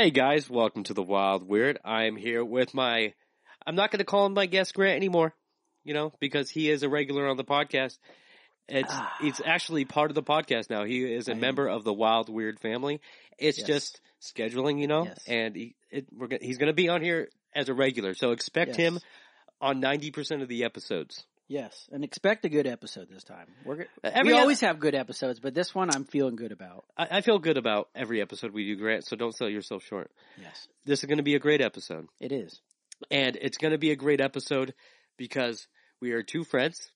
Hey guys, welcome to the Wild Weird. I'm here with my, I'm not going to call him my guest Grant anymore, you know, because he is a regular on the podcast. It's, Ah. it's actually part of the podcast now. He is a I am. member of the Wild Weird family. It's Yes. just scheduling, you know, Yes. and he, it, we're, gonna- he's going to be on here as a regular. So expect Yes. him on 90% of the episodes. Yes, and expect a good episode this time. We're uh, Every we always have good episodes, but this one I'm feeling good about. I, I feel good about every episode we do, Grant, so don't sell yourself short. Yes, This is going to be a great episode. it is. And it's going to be a great episode because we are two friends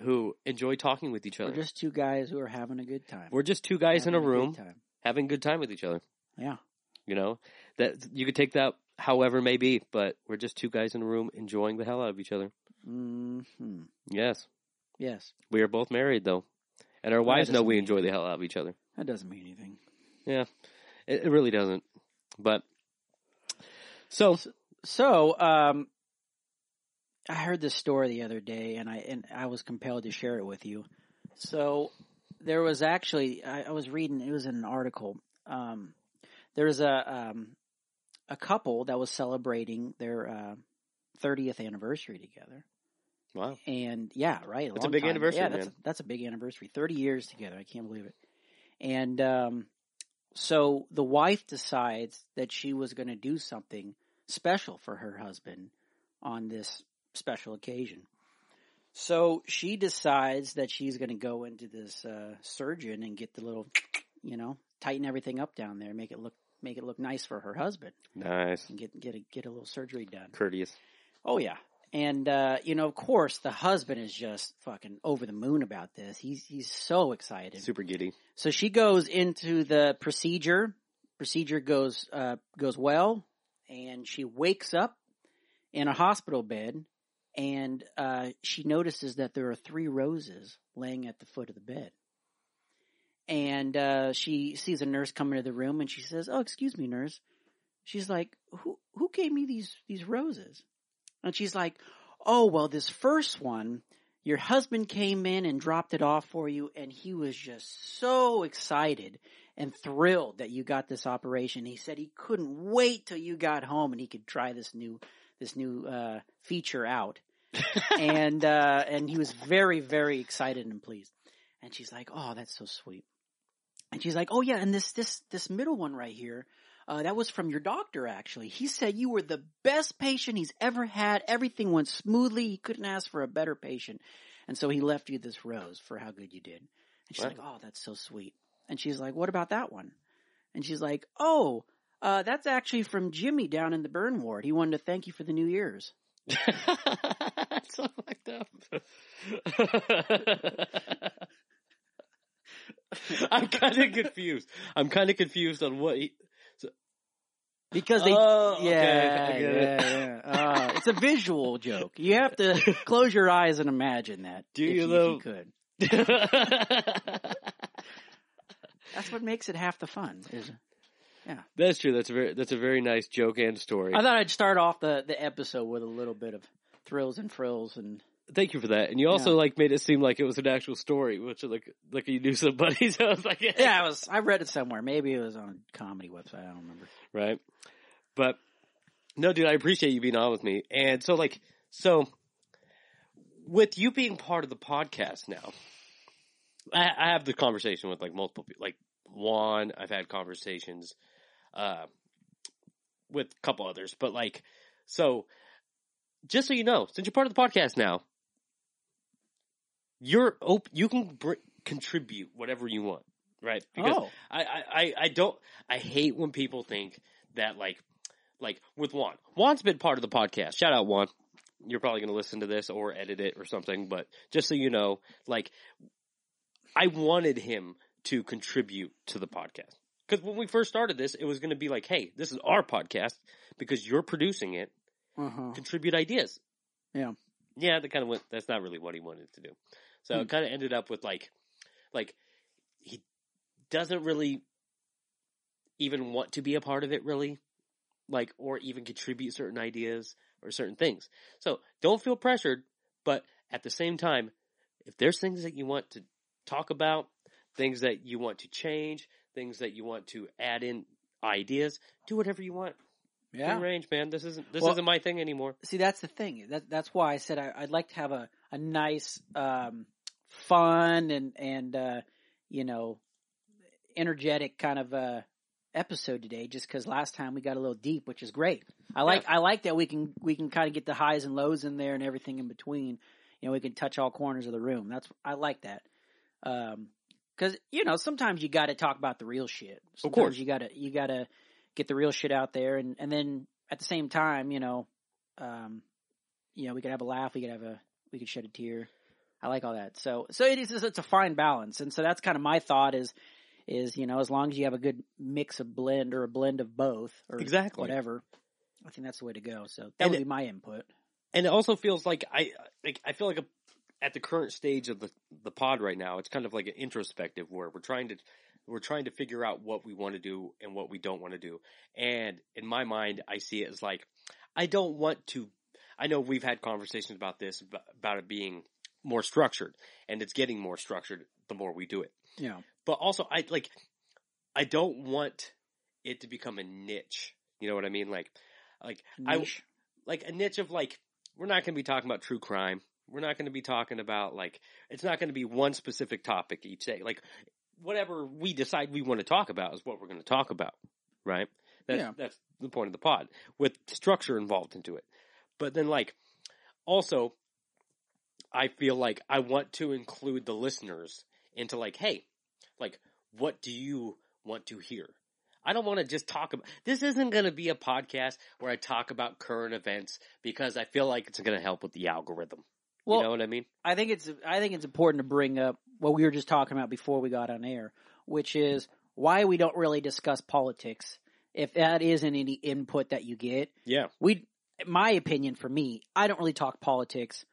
who enjoy talking with each other. We're just two guys who are having a good time. We're just two guys in a Having room having a good time with each other. Yeah, You know, that you could take that however may be, but we're just two guys in a room enjoying the hell out of each other. Hmm Yes. Yes, We are both married though. And our wives know we enjoy the hell out of each other. that doesn't mean anything. It, it really doesn't. But so So, um, I heard this story the other day, and I and I was compelled to share it with you. So, there was actually I, I was reading it was in an article. Um, there was a um, a couple that was celebrating their uh, 30th anniversary together. Wow. And yeah, right. That's a big time. anniversary, Yeah, that's man. a, that's a big anniversary. Thirty years together. I can't believe it. And um, so the wife decides that she was going to do something special for her husband on this special occasion. So she decides that she's going to go into this uh, surgeon and get the little, you know, tighten everything up down there, make it look make it look nice for her husband, Nice. and get get a, get a little surgery done. Courteous. Oh yeah. And uh, you know, of course, the husband is just fucking over the moon about this. He's he's so excited. Super giddy. So she goes into the procedure. Procedure goes uh, goes well, and she wakes up in a hospital bed, and uh, she notices that there are three roses laying at the foot of the bed. And uh, she sees a nurse come into the room, and she says, "Oh, excuse me, nurse." She's like, "Who who gave me these these roses?" And she's like, "Oh, well, this first one." Your husband came in and dropped it off for you, and he was just so excited and thrilled that you got this operation. He said he couldn't wait till you got home and he could try this new this new uh, feature out. and uh, and he was very very excited and pleased. And she's like, "Oh, that's so sweet." And she's like, "Oh yeah, and this this this middle one right here." Uh, that was from your doctor, actually. He said you were the best patient he's ever had. Everything went smoothly. He couldn't ask for a better patient. And so he left you this rose for how good you did. And she's Wow. like, oh, that's so sweet. And she's like, what about that one? And she's like, oh, uh, that's actually from Jimmy down in the burn ward. He wanted to thank you for the New Year's. That's so fucked up. I'm kind of confused. I'm kind of confused on what he. Because they, Oh, yeah, okay, I get it. yeah, yeah. Uh, it's a visual joke. You have to close your eyes and imagine that. Do you, if though? you could. That's what makes it half the fun. Is that's true. That's a very that's a very nice joke and story. I thought I'd start off the, the episode with a little bit of thrills and frills and Thank you for that. And you also Yeah. like made it seem like it was an actual story, which like like you knew somebody. So I was like, yeah, I was I read it somewhere. Maybe it was on a comedy website. I don't remember. right? But no, dude, I appreciate you being on with me. And so, like, so with you being part of the podcast now, I, I have the conversation with like multiple people, like Juan. I've had conversations uh, with a couple others, but like, so just so you know, since you're part of the podcast now, you're op- you can br- contribute whatever you want, right? Because oh, I, I, I- don't I hate when people think that like like with Juan. Juan's been part of the podcast. Shout out Juan. You're probably gonna listen to this or edit it or something, but just so you know, like I wanted him to contribute to the podcast. Because when we first started this, it was gonna be like, hey, this is our podcast because you're producing it, uh-huh. contribute ideas. Yeah. Yeah, that kind of went that's not really what he wanted to do. So Hmm. it kind of ended up with like like he doesn't really even want to be a part of it really like or even contribute certain ideas or certain things. So don't feel pressured, but at the same time, if there's things that you want to talk about, things that you want to change, things that you want to add in ideas, do whatever you want. Yeah. Free range, man. This isn't this Well- isn't my thing anymore. See, that's the thing. That, that's why I said I, I'd like to have a, a nice, um, fun and, and, uh, you know, energetic kind of, uh, episode today just cause last time we got a little deep, which is great. I like, I like that we can, we can kind of get the highs and lows in there and everything in between. You know, we can touch all corners of the room. That's, I like that. Um, cause, you know, sometimes you gotta talk about the real shit. Sometimes course. You gotta, you gotta get the real shit out there and, and then at the same time, you know, um, you know, we could have a laugh, we could have a, we could shed a tear. I like all that. So, so it is, it's a fine balance. And so that's kind of my thought is, is, you know, as long as you have a good mix of blend or a blend of both or Exactly. whatever, I think that's the way to go. So that And would it- be my input. and it also feels like I like I feel like a, at the current stage of the the pod right now, it's kind of like an introspective where we're trying to we're trying to figure out what we want to do and what we don't want to do. And in my mind, I see it as like I don't want to. I know we've had conversations about this about it being more structured, and it's getting more structured the more we do it. Yeah. But also, I like I don't want it to become a niche. You know what I mean? Like like I Niche. like a niche of like we're not going to be talking about true crime. We're not going to be talking about like it's not going to be one specific topic each day. Like whatever we decide we want to talk about is what we're going to talk about, right? That's Yeah. that's the point of the pod with structure involved into it. But then like also I feel like I want to include the listeners into like hey, like what do you want to hear? I don't want to just talk about this isn't going to be a podcast where I talk about current events because I feel like it's going to help with the algorithm. Well, you know what I mean? I think it's I think it's important to bring up what we were just talking about before we got on air, which is why we don't really discuss politics. If that isn't any input that you get, Yeah. we, my opinion for me, I don't really talk politics,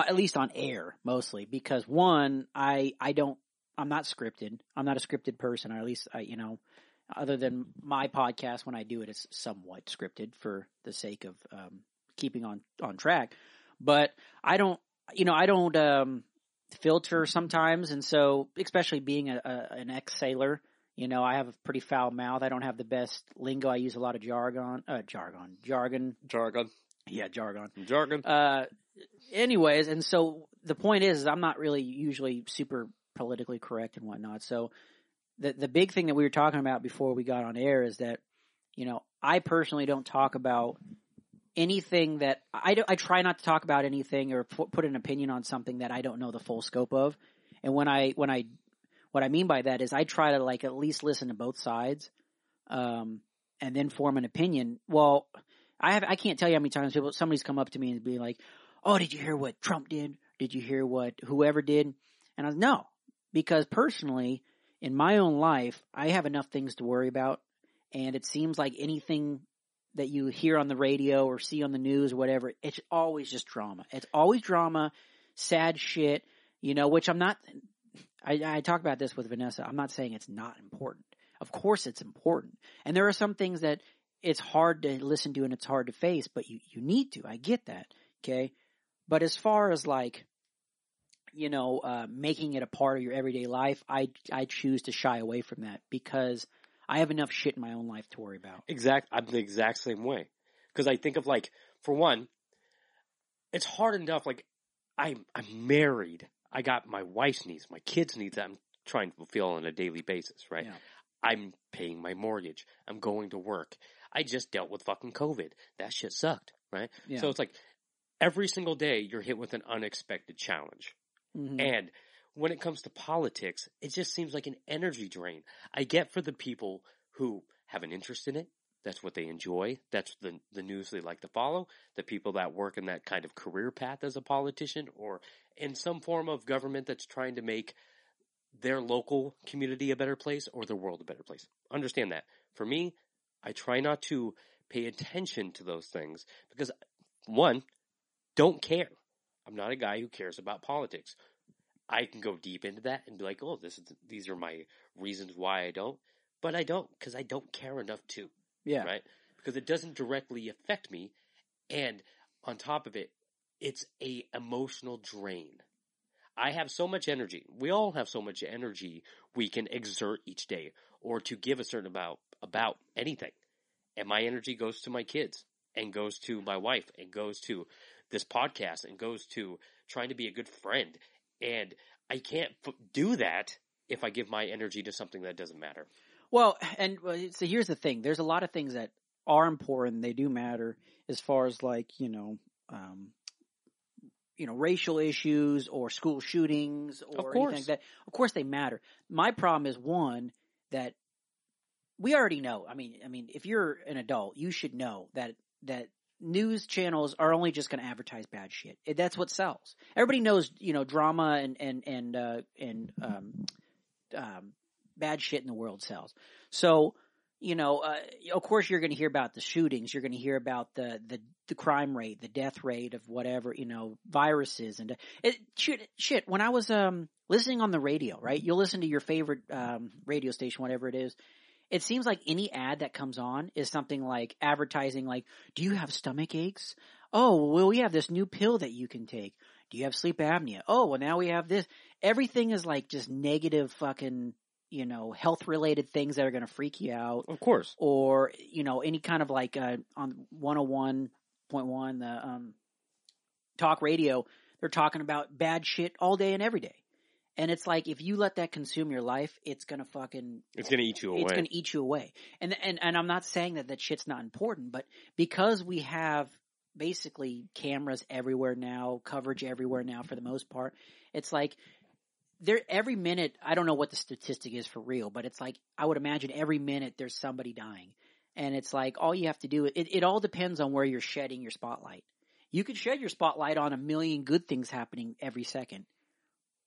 at least on air mostly because one, I I don't, I'm not scripted. I'm not a scripted person, or at least I, you know, other than my podcast when I do it, it's somewhat scripted for the sake of um, keeping on on track. But I don't, you know, I don't um, filter sometimes, and so especially being a, a an ex sailor, you know, I have a pretty foul mouth. I don't have the best lingo. I use a lot of jargon, uh, jargon, jargon. Jargon. Yeah, jargon. Jargon. Uh, anyways, and so the point is, is I'm not really usually super politically correct and whatnot. So the the big thing that we were talking about before we got on air is that you know I personally don't talk about anything that I do, I try not to talk about anything or pu- put an opinion on something that I don't know the full scope of. And when I when I what I mean by that is I try to like at least listen to both sides, um, and then form an opinion. Well, I have I can't tell you how many times people somebody's come up to me and be like, "Oh, did you hear what Trump did? Did you hear what whoever did?" And I was no, because personally, in my own life, I have enough things to worry about, and it seems like anything that you hear on the radio or see on the news or whatever, it's always just drama. It's always drama, sad shit, you know, which I'm not, I, I talk about this with Vanessa. I'm not saying it's not important. Of course it's important. And there are some things that it's hard to listen to and it's hard to face, but you, you need to. I get that. Okay. But as far as like, you know, uh, making it a part of your everyday life, I, I choose to shy away from that because I have enough shit in my own life to worry about. Exact. I'm the exact same way. Because I think of like, for one, it's hard enough. Like, I'm I'm married. I got my wife's needs, my kids' needs. that I'm trying to fulfill on a daily basis. Right. Yeah. I'm paying my mortgage. I'm going to work. I just dealt with fucking COVID. That shit sucked. Right. Yeah. So it's like every single day you're hit with an unexpected challenge. Mhm. And when it comes to politics, it just seems like an energy drain. I get for the people who have an interest in it. That's what they enjoy. That's the the news they like to follow. The people that work in that kind of career path as a politician or in some form of government that's trying to make their local community a better place or the world a better place. Understand that. For me, I try not to pay attention to those things because one, don't care. I'm not a guy who cares about politics. I can go deep into that and be like, "Oh, this is these are my reasons why I don't," but I don't because I don't care enough to, yeah. right? Because it doesn't directly affect me, and on top of it, it's a emotional drain. I have so much energy. We all have so much energy we can exert each day, or to give a certain amount about anything. And my energy goes to my kids and goes to my wife and goes to this podcast and goes to trying to be a good friend. And I can't f- do that if I give my energy to something that doesn't matter. Well, and so here's the thing: there's a lot of things that are important; they do matter as far as like you know, um, you know, racial issues or school shootings or anything like that. Of course, they matter. My problem is one that we already know. I mean, I mean, if you're an adult, you should know that that news channels are only just going to advertise bad shit. That's what sells. Everybody knows, you know, drama and and and uh, and um, um, bad shit in the world sells. So, you know, uh, of course, you're going to hear about the shootings. You're going to hear about the, the the crime rate, the death rate of whatever, you know, viruses and it, shit. Shit. When I was um listening on the radio, right? You'll listen to your favorite um radio station, whatever it is. It seems like any ad that comes on is something like advertising, like, "Do you have stomach aches? Oh, well, we have this new pill that you can take. Do you have sleep apnea? Oh, well, now we have this." Everything is like just negative, fucking, you know, health related things that are going to freak you out Of course. or you know any kind of like uh, on 101.1 the um, talk radio they're talking about bad shit all day and every day and it's like if you let that consume your life it's gonna fucking It's going to eat you away. it's gonna eat you away. And and and i'm not saying that that shit's not important but because we have basically cameras everywhere now coverage everywhere now for the most part it's like there every minute i don't know what the statistic is for real but it's like i would imagine every minute there's somebody dying. And it's like all you have to do it, it all depends on where you're shedding your spotlight. You could shed your spotlight on a million good things happening every second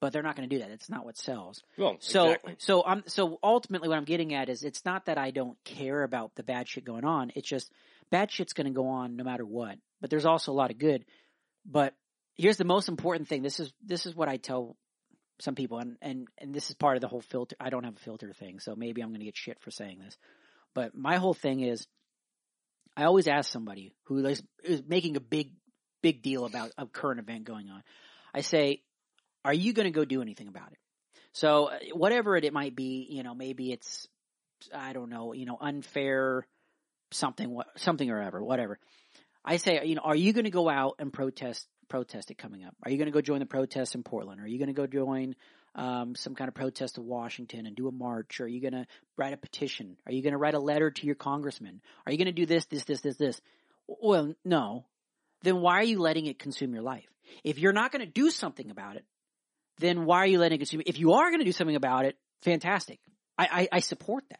but they're not going to do that it's not what sells well, so exactly. so I'm so ultimately what I'm getting at is it's not that I don't care about the bad shit going on. It's just bad shit's going to go on no matter what. But there's also a lot of good. But here's the most important thing. This is this is what I tell some people and and and this is part of the whole filter. I don't have a filter thing, so maybe I'm going to get shit for saying this. But my whole thing is I always ask somebody who is, is making a big big deal about a current event going on. I say, "Are you going to go do anything about it?" So uh, whatever it, it might be, you know, maybe it's I don't know, you know, unfair something something or ever, whatever. I say, you know, are you going to go out and protest protest it coming up? Are you going to go join the protests in Portland? Are you going to go join um, some kind of protest in Washington and do a march? Are you going to write a petition? Are you going to write a letter to your congressman? Are you going to do this, this, this, this, this? Well, no. Then why are you letting it consume your life? If you're not going to do something about it, then why are you letting it consume? If you are going to do something about it, fantastic. I, I, I support that.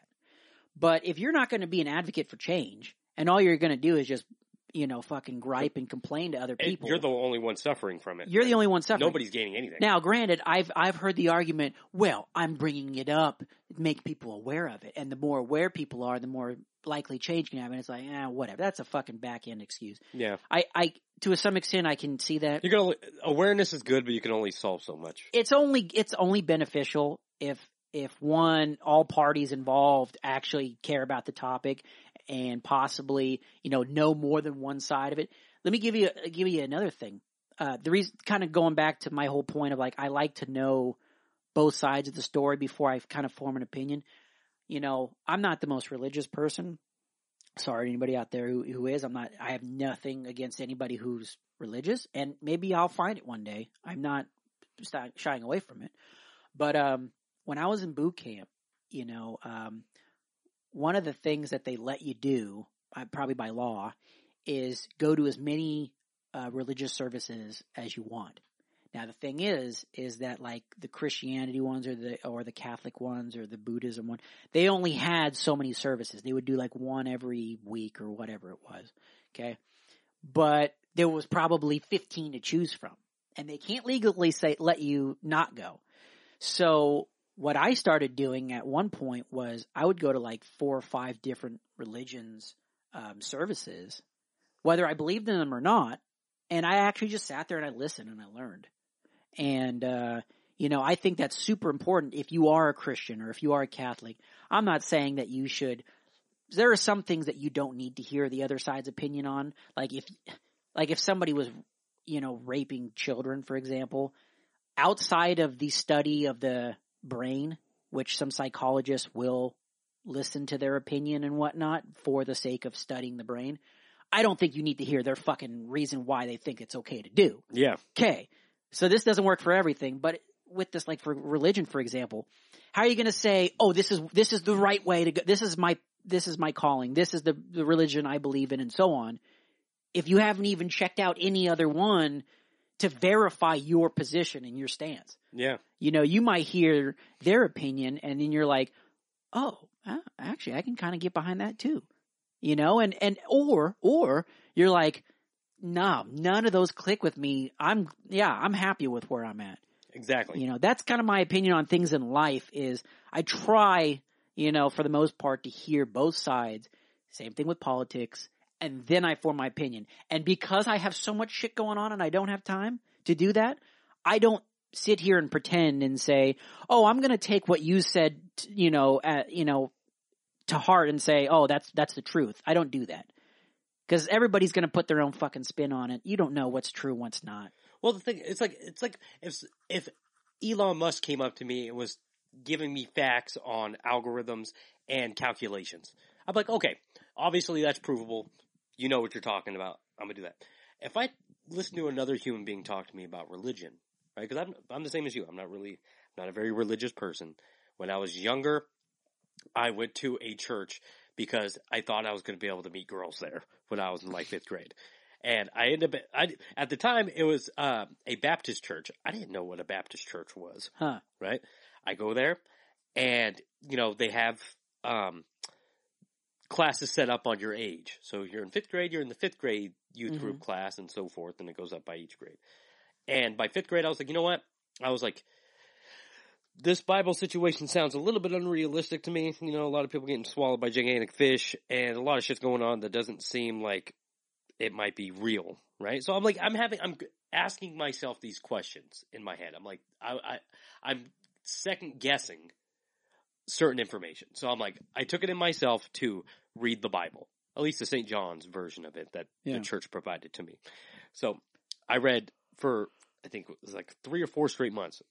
But if you're not going to be an advocate for change and all you're going to do is just, you know, fucking gripe and complain to other people, you're the only one suffering from it. you're the only one suffering. Nobody's gaining anything. Now, granted, I've I've heard the argument. Well, I'm bringing it up, make people aware of it, and the more aware people are, the more likely change can happen. It's like, eh, whatever. That's a fucking back end excuse. yeah, I, I, to some extent, I can see that. you can only awareness is good, but you can only solve so much. It's only it's only beneficial if if one all parties involved actually care about the topic and possibly you know know more than one side of it. Let me give you give you another thing. Uh, the reason, kind of going back to my whole point of like, I like to know both sides of the story before I kind of form an opinion. You know, I'm not the most religious person. Sorry, anybody out there who, who is. I'm not. I have nothing against anybody who's religious, and maybe I'll find it one day. I'm not shying away from it. But um, when I was in boot camp, you know, um, one of the things that they let you do, uh, probably by law, is go to as many uh, religious services as you want. Now the thing is, is that like the Christianity ones or the or the Catholic ones or the Buddhism one, they only had so many services. They would do like one every week or whatever it was. Okay, but there was probably fifteen to choose from, and they can't legally say let you not go. So what I started doing at one point was I would go to like four or five different religions um, services, whether I believed in them or not, and I actually just sat there and I listened and I learned. And uh, you know, I think that's super important if you are a Christian or if you are a Catholic. I'm not saying that you should. There are some things that you don't need to hear the other side's opinion on. Like if, like if somebody was, you know, raping children, for example, outside of the study of the brain, which some psychologists will, listen to their opinion and whatnot for the sake of studying the brain. I don't think you need to hear their fucking reason why they think it's okay to do. Yeah. Okay. So this doesn't work for everything, but with this, like for religion, for example, how are you going to say, oh, this is, this is the right way to go. This is my, this is my calling. This is the, the religion I believe in and so on. If you haven't even checked out any other one to verify your position and your stance. Yeah. You know, you might hear their opinion and then you're like, oh, uh, actually, I can kind of get behind that too. You know, and, and, or, or you're like, nah, none of those click with me. I'm, yeah, I'm happy with where I'm at. Exactly. You know, that's kind of my opinion on things in life is I try, you know, for the most part to hear both sides. Same thing with politics. And then I form my opinion. And because I have so much shit going on and I don't have time to do that, I don't sit here and pretend and say, "Oh, I'm going to take what you said, t- you know, you know, to heart and say, "Oh, that's that's the truth." I don't do that. Cuz everybody's going to put their own fucking spin on it. You don't know what's true, what's not. Well, the thing it's like it's like if if Elon Musk came up to me and was giving me facts on algorithms and calculations, I'm like, okay, obviously that's provable. You know what you're talking about. I'm gonna do that. If I listen to another human being talk to me about religion, right? Because I'm I'm the same as you. I'm not really not a very religious person. When I was younger, I went to a church because I thought I was going to be able to meet girls there when I was in like fifth grade. And I ended up, I, at the time it was, uh, a Baptist church. I didn't know what a Baptist church was, Huh. right? I go there and, you know, they have, um, classes set up on your age. So you're in fifth grade, you're in the fifth grade youth group class and so forth, and it goes up by each grade. And by fifth grade, I was like, you know what? I was like, this Bible situation sounds a little bit unrealistic to me. You know, a lot of people getting swallowed by gigantic fish and a lot of shit's going on that doesn't seem like it might be real, right? So I'm like, I'm having, I'm asking myself these questions in my head. I'm like, I, I I'm second guessing certain information. So I'm like, I took it in myself to read the Bible, at least the St. John's version of it that Yeah. the church provided to me. So I read for, I think it was like three or four straight months.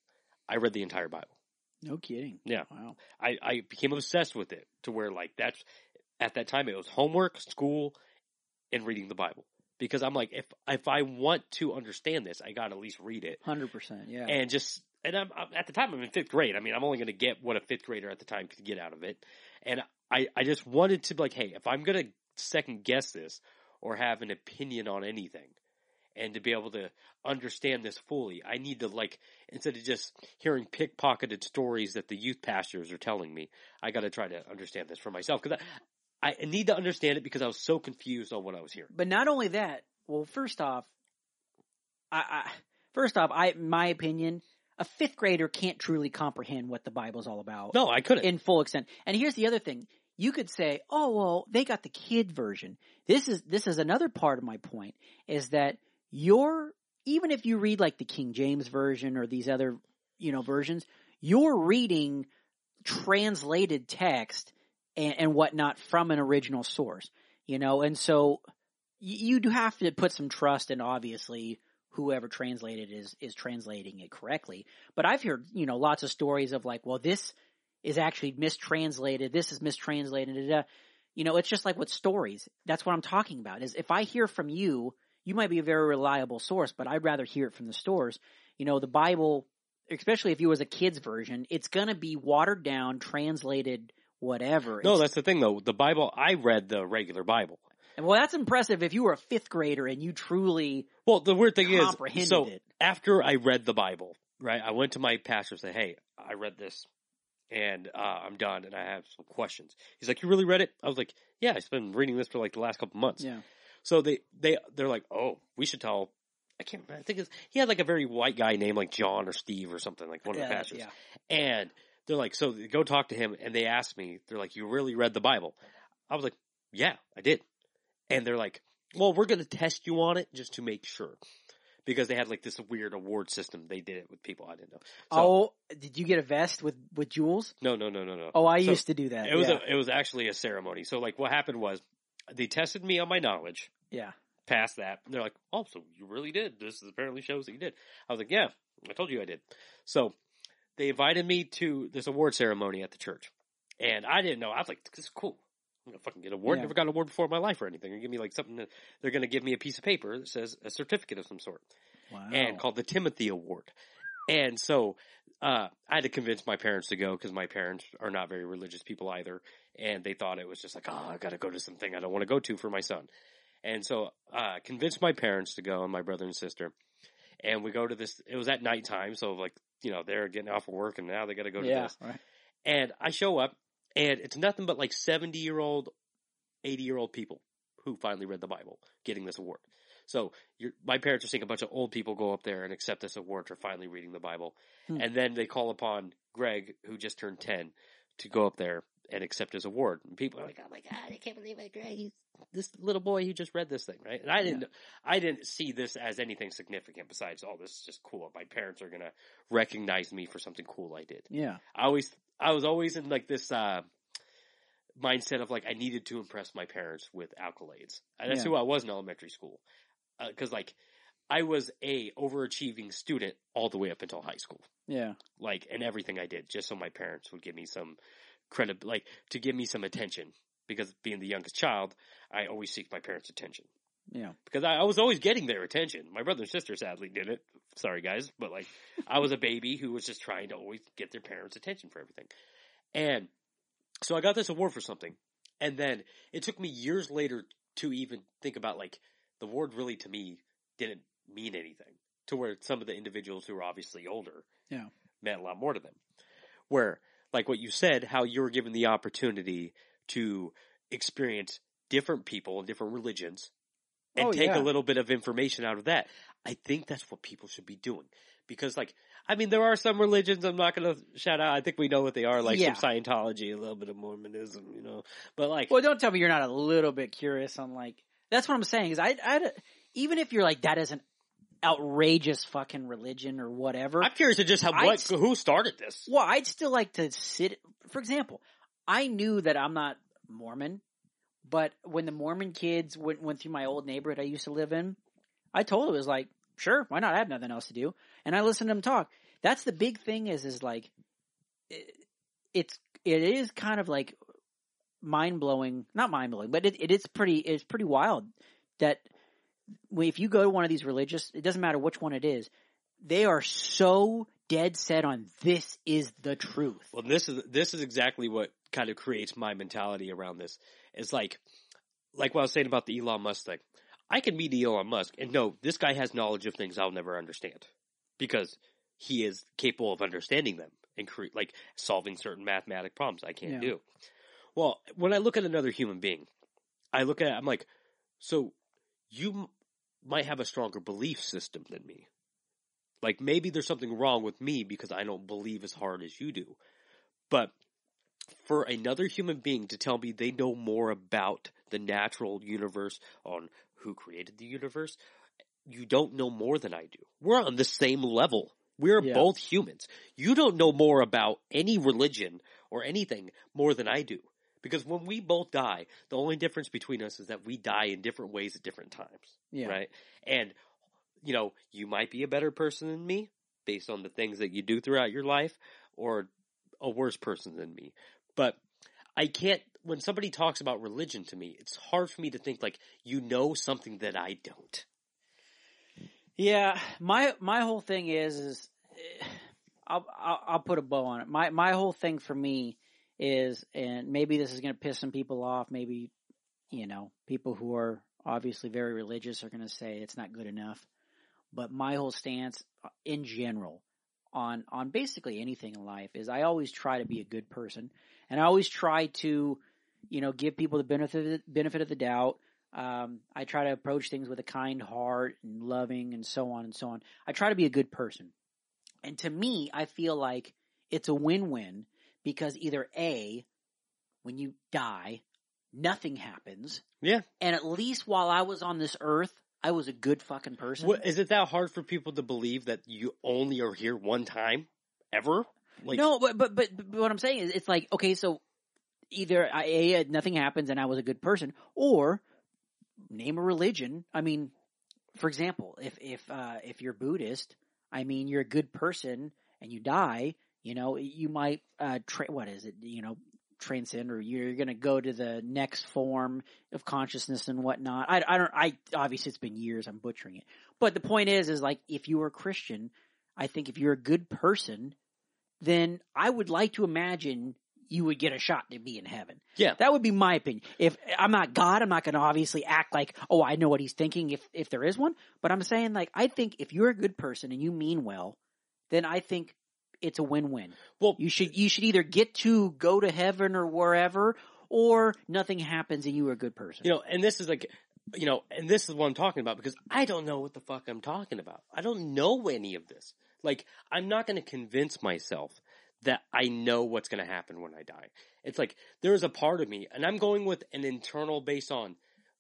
I read the entire Bible. No kidding. Yeah. Wow. I, I became obsessed with it to where like that's at that time it was homework, school, and reading the Bible. Because I'm like, if if I want to understand this, I got to at least read it Hundred percent. Yeah. and just and I'm, I'm at the time I'm in fifth grade. I mean, I'm only going to get what a fifth grader at the time could get out of it, and I I just wanted to be like, hey, if I'm going to second guess this or have an opinion on anything, and to be able to understand this fully, I need to like instead of just hearing pickpocketed stories that the youth pastors are telling me, I got to try to understand this for myself because I, I need to understand it because I was so confused on what I was hearing. But not only that, well, first off, I, I first off, I my opinion, a fifth grader can't truly comprehend what the Bible's all about No, I couldn't. in full extent. And here's the other thing: you could say, "Oh, well, they got the kid version." This is this is another part of my point is that your even if you read like the King James version or these other you know versions, you're reading translated text and, and whatnot from an original source, you know, and so you do have to put some trust in obviously whoever translated is is translating it correctly. But I've heard you know lots of stories of like, well, this is actually mistranslated. This is mistranslated. da, da. You know, it's just like with stories. That's what I'm talking about. Is if I hear from you, you might be a very reliable source, but I'd rather hear it from the stores. You know, the Bible, especially if you was a kid's version, it's gonna be watered down, translated, whatever. no, It's- that's the thing though. The Bible, I read the regular Bible. and well, that's impressive if you were a fifth grader and you truly Well, the weird thing is, so it. after I read the Bible, right, I went to my pastor and said, "Hey, I read this, and uh, I'm done, and I have some questions." He's like, "You really read it?" I was like, "Yeah, I've been reading this for like the last couple months." Yeah. So they they they're like, "Oh, we should tell." I can't. remember. I think it's, he had like a very white guy named like John or Steve or something like one of the pastors. yeah. And they're like, so they go talk to him, and they asked me, they're like, "You really read the Bible?" I was like, "Yeah, I did." And they're like, "Well, we're going to test you on it just to make sure." Because they had like this weird award system. They did it with people I didn't know. So, oh, did you get a vest with with jewels? no, no, no, no, no. Oh, I So used to do that. It was yeah. a, it was actually a ceremony. So like what happened was they tested me on my knowledge, yeah. passed that. And they're like, "Oh, so you really did. This apparently shows that you did." I was like, "Yeah, I told you I did." So they invited me to this award ceremony at the church. And I didn't know. I was like, this is cool. I'm gonna fucking get an award. Yeah. Never got an award before in my life or anything. They're gonna give me like something that they're gonna give me a piece of paper that says a certificate of some sort Wow. and called the Timothy Award. And so uh, I had to convince my parents to go because my parents are not very religious people either, and they thought it was just like, oh, I got to go to something I don't want to go to for my son. And so uh, convinced my parents to go and my brother and sister, and we go to this. It was at nighttime, so like you know they're getting off of work and now they got to go to yeah. this. Right. And I show up, and it's nothing but like 70 year old, 80 year old people who finally read the Bible getting this award. So my parents are seeing a bunch of old people go up there and accept this award for finally reading the Bible. Hmm. And then they call upon Greg, who just turned 10, to go up there and accept his award. And people are like, oh my God, I can't believe it, Greg. He's this little boy who just read this thing, right? And I didn't, I didn't see this as anything significant besides, oh, this is just cool. My parents are going to recognize me for something cool I did. Yeah. I always, I was always in like this, uh, mindset of like, I needed to impress my parents with accolades. And that's Yeah. who I was in elementary school. Uh, cause like, I was a overachieving student all the way up until high school. Yeah. Like, in everything I did, just so my parents would give me some credit, like, to give me some attention. Because being the youngest child, I always seek my parents' attention Yeah. because I, I was always getting their attention. My brother and sister sadly didn't. Sorry guys, but like I was a baby who was just trying to always get their parents' attention for everything. And so I got this award for something. And then it took me years later to even think about like the award really to me didn't mean anything to where some of the individuals who were obviously older Yeah. meant a lot more to them. Where like what you said, how you were given the opportunity to experience different people and different religions and Oh, take yeah. a little bit of information out of that. I think that's what people should be doing. Because like, I mean, there are some religions I'm not going to shout out. I think we know what they are, like Yeah. some Scientology, a little bit of Mormonism, you know, but like, Well, don't tell me you're not a little bit curious on like. That's what I'm saying. Is I, I, even if you're like that is an outrageous fucking religion or whatever. I'm curious to just how, I'd what, who started this? Well, I'd still like to sit. For example, I knew that I'm not Mormon, but when the Mormon kids went went through my old neighborhood I used to live in, I told it was like, sure, why not? I have nothing else to do, and I listened to them talk. That's the big thing. Is is like, it, it's it is kind of like mind blowing, not mind blowing, but it, it is pretty it's pretty wild that if you go to one of these religious, it doesn't matter which one it is, they are so dead set on this is the truth. Well, this is this is exactly what kind of creates my mentality around this. It's like, like what I was saying about the Elon Musk thing. I can meet Elon Musk and know this guy has knowledge of things I'll never understand because he is capable of understanding them and cre- like solving certain mathematic problems I can't Yeah. do. Well, when I look at another human being, I look at I'm like, so you m- might have a stronger belief system than me. Like maybe there's something wrong with me because I don't believe as hard as you do. But for another human being to tell me they know more about the natural universe on who created the universe, you don't know more than I do. We're on the same level. We're Yeah. both humans. You don't know more about any religion or anything more than I do. Because when we both die, the only difference between us is that we die in different ways at different times Yeah. right? And you know, you might be a better person than me based on the things that you do throughout your life, or a worse person than me. But I can't. When somebody talks about religion to me, it's hard for me to think like you know something that I don't. Yeah, my my whole thing is is eh, I'll, I'll I'll put a bow on it. My my whole thing for me is, and maybe this is going to piss some people off. Maybe you know people who are obviously very religious are going to say it's not good enough. But my whole stance, uh, in general, on on basically anything in life is I always try to be a good person, and I always try to, you know, give people the benefit of the, benefit of the doubt. Um, I try to approach things with a kind heart and loving and so on and so on. I try to be a good person. And to me, I feel like it's a win-win because either A, when you die, nothing happens. Yeah. And at least while I was on this earth, I was a good fucking person. What, is it that hard for people to believe that you only are here one time ever? Like, no, but, but but but what I'm saying is, it's like okay, so either I, a nothing happens and I was a good person, or name a religion. I mean, for example, if if uh, if you're Buddhist, I mean, you're a good person and you die. You know, you might uh, tra- what is it? You know, transcend or you're going to go to the next form of consciousness and whatnot. I, I don't, I, obviously it's been years, I'm butchering it. But the point is, is like, if you are a Christian, I think if you're a good person, then I would like to imagine you would get a shot to be in heaven. Yeah. That would be my opinion. If I'm not God, I'm not going to obviously act like, oh, I know what he's thinking if, if there is one. But I'm saying like, I think if you're a good person and you mean well, then I think it's a win-win. Well, You should, you should either get to go to heaven or wherever, or nothing happens and you are a good person. you know, and this is like, you know, and this is what I'm talking about because I don't know what the fuck I'm talking about. I don't know any of this. Like, I'm not going to convince myself that I know what's going to happen when I die. It's like, there is a part of me, and I'm going with an internal based on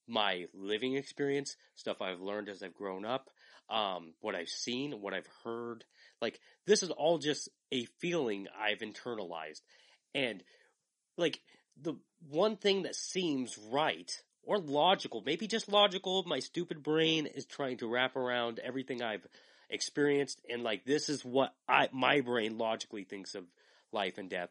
my living experience, stuff I've learned as I've grown up, um, what I've seen, what I've heard. Like, this is all just a feeling I've internalized. And, like, the one thing that seems right or logical, maybe just logical, my stupid brain is trying to wrap around everything I've experienced and like this is what I my brain logically thinks of life and death.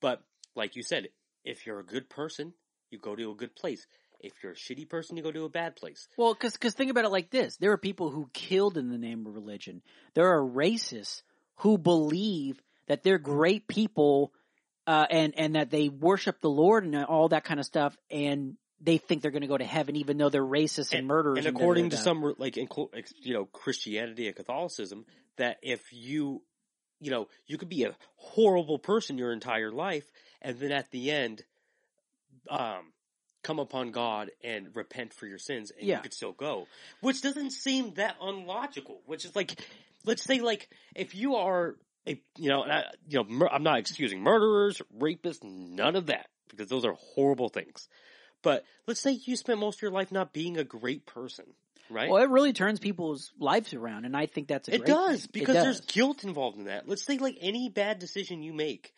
But like you said, if you're a good person, you go to a good place. If you're a shitty person, you go to a bad place. Well, because because think about it like this: there are people who killed in the name of religion. There are racists who believe that they're great people, uh, and and that they worship the Lord and all that kind of stuff, and they think they're going to go to heaven, even though they're racist and, murderers. And and according to some like you know Christianity and Catholicism, that if you you know you could be a horrible person your entire life, and then at the end, um, come upon God and repent for your sins, and Yeah. you could still go, which doesn't seem that unlogical. Which is like, let's say like if you are a you know and I, you know mur- I'm not excusing murderers, rapists, none of that because those are horrible things. But let's say you spent most of your life not being a great person, right? well, it really turns people's lives around, and I think that's a it does thing. It because there's guilt involved in that. Let's say like any bad decision you make,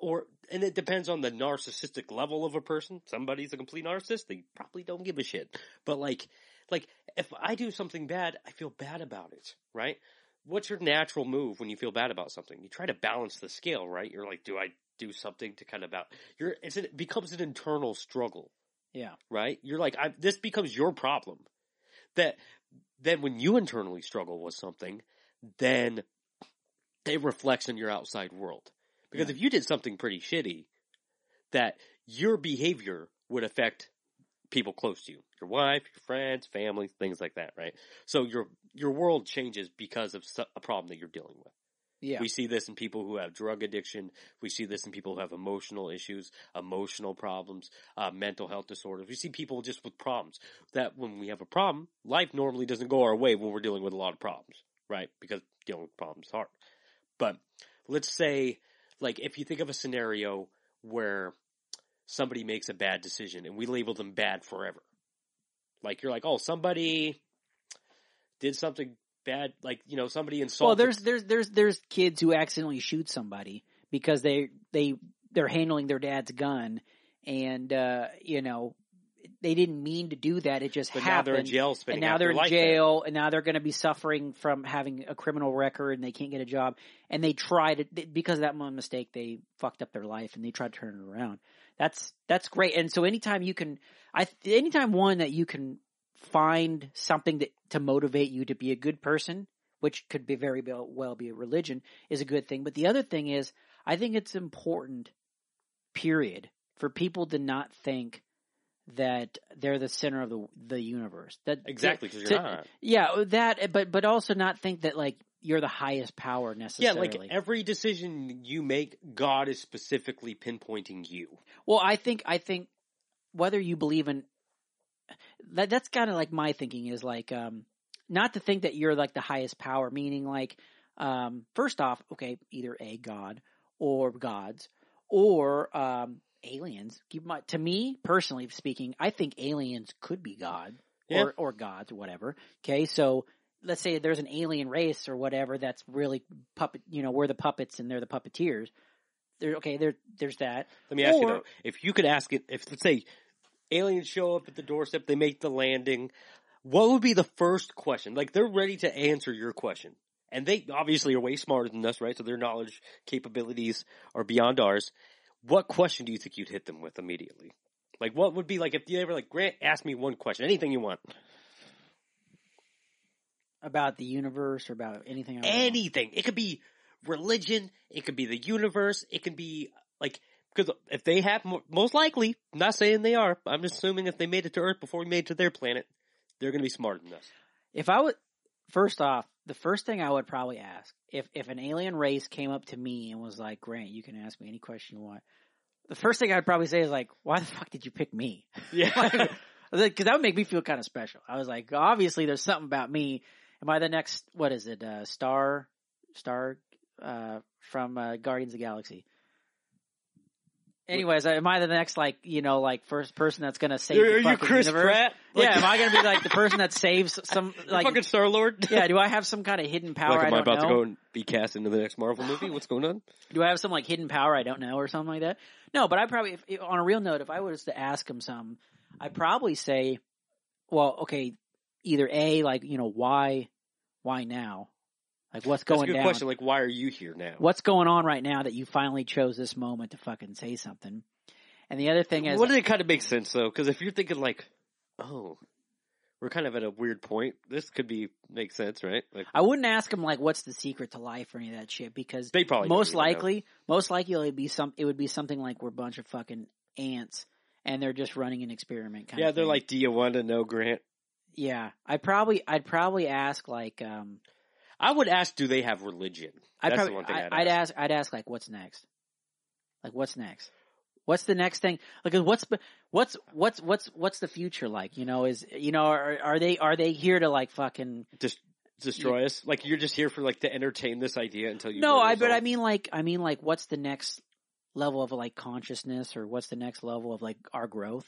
or and it depends on the narcissistic level of a person. Somebody's a complete narcissist; they probably don't give a shit. But like, like if I do something bad, I feel bad about it, right? What's your natural move when you feel bad about something? You try to balance the scale, right? You're like, do I do something to kind of about? You're it becomes an internal struggle yeah. right? You're like, I, this becomes your problem. That then when you internally struggle with something, then it reflects in your outside world. Because Yeah. if you did something pretty shitty, that your behavior would affect people close to you, your wife, your friends, family, things like that, right? So your your world changes because of a problem that you're dealing with. Yeah. We see this in people who have drug addiction. We see this in people who have emotional issues, emotional problems, uh, mental health disorders. We see people just with problems that when we have a problem, life normally doesn't go our way when we're dealing with a lot of problems, right? Because dealing with problems is hard. But let's say, like, if you think of a scenario where somebody makes a bad decision and we label them bad forever. Like, you're like, oh, somebody did something bad, like, you know, somebody insulted. Well, there's there's there's there's kids who accidentally shoot somebody because they they they're handling their dad's gun, and uh, you know they didn't mean to do that. It just but now happened. they're in jail spending and now they're in life there. jail, and now they're going to be suffering from having a criminal record, and they can't get a job. And they tried it because of that one mistake. They fucked up their life, and they tried to turn it around. That's that's great. And so anytime you can, I anytime one that you can find something that to motivate you to be a good person, which could be very well be a religion, is a good thing. But the other thing is, I think it's important, period, for people to not think that they're the center of the the universe. That Exactly, because you're not. yeah, that, but but also not think that like you're the highest power necessarily. Yeah, like every decision you make, God is specifically pinpointing you. Well, I think I think whether you believe in that that's kind of like my thinking is like um not to think that you're like the highest power meaning like um first off okay either a god or gods or um aliens to me personally speaking I think aliens could be god Yeah. or or gods or whatever okay so let's say there's an alien race or whatever that's really puppet you know we're the puppets and they're the puppeteers there okay there there's that Let me ask you though, if you could ask it, if let's say aliens show up at the doorstep, they make the landing, what would be the first question? Like they're ready to answer your question. And they obviously are way smarter than us, right? So their knowledge capabilities are beyond ours. What question do you think you'd hit them with immediately? Like, what would be like if you ever like Grant, ask me one question, anything you want, About the universe or about anything. I want. anything. It could be religion, it could be the universe, it could be like because if they have most likely, I'm not saying they are, I'm just assuming if they made it to Earth before we made it to their planet, they're going to be smarter than us. If I would, first off, the first thing I would probably ask if if an alien race came up to me and was like, "Grant, you can ask me any question you want." The first thing I'd probably say is like, "Why the fuck did you pick me?" Yeah. Because that would make me feel kind of special. I was like, obviously, there's something about me. Am I the next? What is it? Uh, Star, Star, uh, from uh, Guardians of the Galaxy. Anyways, am I the next like you know like first person that's gonna save Are the you Chris universe? Pratt? yeah, am I gonna be like the person that saves some like fucking Star Lord? yeah? Do I have some kind of hidden power Like, am I don't about know? to go and be cast into the next Marvel movie? What's going on? Do I have some like hidden power I don't know or something like that? No, but I probably, if, if, on a real note, if I was to ask him some, I'd probably say, well, okay, either a like you know why, why now, like what's going That's a good down, question. Like, why are you here now? what's going on right now that you finally chose this moment to fucking say something, and the other thing is, What did it kind of make sense though? Because if you're thinking like, oh, we're kind of at a weird point. This could be make sense, right? Like I wouldn't ask him like what's the secret to life or any of that shit because they probably most even know. likely, most likely it would be some, it would be something like we're a bunch of fucking ants and they're just running an experiment. Kind Yeah, they're thing. like, do you want to know, Grant? Yeah, I'd probably I'd probably ask like um I would ask, do they have religion? I'd That's probably the one thing I, I'd, I'd ask. ask I'd ask like what's next? Like what's next? What's the next thing? Like what's what's what's what's what's the future like? You know, is you know are are they are they here to like fucking Just destroy us. Like you're just here for like to entertain this idea until you. No, I but. I mean like I mean like what's the next level of like consciousness or what's the next level of like our growth?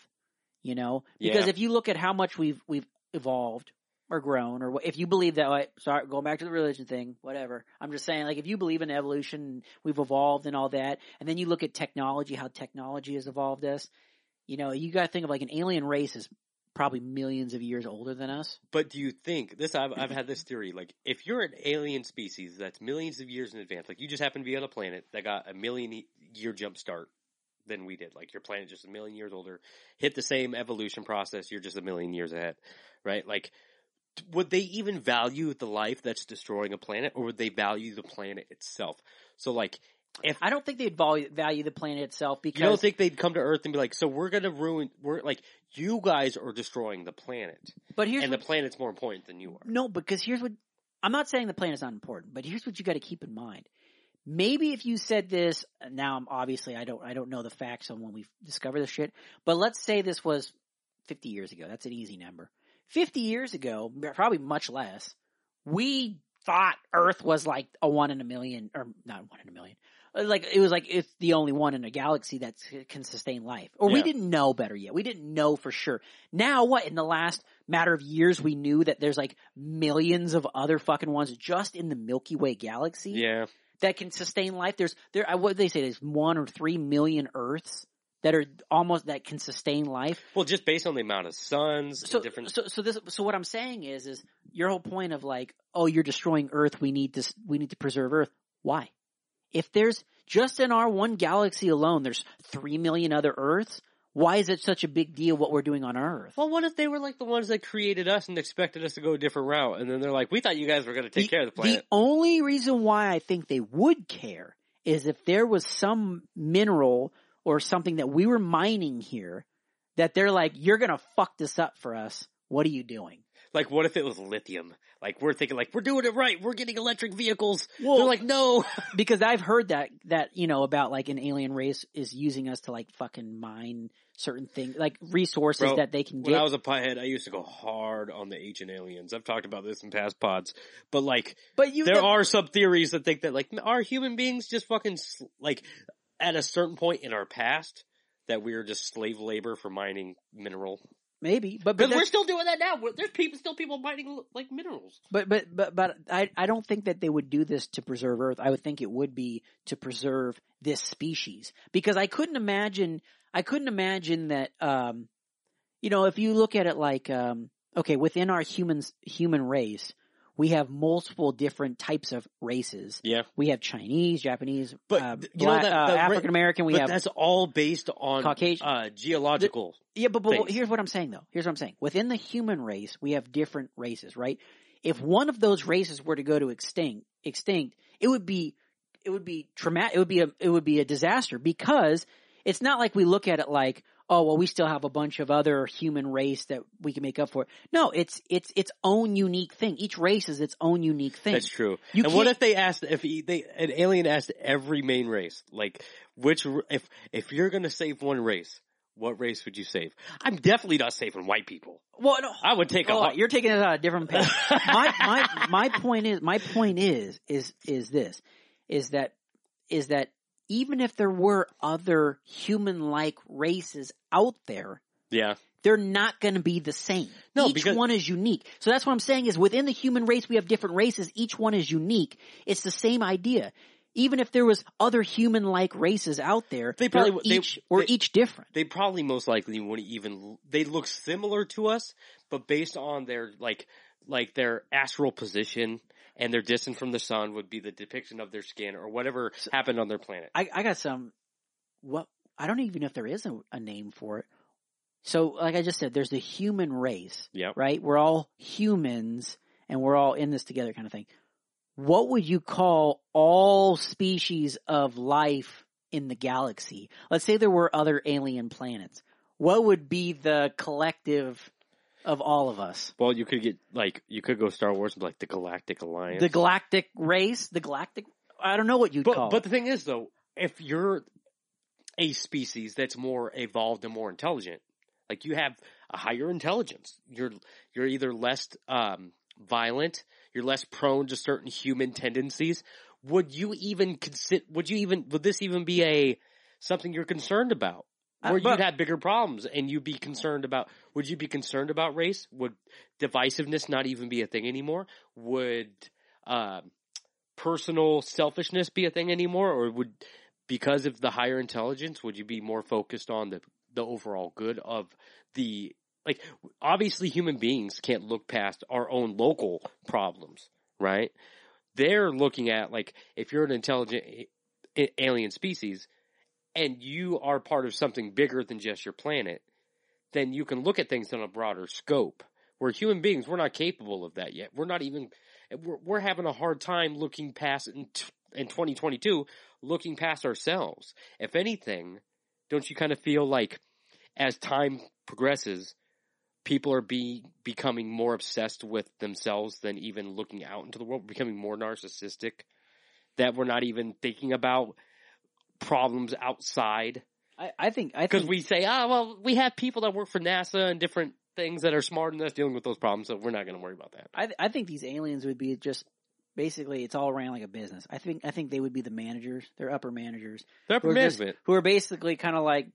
You know, because Yeah. if you look at how much we've we've evolved or grown, or if you believe that, like, sorry, going back to the religion thing, whatever. I'm just saying, like, if you believe in evolution, we've evolved and all that, and then you look at technology, how technology has evolved us. You know, you got to think of like an alien race is probably millions of years older than us. But do you think this? I've I've had this theory. Like, if you're an alien species that's millions of years in advance, like you just happen to be on a planet that got a million year jump start than we did. Like your planet just a million years older, hit the same evolution process. You're just a million years ahead, right? Like, would they even value the life that's destroying a planet, or would they value the planet itself? So, like, if I don't think they'd value, value the planet itself because you don't think they'd come to Earth and be like, "So we're gonna ruin. We're like, you guys are destroying the planet, but here's and what- the planet's more important than you are." No, because here's what I'm not saying the planet's not important, but here's what you got to keep in mind. Maybe if you said this now, I'm obviously I don't I don't know the facts on when we discovered this shit, but let's say this was 50 years ago. That's an easy number. 50 years ago, probably much less. We thought Earth was like a one in a million, or not one in a million. Uh, Like it was like it's the only one in a galaxy that can sustain life, or we didn't know better yet. We didn't know for sure. Now, what in the last matter of years, we knew that there's like millions of other fucking ones just in the Milky Way galaxy Yeah, that can sustain life. There's there, uh, what they say? There's one or three million Earths that are almost that can sustain life. well, just based on the amount of suns, So, and different. so, so this, so what I'm saying is, is your whole point of like, oh, you're destroying Earth. We need to, we need to preserve Earth. Why? If there's just in our one galaxy alone, there's three million other Earths. Why is it such a big deal what we're doing on Earth? well, what if they were like the ones that created us and expected us to go a different route, and then they're like, "We thought you guys were going to take care of the planet." The only reason why I think they would care is if there was some mineral or something that we were mining here that they're like, you're gonna fuck this up for us. What are you doing? Like, what if it was lithium? Like, we're thinking, like, we're doing it right. We're getting electric vehicles. Well- they're like, no. Because I've heard that, that, you know, about like an alien race is using us to like fucking mine certain things, like resources Bro, that they can when get. When I was a pothead, I used to go hard on the ancient aliens. I've talked about this in past pods, but like, but you, there are some theories that think that like, are human beings just fucking like at a certain point in our past that we are just slave labor for mining mineral? maybe, but, but we're still doing that now. We're- There's people, still people mining like minerals. But but but but I I don't think that they would do this to preserve Earth. I would think it would be to preserve this species because I couldn't imagine I couldn't imagine that um you know if you look at it like um okay within our humans human race we have multiple different types of races. Yeah. We have Chinese, Japanese, But uh, you know that- uh, African American. We but have that's all based on Caucasian- uh, geological. Yeah, but, but things. here's what I'm saying though. Here's what I'm saying. Within the human race, we have different races, right? If one of those races were to go to extinct, extinct, it would be, it would be traumatic. It would be a, it would be a disaster because it's not like we look at it like, oh well, we still have a bunch of other human race that we can make up for. No, it's it's its own unique thing. Each race is its own unique thing. That's true. You and what if they asked if they an alien asked every main race like which if if you're gonna save one race, what race would you save? I'm definitely not saving white people. Well, no, I would take a Oh, hot- you're taking it on a different path. my my my point is my point is is is this is that is that even if there were other human like races out there, yeah. they're not going to be the same. No, each because- one is unique. So that's what I'm saying is within the human race we have different races. Each one is unique. It's the same idea. Even if there was other human like races out there, They probably would- they- each or they- each different. They probably most likely wouldn't even they look similar to us, but based on their like like their astral position and their distance from the sun would be the depiction of their skin or whatever happened on their planet. I, I got some. What I don't even know if there is a, a name for it. So, like I just said, there's the human race, Yeah. right? We're all humans, and we're all in this together, kind of thing. What would you call all species of life in the galaxy? Let's say there were other alien planets. What would be the collective of all of us? Well, you could get like you could go Star Wars and be like the Galactic Alliance. The galactic race, the galactic. I don't know what you'd call. But but it. the thing is though, if you're a species that's more evolved and more intelligent, like you have a higher intelligence, you're you're either less um, violent, you're less prone to certain human tendencies. Would you even consider? Would you even? Would this even be a something you're concerned about? Uh, Where but- you'd have bigger problems and you'd be concerned about, would you be concerned about race? Would divisiveness not even be a thing anymore? Would, um, personal selfishness be a thing anymore, or would because of the higher intelligence, would you be more focused on the the overall good of the like? Obviously, human beings can't look past our own local problems, right? They're looking at like if you're an intelligent alien species and you are part of something bigger than just your planet, then you can look at things on a broader scope. Where human beings, we're not capable of that yet. We're not even we're, we're having a hard time looking past in, t- in 2022, looking past ourselves. If anything, don't you kind of feel like as time progresses, people are be becoming more obsessed with themselves than even looking out into the world, becoming more narcissistic, that we're not even thinking about problems outside I, I think I because think we say, ah, well, we have people that work for NASA and different things that are smarter than us dealing with those problems, so we're not going to worry about that. I, I think these aliens would be just basically it's all ran like a business. I think I think they would be the managers, they're upper managers The upper who are just- management. who are basically kind of like,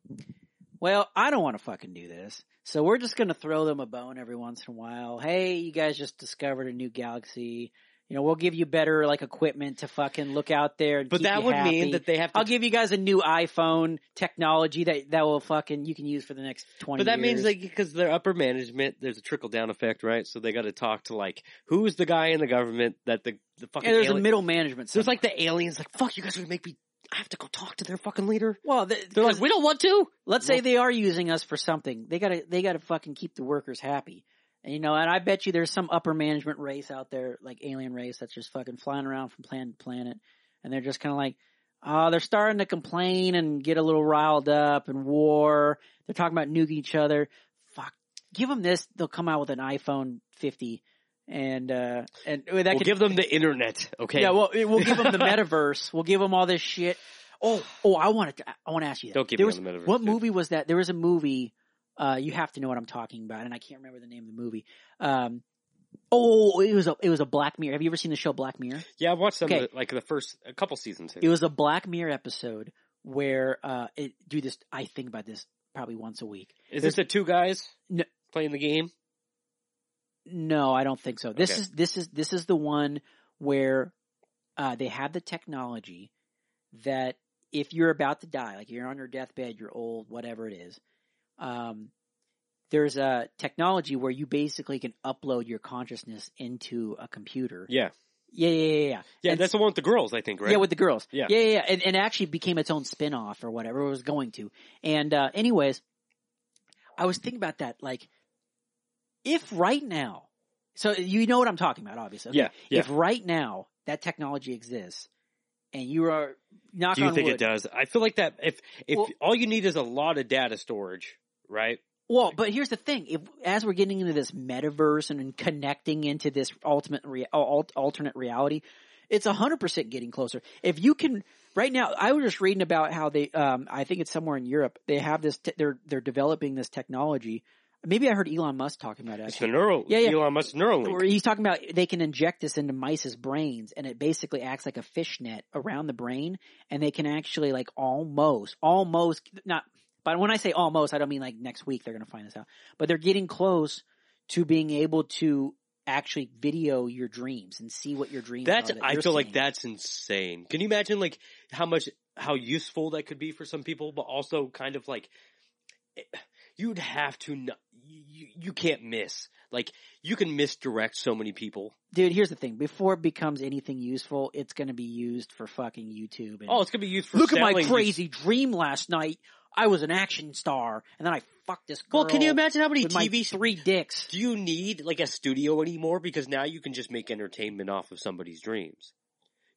well, I don't want to fucking do this, so we're just going to throw them a bone every once in a while. Hey, you guys just discovered a new galaxy. You know, we'll give you better like equipment to fucking look out there. And But that would happy. mean that they have to. I'll give you guys a new iPhone technology that that will fucking you can use for the next twenty. but that means like because they're upper management, there's a trickle down effect, right? So they got to talk to like who's the guy in the government that the the fucking yeah, there's a middle management. there's somewhere. like the aliens like fuck you guys are gonna make me. I have to go talk to their fucking leader. well, the, They're like we don't want to. Let's say they are using us for something. They gotta, they gotta fucking keep the workers happy. And you know, and I bet you there's some upper management race out there, like alien race, that's just fucking flying around from planet to planet. And they're just kind of like, oh, they're starting to complain and get a little riled up and war. They're talking about nuking each other. Fuck. Give them this. They'll come out with an iPhone 50 and, uh, and that We'll could, give them the internet, okay? yeah, well, we'll give them the metaverse. We'll give them all this shit. Oh, oh, I want to, I want to ask you that. Don't give there me was, the metaverse, What dude. movie was that? There was a movie, uh, you have to know what I'm talking about, and I can't remember the name of the movie. Um, oh, it was a, it was a Black Mirror. Have you ever seen the show Black Mirror? yeah, I've watched some Okay. of the, like the first a couple seasons. It was a Black Mirror episode where, uh, it, do this, I think about this probably once a week. Is this the two guys No. playing the game? No, I don't think so. This Okay. is this is this is the one where uh, they have the technology that if you're about to die, like you're on your deathbed, you're old, whatever it is, um, there's a technology where you basically can upload your consciousness into a computer. Yeah. Yeah, yeah, yeah, yeah. Yeah, And that's the one with the girls, I think, right? Yeah, with the girls. Yeah. yeah, yeah, yeah. And, and actually became its own spin-off or whatever it was going to. And uh, anyways, I was thinking about that. Like, if right now, so you know what I'm talking about, obviously. okay? Yeah, yeah. If right now that technology exists, and you are knock Do you think wood, it does? I feel like that if if Well- all you need is a lot of data storage, right? Well, but here's the thing: if as we're getting into this metaverse and, connecting into this ultimate alternate reality, it's hundred percent getting closer. If you can, right now, I was just reading about how they, um, I think it's somewhere in Europe, they have this, te- they're they're developing this technology. Maybe I heard Elon Musk talking about it. It's the neural Yeah, yeah. Elon Musk Neuralink. Where he's talking about they can inject this into mice's brains and it basically acts like a fishnet around the brain and they can actually like almost, almost, not, but when I say almost, I don't mean like next week they're going to find this out, but they're getting close to being able to actually video your dreams and see what your dreams That's are. that I feel like that's insane. Can you imagine like how much how useful that could be for some people, but also kind of like eh, you'd have to you you can't miss. Like you can misdirect so many people. Dude, here's the thing. Before it becomes anything useful, it's going to be used for fucking YouTube. And Oh, it's gonna be used for look at my crazy dream last night. I was an action star, and then I fucked this girl. Well, can you imagine how many with TV three dicks? do you need like a studio anymore? Because now you can just make entertainment off of somebody's dreams.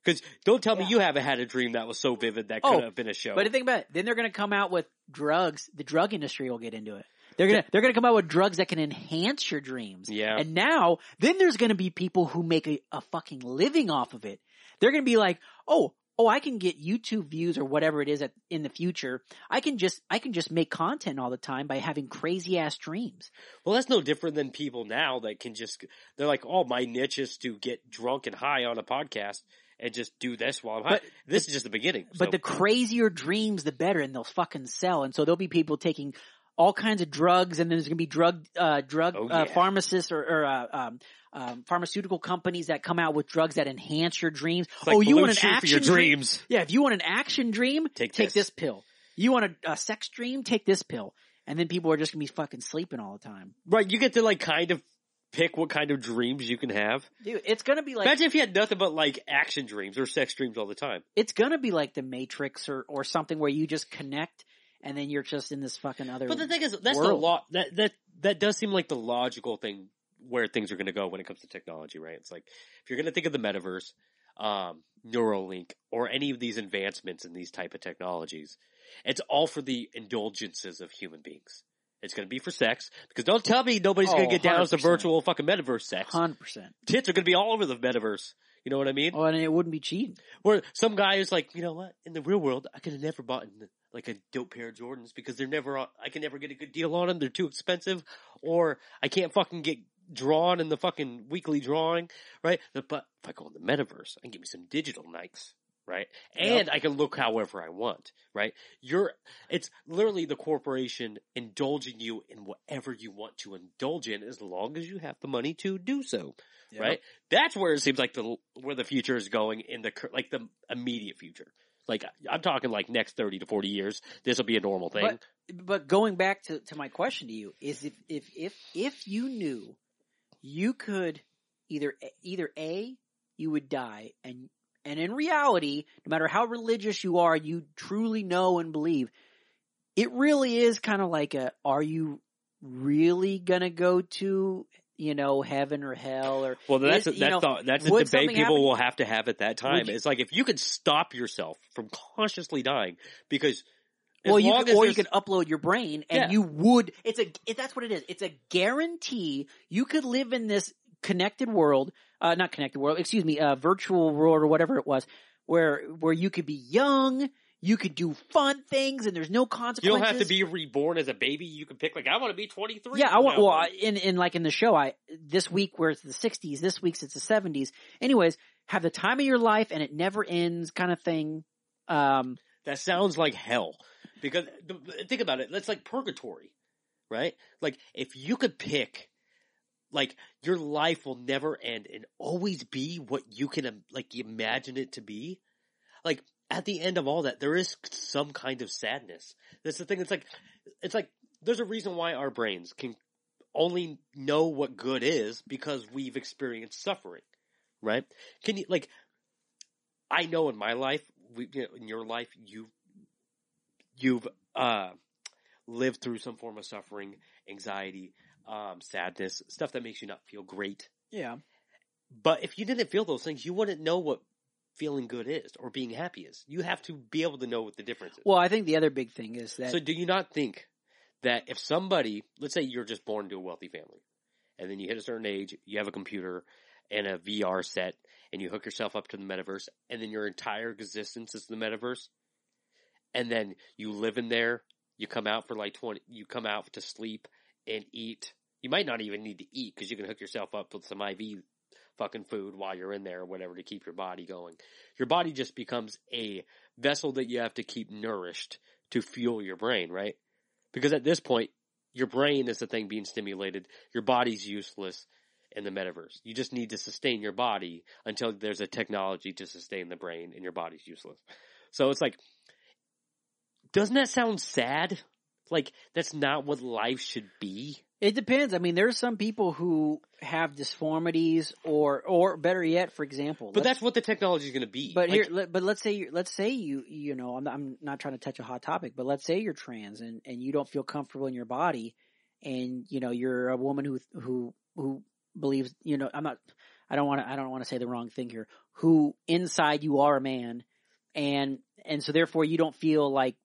Because don't tell me you haven't had a dream that was so vivid that Oh, could have been a show. But the thing about it, then they're going to come out with drugs. The drug industry will get into it. They're gonna they're gonna come out with drugs that can enhance your dreams. Yeah. And now, then there's gonna be people who make a, a fucking living off of it. They're gonna be like, oh, oh, I can get YouTube views or whatever it is at, in the future. I can just I can just make content all the time by having crazy ass dreams. Well, that's no different than people now that can just, they're like, oh, my niche is to get drunk and high on a podcast and just do this while I'm high. But- this is just the beginning. But so- the crazier dreams, the better, and they'll fucking sell. And so there'll be people taking all kinds of drugs, and then there's gonna be drug, uh, drug Oh, uh, pharmacists or, or uh, um, um, pharmaceutical companies that come out with drugs that enhance your dreams. Like oh, you want an action for your dream? dreams. Yeah, if you want an action dream, Take take this. this pill. You want a, a sex dream? Take this pill. And then people are just gonna be fucking sleeping all the time. Right, you get to like kind of pick what kind of dreams you can have. Dude, it's gonna be like Imagine if you had nothing but like action dreams or sex dreams all the time. it's gonna be like the Matrix or or something where you just connect and then you're just in this fucking other. World. But the thing is, that's the world. law. That that that does seem like the logical thing where things are going to go when it comes to technology, right? It's like if you're going to think of the metaverse, um, Neuralink, or any of these advancements in these type of technologies, it's all for the indulgences of human beings. It's going to be for sex because don't tell me nobody's going Oh, to get down to 100%. virtual fucking metaverse sex. hundred percent. Tits are going to be all over the metaverse. You know what I mean? Oh, and it wouldn't be cheating. Where some guy is like, you know what? In the real world, I could have never bought like a dope pair of Jordans because they're never. I can never get a good deal on them. They're too expensive, or I can't fucking get drawn in the fucking weekly drawing, right? But if I go in the metaverse, I can get me some digital Nikes, right? And I can look however I want, right? You're. It's literally the corporation indulging you in whatever you want to indulge in, as long as you have the money to do so right? That's where it seems like the where the future is going in the cur- like the immediate future. Like I'm talking like next thirty to forty years, this will be a normal thing. But but going back to, to my question to you is if if if if you knew you could either either a you would die and and in reality no matter how religious you are you truly know and believe it really is kind of like a are you really gonna go to you know heaven or hell or well, that's is- you that's know, the, that's the debate people happen- will have to have at that time. You- it's like if you could stop yourself from consciously dying, because well, you could, or you could upload your brain, and Yeah. you would. It's a. It, that's what it is. It's a guarantee. You could live in this connected world, uh, not connected world. Excuse me, uh, virtual world or whatever it was, where where you could be young, you could do fun things, and there's no consequences. you don't have to be reborn as a baby. You can pick like I want to be twenty three. Yeah, I want. Well, in in like in the show, I this week where it's the '60s, this week's it's the '70s. Anyways, have the time of your life, and it never ends, kind of thing. Um, That sounds like hell. Because think about it, that's like purgatory, right? Like if you could pick, like your life will never end and always be what you can like imagine it to be. Like at the end of all that, there is some kind of sadness. That's the thing. It's like it's like there's a reason why our brains can only know what good is because we've experienced suffering, right? Can you like? I know in my life, we, you know, in your life, you you've uh, lived through some form of suffering, anxiety, um, sadness, stuff that makes you not feel great. Yeah. But if you didn't feel those things, you wouldn't know what feeling good is or being happy is. You have to be able to know what the difference is. Well, I think the other big thing is that So do you not think that if somebody, let's say you're just born to a wealthy family, and then you hit a certain age, you have a computer and a VR set, and you hook yourself up to the metaverse, and then your entire existence is the metaverse, and then you live in there, you come out for like 20, you come out to sleep and eat. You might not even need to eat because you can hook yourself up with some IV fucking food while you're in there or whatever to keep your body going. Your body just becomes a vessel that you have to keep nourished to fuel your brain, right? Because at this point, your brain is the thing being stimulated. Your body's useless in the metaverse. You just need to sustain your body until there's a technology to sustain the brain and your body's useless. So it's like, doesn't that sound sad? Like, that's not what life should be. It depends. I mean, there's some people who have disformities, or or better yet, for example. But that's what the technology is going to be. But Like, here, let, but let's say you let's say you you know I'm not, I'm not trying to touch a hot topic, but let's say you're trans and and you don't feel comfortable in your body, and you know you're a woman who who who believes you know I'm not I don't want to I don't want to say the wrong thing here. Who inside you are a man, and and so therefore you don't feel like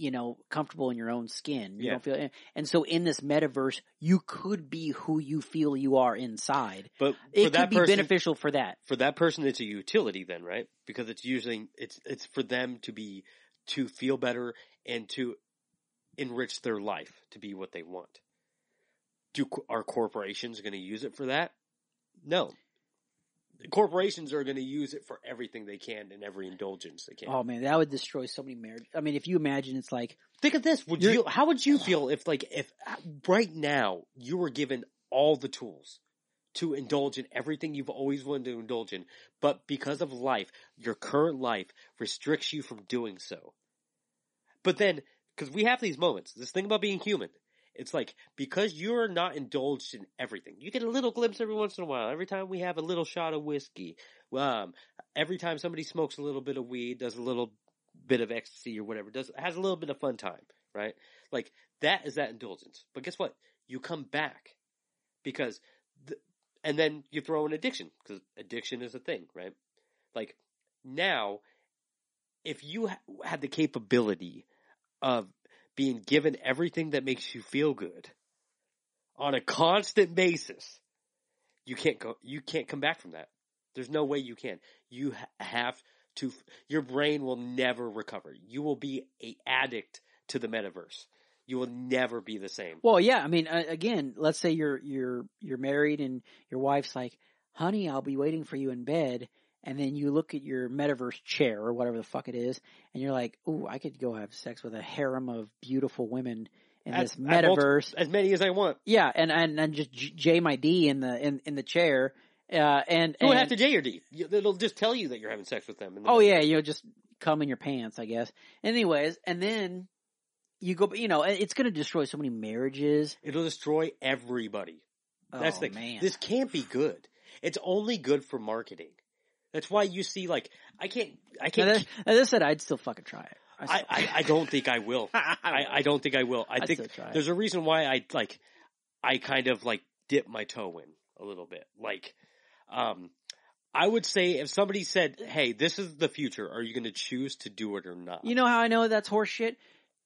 you know comfortable in your own skin. You Yeah. don't feel, eh, and so in this metaverse you could be who you feel you are inside. but It could be person, beneficial for that. for that person, it's a utility then, right? Because it's using it's it's for them to be to feel better and to enrich their life to be what they want. Do are corporations going to use it for that? No. Corporations are going to use it for everything they can and every indulgence they can. Oh man, that would destroy so many marriages. I mean, if you imagine it's like, Think of this. Would You're- How would you feel if, like, if right now you were given all the tools to indulge in everything you've always wanted to indulge in, but because of life, your current life restricts you from doing so. But then, because we have these moments, this thing about being human, it's like because you're not indulged in everything, you get a little glimpse every once in a while. Every time we have a little shot of whiskey, um, every time somebody smokes a little bit of weed, does a little bit of ecstasy or whatever, does has a little bit of fun time, right? Like that is that indulgence. But guess what? You come back because, the, and then you throw in addiction because addiction is a thing, right? Like now, if you ha- had the capability of being given everything that makes you feel good on a constant basis, you can't go, you can't come back from that. There's no way you can. You have to, your brain will never recover. You will be a addict to the metaverse. You will never be the same. well, yeah. I mean, uh, again, let's say you're you're you're married and your wife's like, "Honey, I'll be waiting for you in bed," and then you look at your metaverse chair or whatever the fuck it is, and you're like, "Ooh, I could go have sex with a harem of beautiful women in this metaverse." as many as I want. yeah, and and and just J my D in the in in the chair, uh, and You don't have to J or D. It'll just tell you that you're having sex with them. in the Oh metaverse. yeah, you'll just come in your pants, I guess. Anyways, and then you go, you know, it's going to destroy so many marriages. It'll destroy everybody. That's oh, the man. This can't be good. It's only good for marketing. That's why you see, like, I can't, I can't, as I said, I'd still fucking try it. I, I, I don't think I will. I, I don't think I will. I I'd think still try it. there's a reason why I like, I kind of like dip my toe in a little bit. Like, um, I would say if somebody said, "Hey, this is the future. Are you going to choose to do it or not?" You know how I know that's horseshit?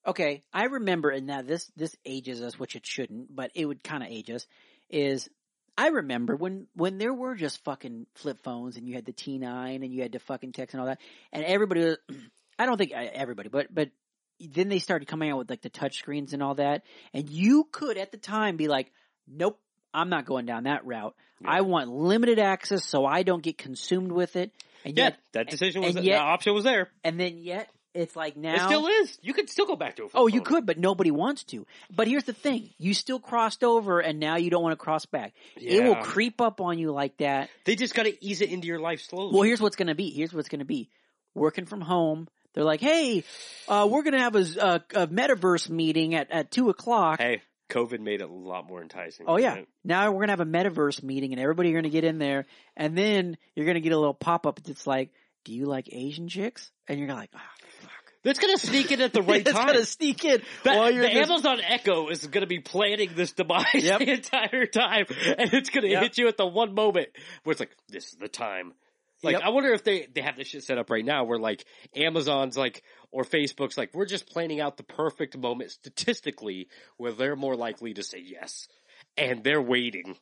Okay, I remember, and now this this ages us, which it shouldn't, but it would kind of age us. Is I remember when when there were just fucking flip phones, and you had the T nine, and you had to fucking text and all that, and everybody. was- I don't think uh, everybody, but but then they started coming out with like the touch screens and all that, and you could at the time be like, nope. I'm not going down that route. Yeah. I want limited access so I don't get consumed with it. And yeah, yet, that decision was and yet- that option was there. and then yet, it's like now. It still is. You could still go back to a Oh, you could, but nobody wants to. But here's the thing: you still crossed over, and now you don't want to cross back. It will creep up on you like that. They just got to ease it into your life slowly. Well, here's what's going to be. Here's what's going to be: working from home. They're like, "Hey, uh, we're going to have a, z- a, a metaverse meeting at at two o'clock." hey, COVID made it a lot more enticing. Oh yeah. Now we're gonna have a metaverse meeting, and everybody are gonna get in there, and then you're gonna get a little pop up that's like, "Do you like Asian chicks?" And you're like, "Ah, fuck." That's gonna sneak in at the right it's time. It's gonna sneak in That- while you're the just- Amazon Echo is going to be planning this device Yep. the entire time, and it's going to Yep. hit you at the one moment where it's like, "This is the time." Like, Yep. I wonder if they they have this shit set up right now, where like Amazon's like or Facebook's like, we're just planning out the perfect moment statistically where they're more likely to say yes, and they're waiting.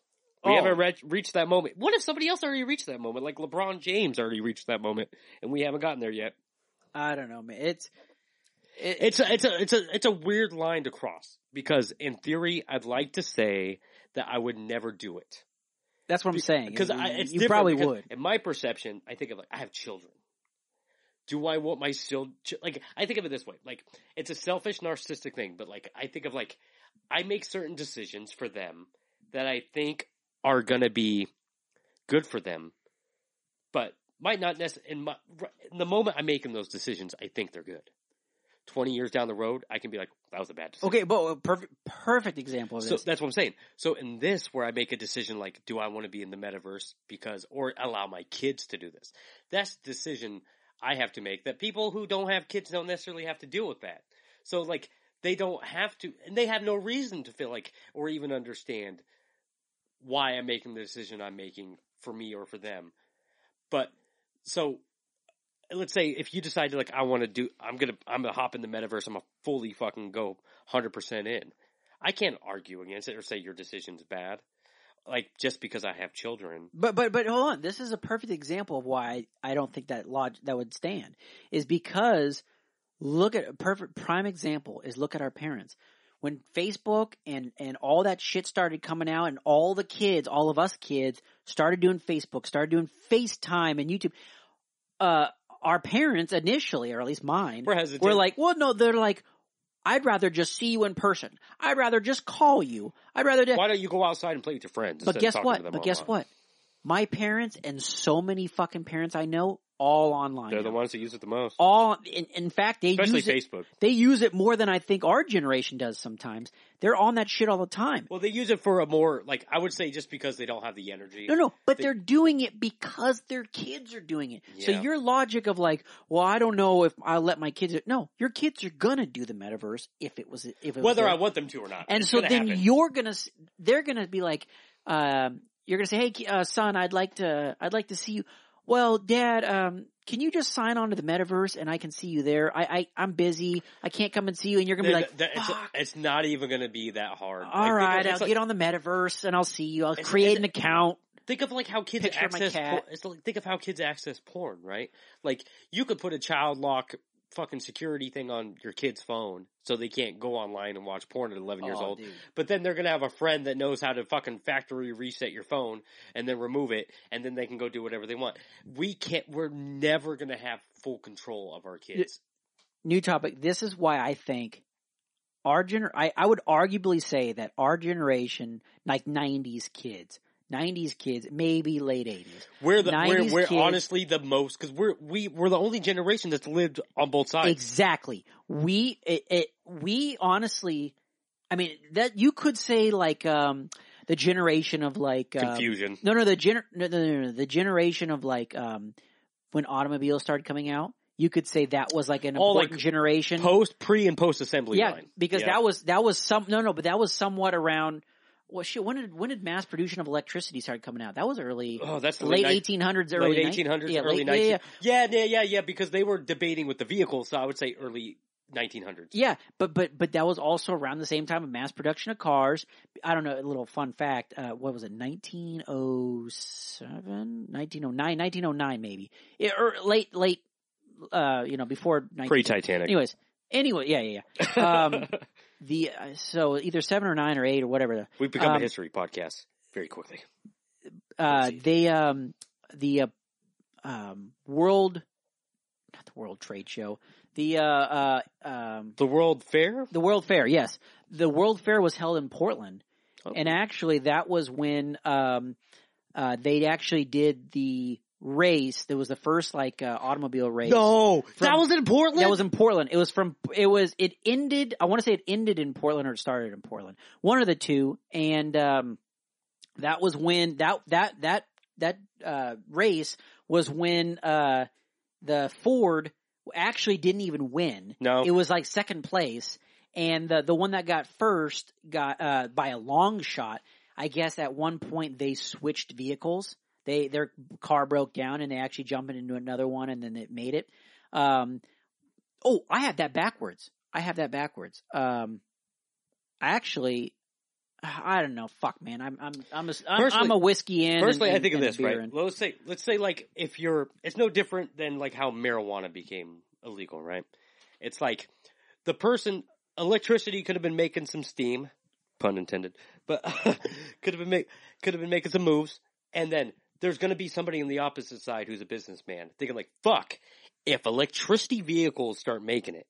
We Oh. haven't re- reached that moment. What if somebody else already reached that moment? Like LeBron James already reached that moment, and we haven't gotten there yet. I don't know, man. It's it, It's a, it's a, it's a, it's a weird line to cross because in theory, I'd like to say that I would never do it that's what I'm saying. because You- I, it's you probably would. In my perception, I think of like I have children. Do I want my still like I think of it this way like it's a selfish narcissistic thing but like I think of like I make certain decisions for them that I think are gonna be good for them but might not necessarily in, my, in the moment I'm making those decisions I think they're good 20 years down the road I can be like that was a bad decision Okay, but a perfect perfect example of so this. that's what I'm saying. So in this, where I make a decision like, do I want to be in the metaverse because, or allow my kids to do this? That's the decision I have to make. That people who don't have kids don't necessarily have to deal with that. So like, they don't have to, and they have no reason to feel like, or even understand why I'm making the decision I'm making for me or for them. But so let's say if you decide to like I want to do I'm gonna I'm gonna hop in the metaverse I'm gonna fully fucking go hundred percent in. I can't argue against it or say your decision's bad. Like just because I have children. But but but hold on, this is a perfect example of why I don't think that log that would stand. Is because look at a perfect prime example is look at our parents. When Facebook and and all that shit started coming out and all the kids, all of us kids started doing Facebook, started doing FaceTime and YouTube. Uh our parents initially, or at least mine, We're hesitant. were like, well, no, they're like, I'd rather just see you in person. I'd rather just call you. I'd rather just, Why don't you go outside and play with your friends? but guess what? But guess what? My parents and so many fucking parents I know all online. They're the ones that use it the most. All in, in fact, they Especially use it. They use it more than I think our generation does. Sometimes they're on that shit all the time. Well, they use it for a more like I would say just because they don't have the energy. No, no, but They- they, are doing it because their kids are doing it. So your logic of like, well, I don't know if I'll let my kids. No, your kids are gonna do the metaverse if it was if it was Whether there. I want them to or not. And It's so then happen. you're gonna, they're gonna be like, um, you're gonna say, hey, uh, son, I'd like to, I'd like to see you. Well, dad, um, can you just sign on to the metaverse and I can see you there? I, I, I'm busy. I can't come and see you. And you're gonna be like, th- it's, fuck. it's not even going to be that hard. Like, All of- right, I'll like- get on the metaverse and I'll see you. I'll create an account. Think of like how kids Picture my access. cat. Por- it's like, think of how kids access porn, right? Like you could put a child lock fucking security thing on your kid's phone so they can't go online and watch porn at 11 years Oh, old. dude. But then they're gonna have a friend that knows how to fucking factory reset your phone and then remove it, and then they can go do whatever they want. We can't. We're never gonna have full control of our kids. New topic. This is why I think our gener. I, I would arguably say that our generation, like '90s kids, '90s kids, maybe late '80s. We're the we're, we're kids- honestly the most because we're we we're the only generation that's lived on both sides. Exactly. We it, it we honestly, I mean that you could say like um the generation of like um, Confusion. no, no, the gener no, no, no, no, the generation of like um when automobiles started coming out. You could say that was like an Oh, like generation. Post, pre, and post assembly yeah, line. because Yeah. that was that was some no no, but that was somewhat around. Well, shit. When did when did mass production of electricity start coming out? That was early, Oh, that's the late eighteen hundreds, early eighteen hundreds, yeah, early nineteen. yeah, yeah. Yeah, yeah, yeah. Because they were debating with the vehicles, so I would say early nineteen hundreds. Yeah, but but but that was also around the same time of mass production of cars. I don't know. A little fun fact. Uh, what was it? 1907, 1909, 1909 maybe. It, or late late. Uh, you know, before 19- Pre Titanic. Anyways, anyway, yeah, yeah, yeah. Um, the uh, so either seven or nine or eight or whatever. We've become a um, history podcast very quickly. Uh, they um the uh, um world, not the World Trade Show. The uh uh um The World Fair. The World Fair, yes. The World Fair was held in Portland. Oh. And actually that was when um uh they actually did the race. There was the first like uh, automobile race. No, From- that was in Portland. That was in Portland. It was from, it was, it ended, I want to say it ended in Portland or it started in Portland. One of the two. And, um, that was when, that, that, that, that, uh, race was when, uh, the Ford actually didn't even win. no. It was like second place. And the, the one that got first got, uh, by a long shot. I guess at one point they switched vehicles. They, their car broke down and they actually jumped into another one and then it made it. Um, oh, I have that backwards. I have that backwards. Um, I actually, I don't know. Fuck, man. I'm, I'm, I'm a, I'm, a whiskey in. Personally, I think of this, right? in. Let's say, let's say, like, if you're, it's no different than like how marijuana became illegal, right? It's like the person, electricity could have been making some steam, pun intended, but could have been make, could have been making some moves, and then there's going to be somebody on the opposite side who's a businessman thinking like, fuck, if electricity vehicles start making it,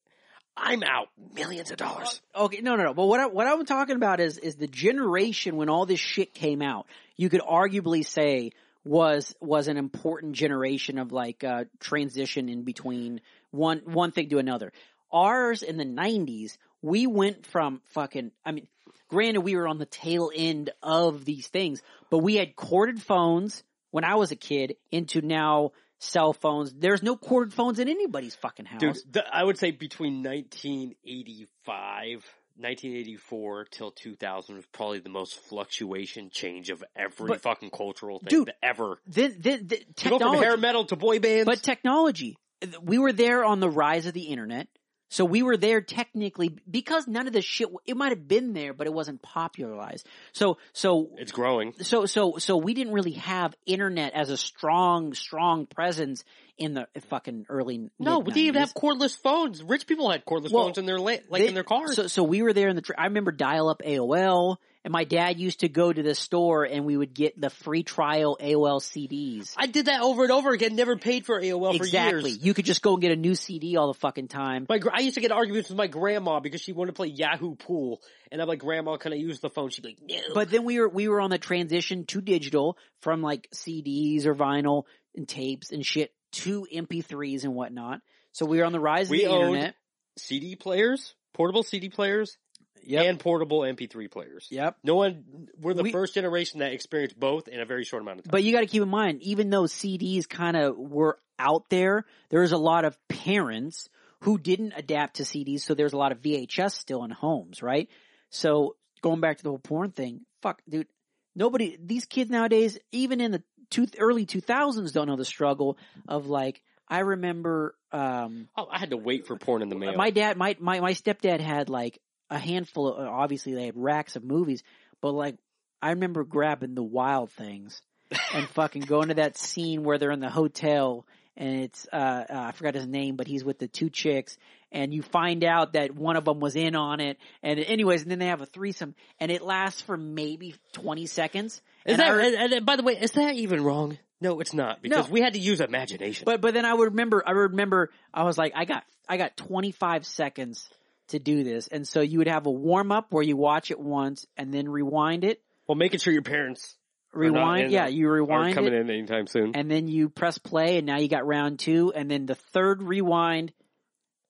I'm out millions of dollars. Okay, no, no, no. But what I, what I'm talking about is is the generation when all this shit came out. You could arguably say was was an important generation of like uh, transition in between one one thing to another. Ours in the '90s, we went from fucking. I mean, granted, we were on the tail end of these things, but we had corded phones when I was a kid into now cell phones. There's no corded phones in anybody's fucking house. Dude, the, I would say between 1985, 1984 till 2000 was probably the most fluctuation change of every But- fucking cultural thing Dude, ever. then, then, then To go from hair metal to boy bands. But technology, we were there on the rise of the internet. So we were there technically because none of the shit, it might have been there, but it wasn't popularized. So, so, it's growing. so, so, so we didn't really have internet as a strong, strong presence in the fucking early. No, we didn't even have cordless phones. Rich people had cordless Well, phones in their la- like They- in their cars. So, so we were there in the. Tr- I remember dial up AOL, and my dad used to go to the store, and we would get the free trial AOL CDs. I did that over and over again. Never paid for AOL exactly. for years. Exactly. You could just go and get a new CD all the fucking time. My, I used to get arguments with my grandma because she wanted to play Yahoo Pool, and I'm like, "Grandma, can I use the phone?" She'd be like, "No." But then we were we were on the transition to digital from like CDs or vinyl and tapes and shit to MP3s and whatnot. So we were on the rise We of the owned- internet. CD players, portable CD players, Yep. and portable MP3 players. Yep. No one, we're the We- first generation that experienced both in a very short amount of time. But you got to keep in mind, even though CDs kind of were out there, there's a lot of parents who didn't adapt to CDs. So there's a lot of VHS still in homes, right? So going back to the whole porn thing, fuck, dude, nobody, these kids nowadays, even in the two, early 2000s, don't know the struggle of like, I remember, um, oh, I had to wait for porn in the mail. my dad, my, my, my stepdad had like a handful of, obviously they had racks of movies, but like, I remember grabbing the wild things and fucking going to that scene where they're in the hotel and it's, uh, uh, I forgot his name, but he's with the two chicks and you find out that one of them was in on it. And anyways, and then they have a threesome and it lasts for maybe 20 seconds. is And that, re- and, and by the way, is that even wrong? No, it's not because No. we had to use imagination. But but then I would remember I remember I was like I got I got 25 seconds to do this. And so you would have a warm up where you watch it once and then rewind it. well, making sure your parents Rewind, yeah, you rewind coming it in anytime soon. and then you press play and now you got round 2 and then the third rewind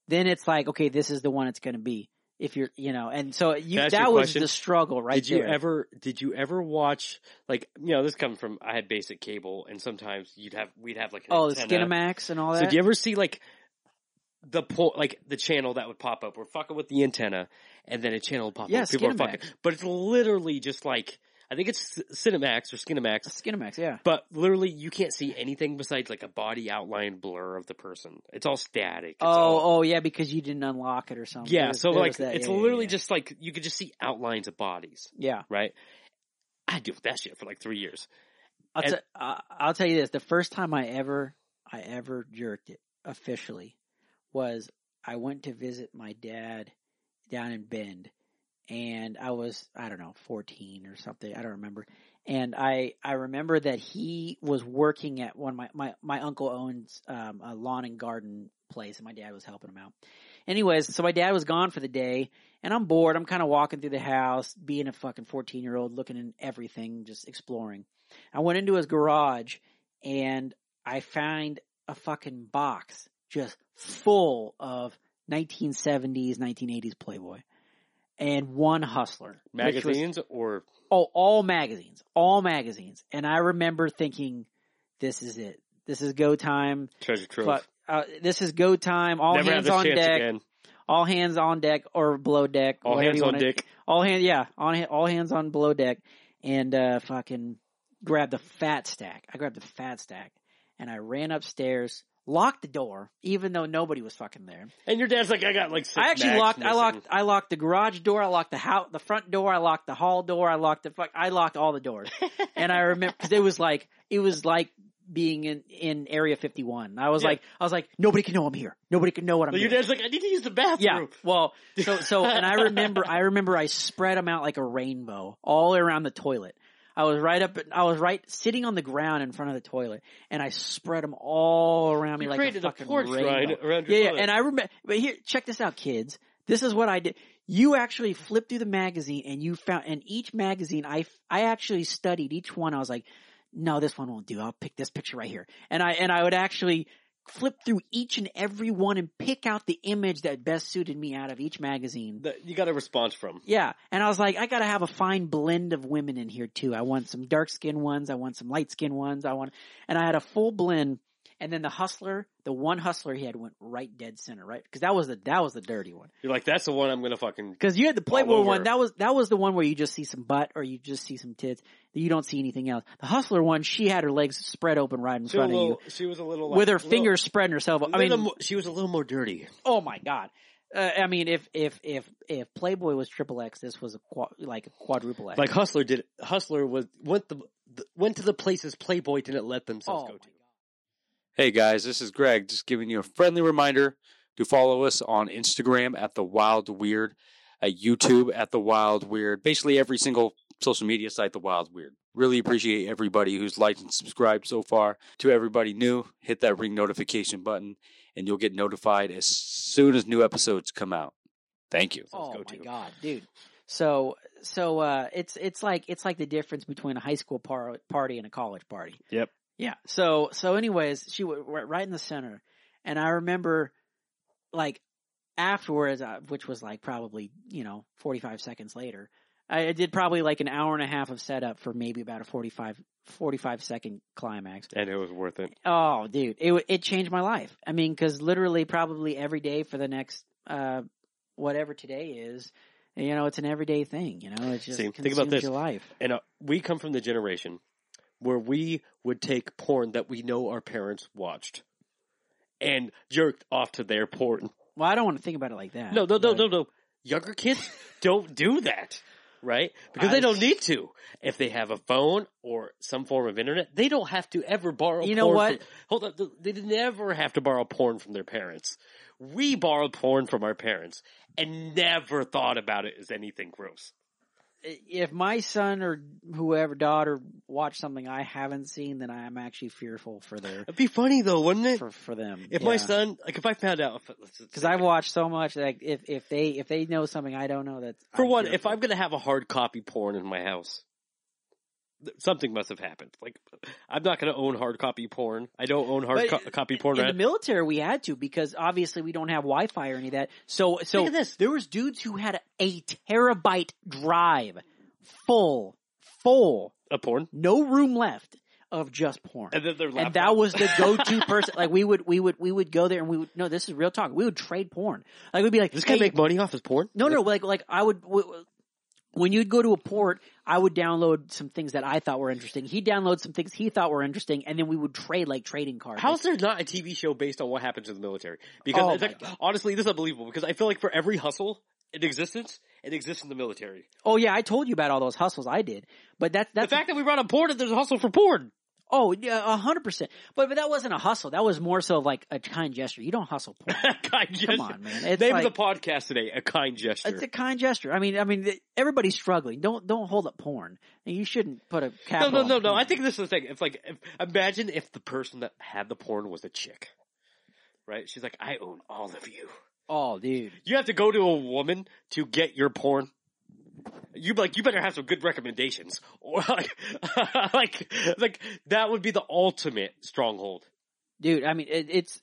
then it's like okay, this is the one it's going to be. If you're, you know, and so you, Can I ask you a that was question? the struggle right did you there. ever? Did you ever watch like you know this comes from? I had basic cable, and sometimes you'd have we'd have like oh, the antenna. Skinamax and all that. So do you ever see like the po- like the channel that would pop up? We're fucking with the antenna, and then a channel would pop Yeah, up. People are fucking, but it's literally just like I think it's Cinemax or Skinamax. Skinamax, yeah. But literally, you can't see anything besides like a body outline blur of the person. It's all static. It's Oh, all, oh yeah, because you didn't unlock it or something. yeah. Was- So like, that. it's Yeah, literally yeah. just like you could just see outlines of bodies, yeah. right? I deal with that shit for like three years. I'll, And- t- I'll tell you this: the first time I ever, I ever jerked it officially was I went to visit my dad down in Bend, and I was I don't know fourteen or something. I don't remember. And I I remember that he was working at one of my my my uncle owns um, a lawn and garden place, and my dad was helping him out. Anyways, so my dad was gone for the day, and I'm bored. I'm kind of walking through the house, being a fucking 14 year old, looking in everything, just exploring. I went into his garage and I find a fucking box just full of 1970s, 1980s Playboy and one Hustler. which was- Magazines or oh, all magazines, all magazines. And I remember thinking, this is it. This is go time. treasure trove. Fuck, uh, this is go time. All Never hands on deck. again. All hands on deck or below deck. All hands on wanna- All hands, yeah, on all hands on below deck, and uh, fucking grab the fat stack. I grabbed the fat stack, and I ran upstairs, locked the door, even though nobody was fucking there. And your dad's like, I got like six I actually locked. I locked. I locked the garage door. I locked the house, the front door. I locked the hall door. I locked the fuck. I locked all the doors. and I remember because it was like it was like being in in Area 51. I was Yeah. like I was like nobody can know I'm here. Nobody can know what I'm But your doing. dad's like, I need to use the bathroom. Yeah. Well, so so and I remember I remember I spread them out like a rainbow all around the toilet. I was right up. I was right sitting on the ground in front of the toilet, and I spread them all around me You like a a fucking porch rainbow. ride around your Yeah, yeah. And I remember, but here, check this out, kids. This is what I did. You actually flipped through the magazine and you found, and each magazine, I, I actually studied each one. I was like, no, this one won't do. I'll pick this picture right here. And I, and I would actually flip through each and every one and pick out the image that best suited me out of each magazine. That you got a response from. Yeah. And I was like, I gotta have a fine blend of women in here too. I want some dark skinned ones. I want some light skinned ones. I want, and I had a full blend. And then the hustler, the one hustler he had went right dead center, right? Because that was the, that was the dirty one. You're like, that's the one I'm gonna fucking. Cause you had the Playboy one. That was, that was the one where you just see some butt or you just see some tits. that You don't see anything else. The hustler one, she had her legs spread open right in She front a of you she was a little like, with her little- fingers spreading herself. I mean, mo- she was a little more dirty. Oh my god. Uh, I mean, if if if if Playboy was triple X, this was a like a quadruple X. Like Hustler did. Hustler was went the, the went to the places Playboy didn't let themselves oh go to. God. Hey guys, this is Greg, just giving you a friendly reminder to follow us on Instagram at the Wild Weird, at YouTube at the Wild Weird, basically every single social media site, the Wild Weird. Really appreciate everybody who's liked and subscribed so far. To everybody new, hit that ring notification button, and you'll get notified as soon as new episodes come out. Thank you. Oh go my to. god, dude. So so uh, it's it's like it's like the difference between a high school par- party and a college party. Yep. Yeah. So so anyways, she was right in the center, and I remember like afterwards, uh, which was like probably you know forty five seconds later. I did probably like an hour and a half of setup for maybe about a 45, 45 second climax. And it was worth it. Oh, dude, it it changed my life. I mean, because literally, probably every day for the next uh, whatever today is, you know, it's an everyday thing. You know, it just See, think about this. your life. And uh, we come from the generation where we would take porn that we know our parents watched and jerked off to their porn. Well, I don't want to think about it like that. No, no, no, no, no. Younger kids don't do that, right? Because I- they don't need to. If they have a phone or some form of internet, they don't have to ever borrow. You know what? From, hold on, they never have to borrow porn from their parents. We borrowed porn from our parents and never thought about it as anything gross. If my son or whoever daughter watch something I haven't seen, then I am actually fearful for their It'd be funny though, wouldn't it? for for them. If my son, like, if I found out, because I've watched so much, like if if they if they know something I don't know, that for I'm one, if. I'm gonna have a hard copy porn in my house, something must have happened. Like, I'm not gonna own hard copy porn. I don't own hard co- copy porn. In right? the military, we had to because obviously we don't have Wi-Fi or any of that. So, so Think of this. there was dudes who had a terabyte drive, full, full, of porn, no room left of just porn. and And that was the go-to person. Like we would, we would, we would go there and we would. No, this is real talk. We would trade porn. Like we'd be like, this guy hey, make money off his porn. no, no, like, like I would. When you'd go to a port, I would download some things that I thought were interesting. He'd download some things he thought were interesting, and then we would trade like trading cards. How's there not a TV show based on what happens in the military? Because Oh like, honestly, this is unbelievable. Because I feel like for every hustle in existence, it exists in the military. Oh yeah, I told you about all those hustles I did, but that's that's the fact that we brought up porn, and there's a hustle for porn. Oh yeah, a hundred percent. But but that wasn't a hustle. That was more so like a kind gesture. You don't hustle porn. kind gesture. on, man. It's Name like- of the podcast today: a kind gesture. It's a kind gesture. I mean, I mean, everybody's struggling. Don't don't hold up porn. You shouldn't put a cap. No, no, no, no. I think this is the thing. It's like, if, imagine if the person that had the porn was a chick, right? She's like, I own all of you. Oh, dude. You have to go to a woman to get your porn. You like, you better have some good recommendations, or like, like, like that would be the ultimate stronghold. dude. I mean, it, it's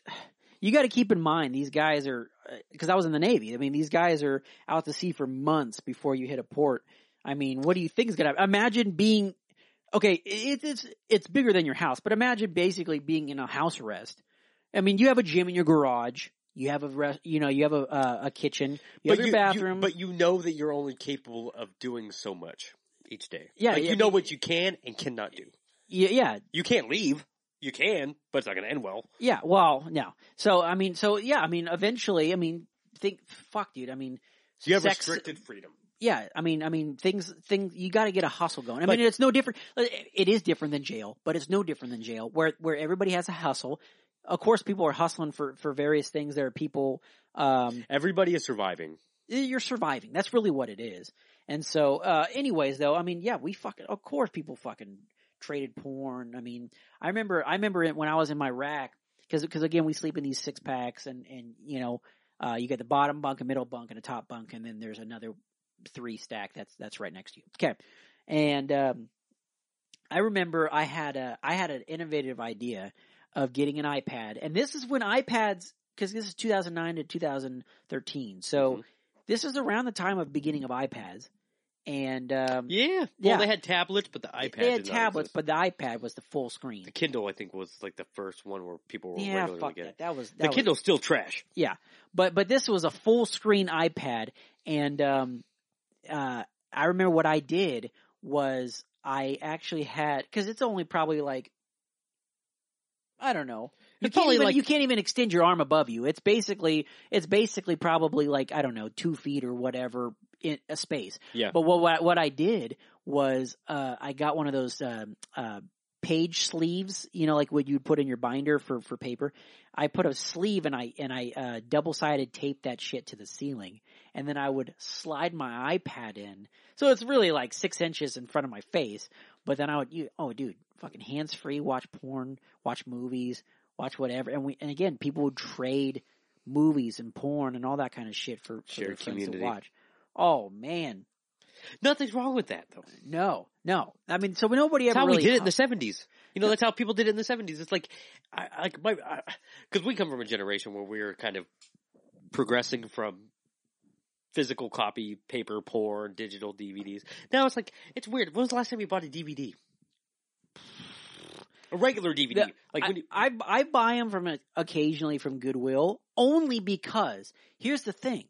you got to keep in mind these guys are uh, because I was in the Navy. I mean, these guys are out to sea for months before you hit a port. I mean, what do you think is gonna imagine being? Okay, it's it's it's bigger than your house, but imagine basically being in a house arrest. I mean, you have a gym in your garage. You have a rest, you know, you have a uh, a kitchen. You have your bathroom. but you know that you're only capable of doing so much each day. Yeah, like yeah, you know I mean- what you can and cannot do. yeah, yeah, You can't leave. You can, but it's not going to end well. Yeah, well, no. So I mean, so yeah, I mean, eventually, I mean, think, fuck, dude. I mean, You have sex- restricted freedom. Yeah, I mean, I mean, things, things. You got to get a hustle going. I mean, it's no different. It is different than jail, but it's no different than jail, where where everybody has a hustle. Of course, people are hustling for for various things. There are people. Um, Everybody is surviving. you're surviving. That's really what it is. And so, uh, anyways, though, I mean, yeah, we fucking, of course, people fucking traded porn. I mean, I remember, I remember it when I was in my rack, cause, cause again, we sleep in these six packs and, and, you know, uh, you get the bottom bunk, a middle bunk, and a top bunk, and then there's another three stack that's, that's right next to you. Okay. And, um, I remember I had a, I had an innovative idea of getting an iPad, and this is when iPads, cause this is 2009 to 2013. So, Mhm. this is around the time of beginning of iPads, and um, Yeah. Yeah. Well, they had tablets, but the iPad. they had tablets, but the iPad was the full screen. the Kindle, I think, was like the first one where people were Yeah, regularly fuck getting. that. That was The that was, Kindle's still trash. Yeah. But but this was a full screen iPad, and um, uh, I remember what I did was I actually had because it's only probably like I don't know. You It's can't even like- you can't even extend your arm above you. It's basically it's basically probably like I don't know two feet or whatever in a space. Yeah. But what what, what I did was uh, I got one of those um uh, page sleeves, you know, like what you'd put in your binder for for paper. I put a sleeve and I and I uh, double sided taped that shit to the ceiling, and then I would slide my iPad in. So it's really like six inches in front of my face. But then I would, you, oh, dude, fucking hands free, watch porn, watch movies, watch whatever. And we and again, people would trade movies and porn and all that kind of shit for, for their friends to community. watch. Oh man, Nothing's wrong with that, though. no, no. I mean, so nobody That's ever how really we did it in the seventies. You know, that's how people did it in the seventies. It's like, I, like my, because we come from a generation where we were kind of progressing from physical copy, paper, porn, digital DVDs. Now it's like it's weird. When was the last time you bought a DVD? A regular DVD, The- like when you, I, I I buy them from a, occasionally from Goodwill only because here's the thing: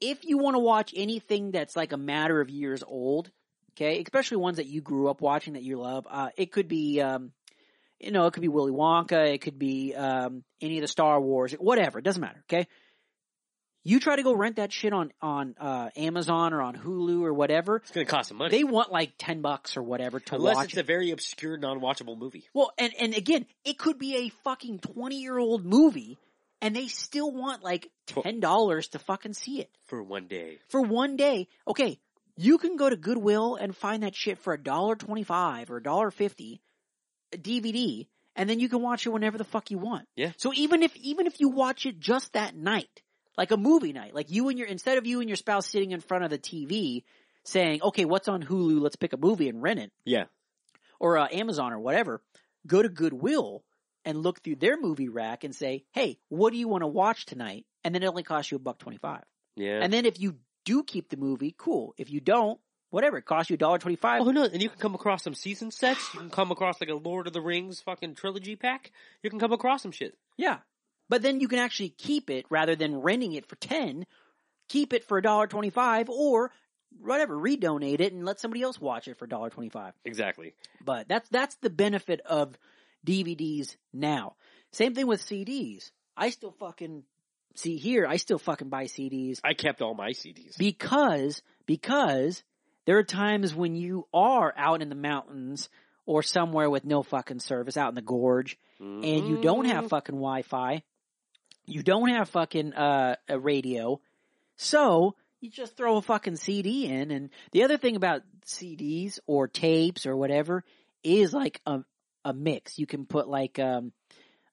if you want to watch anything that's like a matter of years old, okay, especially ones that you grew up watching that you love, uh, it could be, um, you know, it could be Willy Wonka, it could be um, any of the Star Wars, whatever. It doesn't matter. Okay, you try to go rent that shit on on uh, Amazon or on Hulu or whatever. it's going to cost some money. They want like ten bucks or whatever to Unless watch it's a very obscure, non-watchable movie. Well, and and again, it could be a fucking twenty year old movie, and they still want like ten dollars to fucking see it For one day, for one day. Okay, you can go to Goodwill and find that shit for a dollar twenty five or a dollar fifty, DVD, and then you can watch it whenever the fuck you want. Yeah. So even if even if you watch it just that night, like a movie night, like you and your instead of you and your spouse sitting in front of the TV saying, "Okay, what's on Hulu? Let's pick a movie and rent it." yeah, or uh, Amazon or whatever, go to Goodwill and look through their movie rack and say, "Hey, what do you want to watch tonight?" And then it only costs you a buck twenty five. yeah. And then if you do keep the movie, cool. If you don't, whatever, it costs you a dollar twenty five. Oh no! And you can come across some season sets. You can come across like a Lord of the Rings fucking trilogy pack. You can come across some shit. Yeah, but then you can actually keep it rather than renting it for ten. Keep it for a dollar twenty five, or whatever, redonate it and let somebody else watch it for a dollar twenty five. Exactly. But that's that's the benefit of DVDs now. Same thing with CDs. I still fucking see here. I still fucking buy CDs I kept all my CDs. because because there are times when you are out in the mountains or somewhere with no fucking service out in the gorge and you don't have Mm. fucking Wi-Fi, you don't have fucking uh, a radio, so you just throw a fucking CD in. And the other thing about CDs or tapes or whatever is like a a mix. You can put like um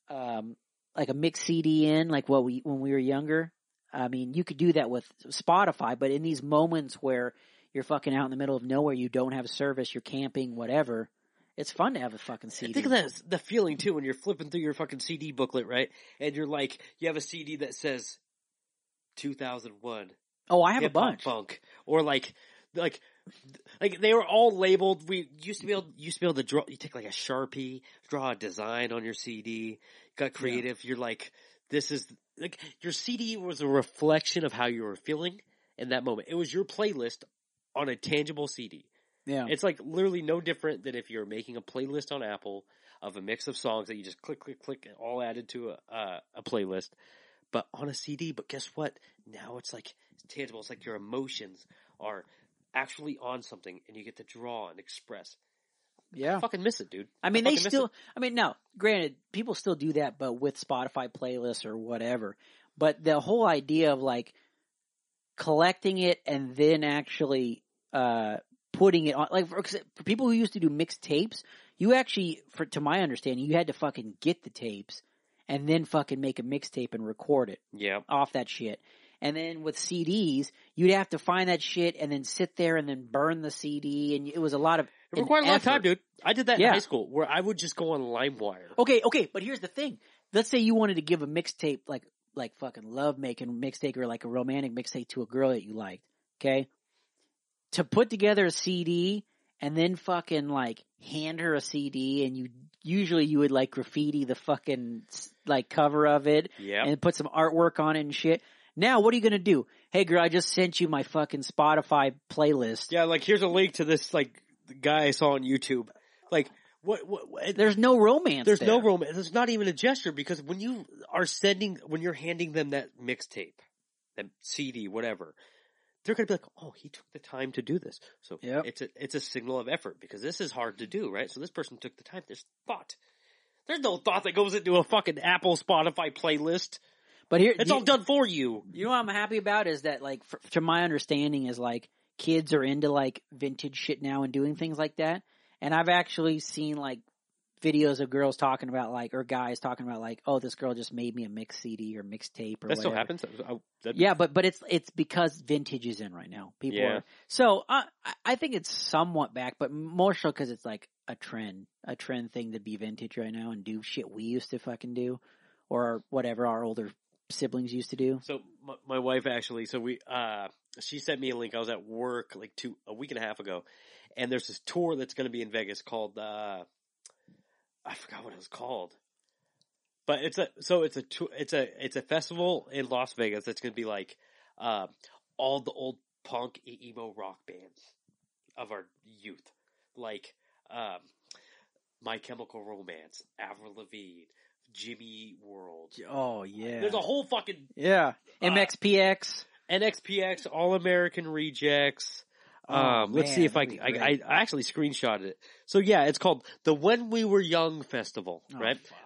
um like a mix CD in, like what we when we were younger. I mean, you could do that with Spotify, but in these moments where you're fucking out in the middle of nowhere, you don't have service, you're camping, whatever. It's fun to have a fucking CD. Think of that the feeling too when you're flipping through your fucking CD booklet, right? And you're like, you have a CD that says 2001 oh, I have a bunch. funk, or like, like, like they were all labeled. We used to be able, used to be able to draw. You take like a sharpie, draw a design on your CD. Got creative. You're like, this is like your CD was a reflection of how you were feeling in that moment. It was your playlist on a tangible CD. Yeah. It's like literally no different than if you're making a playlist on Apple of a mix of songs that you just click, click, click, and all added to a, uh, a playlist, but on a CD. But guess what? Now it's like it's tangible. It's like your emotions are actually on something, and you get to draw and express. yeah. Fucking miss it, dude. I mean, they still. I mean, now, granted, people still do that, but with Spotify playlists or whatever. But the whole idea of like collecting it and then actually uh putting it on, like for, for people who used to do mixed tapes, you actually, for to my understanding, you had to fucking get the tapes and then fucking make a mixtape and record it Yeah, off that shit. And then with CDs, you'd have to find that shit and then sit there and then burn the CD, and it was a lot of it required a lot of time, dude. I did that Yeah. in high school, where I would just go on LimeWire. Okay, okay, but here's the thing. Let's say you wanted to give a mixtape like like fucking love making mixtape or like a romantic mixtape to a girl that you liked. Okay, to put together a CD and then fucking like hand her a CD and you usually you would like graffiti the fucking like cover of it Yeah, and put some artwork on it and shit. Now what are you gonna do? Hey girl, I just sent you my fucking Spotify playlist. yeah. Like here's a link to this like guy I saw on YouTube. Like what? What? what There's no romance. There's no romance. There's not even a gesture because when you are sending, when you're handing them that mixtape, that CD, whatever, they're gonna be like, "Oh, he took the time to do this." So Yep. it's a it's a signal of effort because this is hard to do, right? So this person took the time. There's thought. There's no thought that goes into a fucking Apple Spotify playlist. But here, It's you- all done for you. You know what I'm happy about is that like, f to my understanding, is like kids are into like vintage shit now and doing things like that. And I've actually seen like videos of girls talking about like, or guys talking about like, oh, this girl just made me a mix CD or mixtape or That still whatever. happens. I- Yeah, but but it's it's because vintage is in right now. People Yeah. are so uh, I I think it's somewhat back, but more so because it's like a trend, a trend thing to be vintage right now and do shit we used to fucking do, or whatever our older siblings used to do. So my, my wife actually, so we, uh, she sent me a link. I was at work like two, a week and a half ago, and there's this tour that's going to be in Vegas called, uh, I forgot what it was called, but it's a, so it's a, it's a, it's a festival in Las Vegas that's going to be like, uh, all the old punk emo rock bands of our youth, like, um, My Chemical Romance, Avril Lavigne, Jimmy World. Oh yeah, There's a whole fucking Yeah. Uh, MXPX. NXPX All American Rejects. Oh, Um, let's see if I, I, I. I actually screenshotted it. So yeah, it's called the When We Were Young Festival, Oh, right? fuck.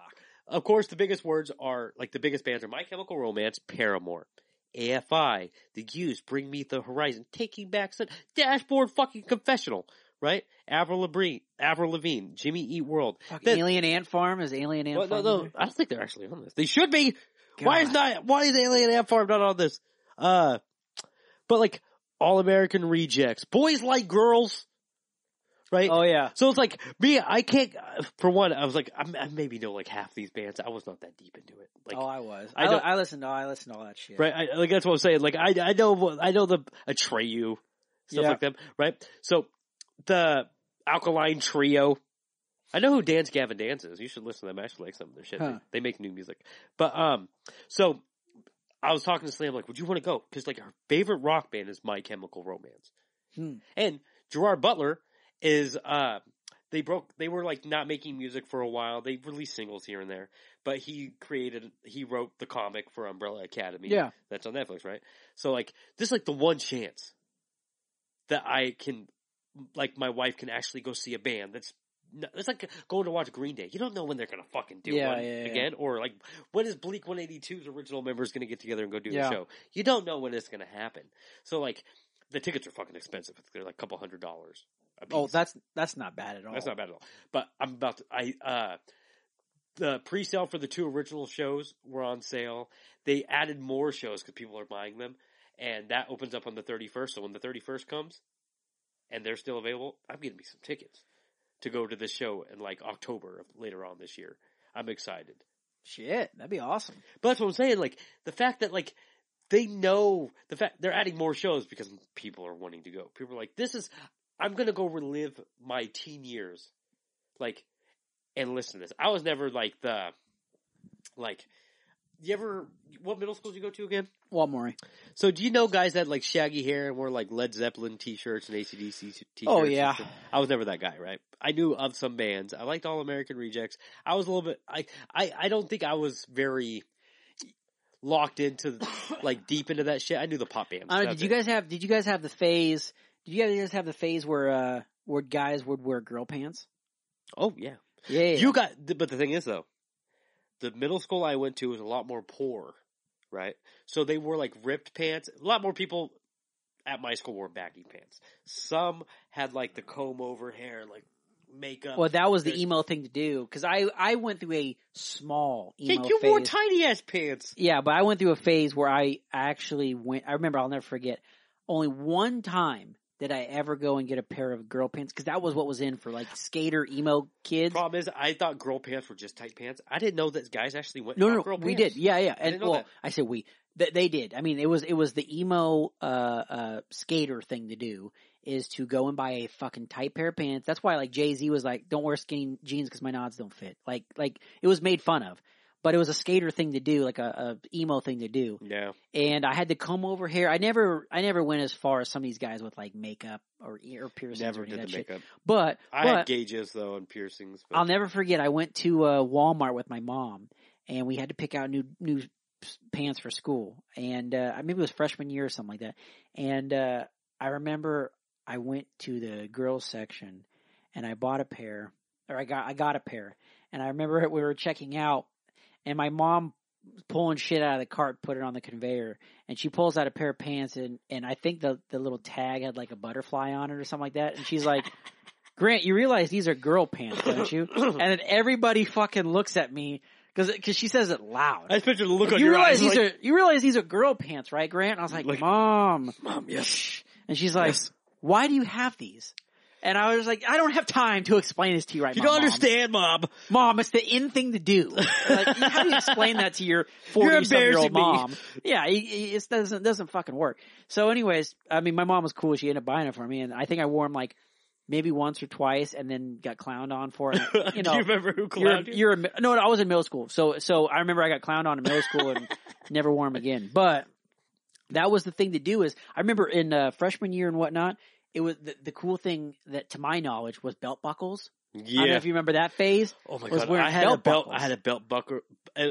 Of course, the biggest words are like the biggest bands are My Chemical Romance, Paramore, AFI, The Used, Bring Me the Horizon, Taking Back Sun, Dashboard, fucking Confessional, right? Avril Lavigne, Avril Lavigne, Jimmy Eat World. Fucking Then- Alien Ant Farm is Alien Ant Well, Farm. no, in I don't think they're actually on this. They should be. there? Why is not? Why is Alien Ant Farm not on this? Uh, but like All American Rejects, Boys Like Girls, right? Oh yeah. So it's like me. I can't. For one, I was like, I'm, I maybe know like half these bands. I was not that deep into it. Like, oh, I was. I I, I, listened to I listened to all that shit. right? I, like that's what I'm saying. Like I, I know, I know the Atreyu stuff Yeah. like them, right? So the Alkaline Trio. I know who Dance Gavin Dance is. You should listen to them. I actually like some of their shit. Huh. They, they make new music. But um, so I was talking to Slam like, would you want to go? Because like our favorite rock band is My Chemical Romance, Hmm. and Gerard Butler is uh. They broke. They were like not making music for a while. They released singles here and there, but he created. He wrote the comic for Umbrella Academy Yeah. that's on Netflix, right? So like this is like the one chance that I can like my wife can actually go see a band that's it's like going to watch Green Day. You don't know when they're gonna fucking do Yeah, one yeah, yeah. again, or like when is Blink-182's original members gonna get together and go do Yeah. the show? You don't know when it's gonna happen. So like the tickets are fucking expensive. They're like a couple hundred dollars. a Oh, that's that's not bad at all. That's not bad at all. But I'm about to, I, uh, the pre-sale for the two original shows were on sale. They added more shows because people are buying them. And that opens up on the 31st. So when the 31st comes and they're still available, I'm getting me some tickets to go to the show in like October of later on this year. I'm excited. Shit, that'd be awesome. But that's what I'm saying. Like the fact that like they know the fact they're adding more shows because people are wanting to go. People are like, this is I'm gonna go relive my teen years, like, and listen to this. I was never like the like. You ever what middle school did you go to again? Walmart. So do you know guys that had like shaggy hair and wore like Led Zeppelin t-shirts and ACDC t-shirts? Oh, yeah. I was never that guy, right? I knew of some bands. I liked All American Rejects. I was a little bit, I, I, I don't think I was very locked into like deep into that shit. I knew the pop bands. I don't know, did you it. guys have? Did you guys have the phase? Did you guys have the phase where uh where guys would wear girl pants? Oh yeah. Yeah, yeah. You got, but the thing is though, the middle school I went to was a lot more poor, right? So they wore like ripped pants. A lot more people at my school wore baggy pants. Some had like the comb over hair, like makeup. well, that was the emo thing to do because I I went through a small Yeah, you phase. wore tiny ass pants. yeah, but I went through a phase where I actually went. I remember I'll never forget. Only one time did I ever go and get a pair of girl pants because that was what was in for like skater emo kids. Problem is, I thought girl pants were just tight pants. I didn't know that guys actually went. No, no, girl we pants. did. Yeah, yeah. And know well, that. I said we. They, they did. I mean, it was it was the emo uh uh skater thing to do is to go and buy a fucking tight pair of pants. That's why like Jay Z was like, "Don't wear skinny jeans because my nods don't fit." Like like it was made fun of, but it was a skater thing to do, like a, a emo thing to do. Yeah, And I had to comb over hair. I never I never went as far as some of these guys with like makeup or ear piercings never did the shit. makeup. But I but had gauges though and piercings. But I'll never forget. I went to uh, Walmart with my mom, and we had to pick out new new pants for school. And uh, maybe it was freshman year or something like that. And uh, I remember I went to the girls section, and I bought a pair, or I got I got a pair. And I remember we were checking out, and my mom pulling shit out of the cart, put it on the conveyor, and she pulls out a pair of pants, and and I think the the little tag had like a butterfly on it or something like that. And she's like. Grant, you realize these are girl pants, don't you? and then everybody fucking looks at me because because she says it loud. I picture the look on you your realize eyes. these like, are you realize these are girl pants, right, Grant? And I was like, Like- Mom, Mom, yes. and she's like, Yes. Why do you have these? And I was like, I don't have time to explain this to you right You now. You don't Mom. understand, Mom. Mom, it's the in thing to do. Like, how do you explain that to your You're forty some year old embarrassing me. mom? Yeah, it, it doesn't doesn't fucking work. So, anyways, I mean, my mom was cool. She ended up buying it for me, and I think I wore them like maybe once or twice, and then got clowned on for it. You know, Do you remember who you're, you? you're a, no, no, I was in middle school. So, so I remember I got clowned on in middle school and never wore them again. But that was the thing to do is I remember in uh, freshman year and whatnot, it was the, the cool thing that to my knowledge was belt buckles. I don't know Yeah. if you remember that phase. Oh my god! I had a belt buckles. I had a belt buckle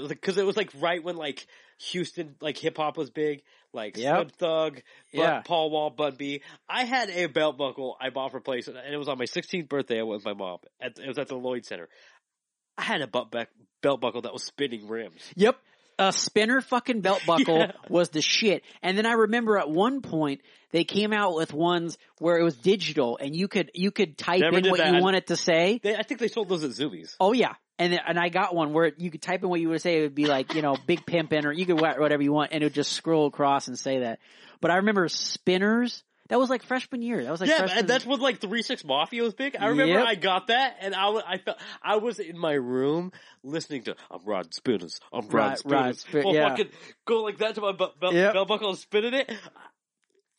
because it was like right when like Houston, like hip hop was big, like Yep. Slim Thug, but Yeah. Paul Wall, Bun B. I had a belt buckle I bought for place, and it was on my 16th birthday. I went with my mom. At, it was at the Lloyd Center. I had a belt, back, belt buckle that was spinning rims. Yep. A spinner fucking belt buckle Yeah. was the shit. And then I remember at one point they came out with ones where it was digital and you could you could type Never in what that. you wanted to say. They, I think they sold those at Zumiez. Oh yeah. And and I got one where you could type in what you would say. It would be like, you know, big pimpin' or you could whatever you want and it would just scroll across and say that. But I remember spinners. That was like freshman year. That was like yeah, freshman. and that's when like Three Six Mafia was big. I remember Yep. I got that, and I was I felt I was in my room listening to I'm Rod Spinners, I'm Rod Rod- Rod Spinners. Spin- well, yeah. fucking go like that to my belt, belt, Yep. belt buckle and spinning it.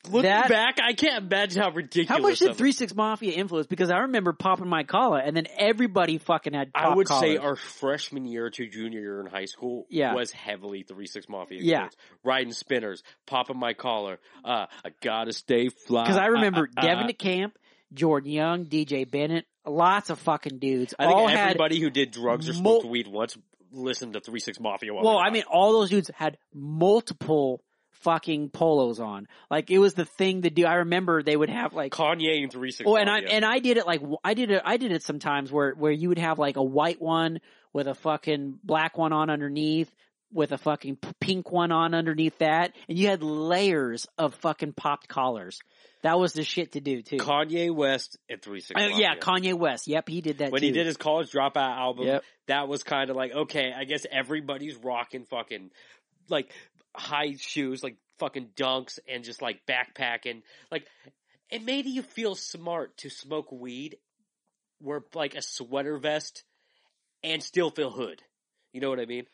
Looking That- back, I can't imagine how ridiculous. How much did. Three Six Mafia influence? Because I remember popping my collar, and then everybody fucking had. I would say our freshman year to junior year in high school Yeah. was heavily Three Six Mafia. Yeah. riding spinners, popping my collar. Uh, I gotta stay fly. Because I remember Uh, uh, Devin uh, DeCamp, Jordan Young, DJ Bennett, lots of fucking dudes. I think everybody who did drugs or mul- smoked weed once listened to Three Six Mafia. Well, I mean, all those dudes had multiple fucking polos on. Like it was the thing to do. I remember they would have like. Kanye and Three Six. Oh, and I and I did it like I did it. I did it sometimes where where you would have like a white one with a fucking black one on underneath, with a fucking pink one on underneath that, and you had layers of fucking popped collars. That was the shit to do too. Kanye West and Three Six. Uh, yeah, Kanye West. Yep, he did that when too. he did his college dropout album, Yep. that was kind of like okay, I guess everybody's rocking fucking like high shoes, like fucking dunks, and just like backpacking. Like it made you feel smart to smoke weed wear like a sweater vest and still feel hood. You know what I mean?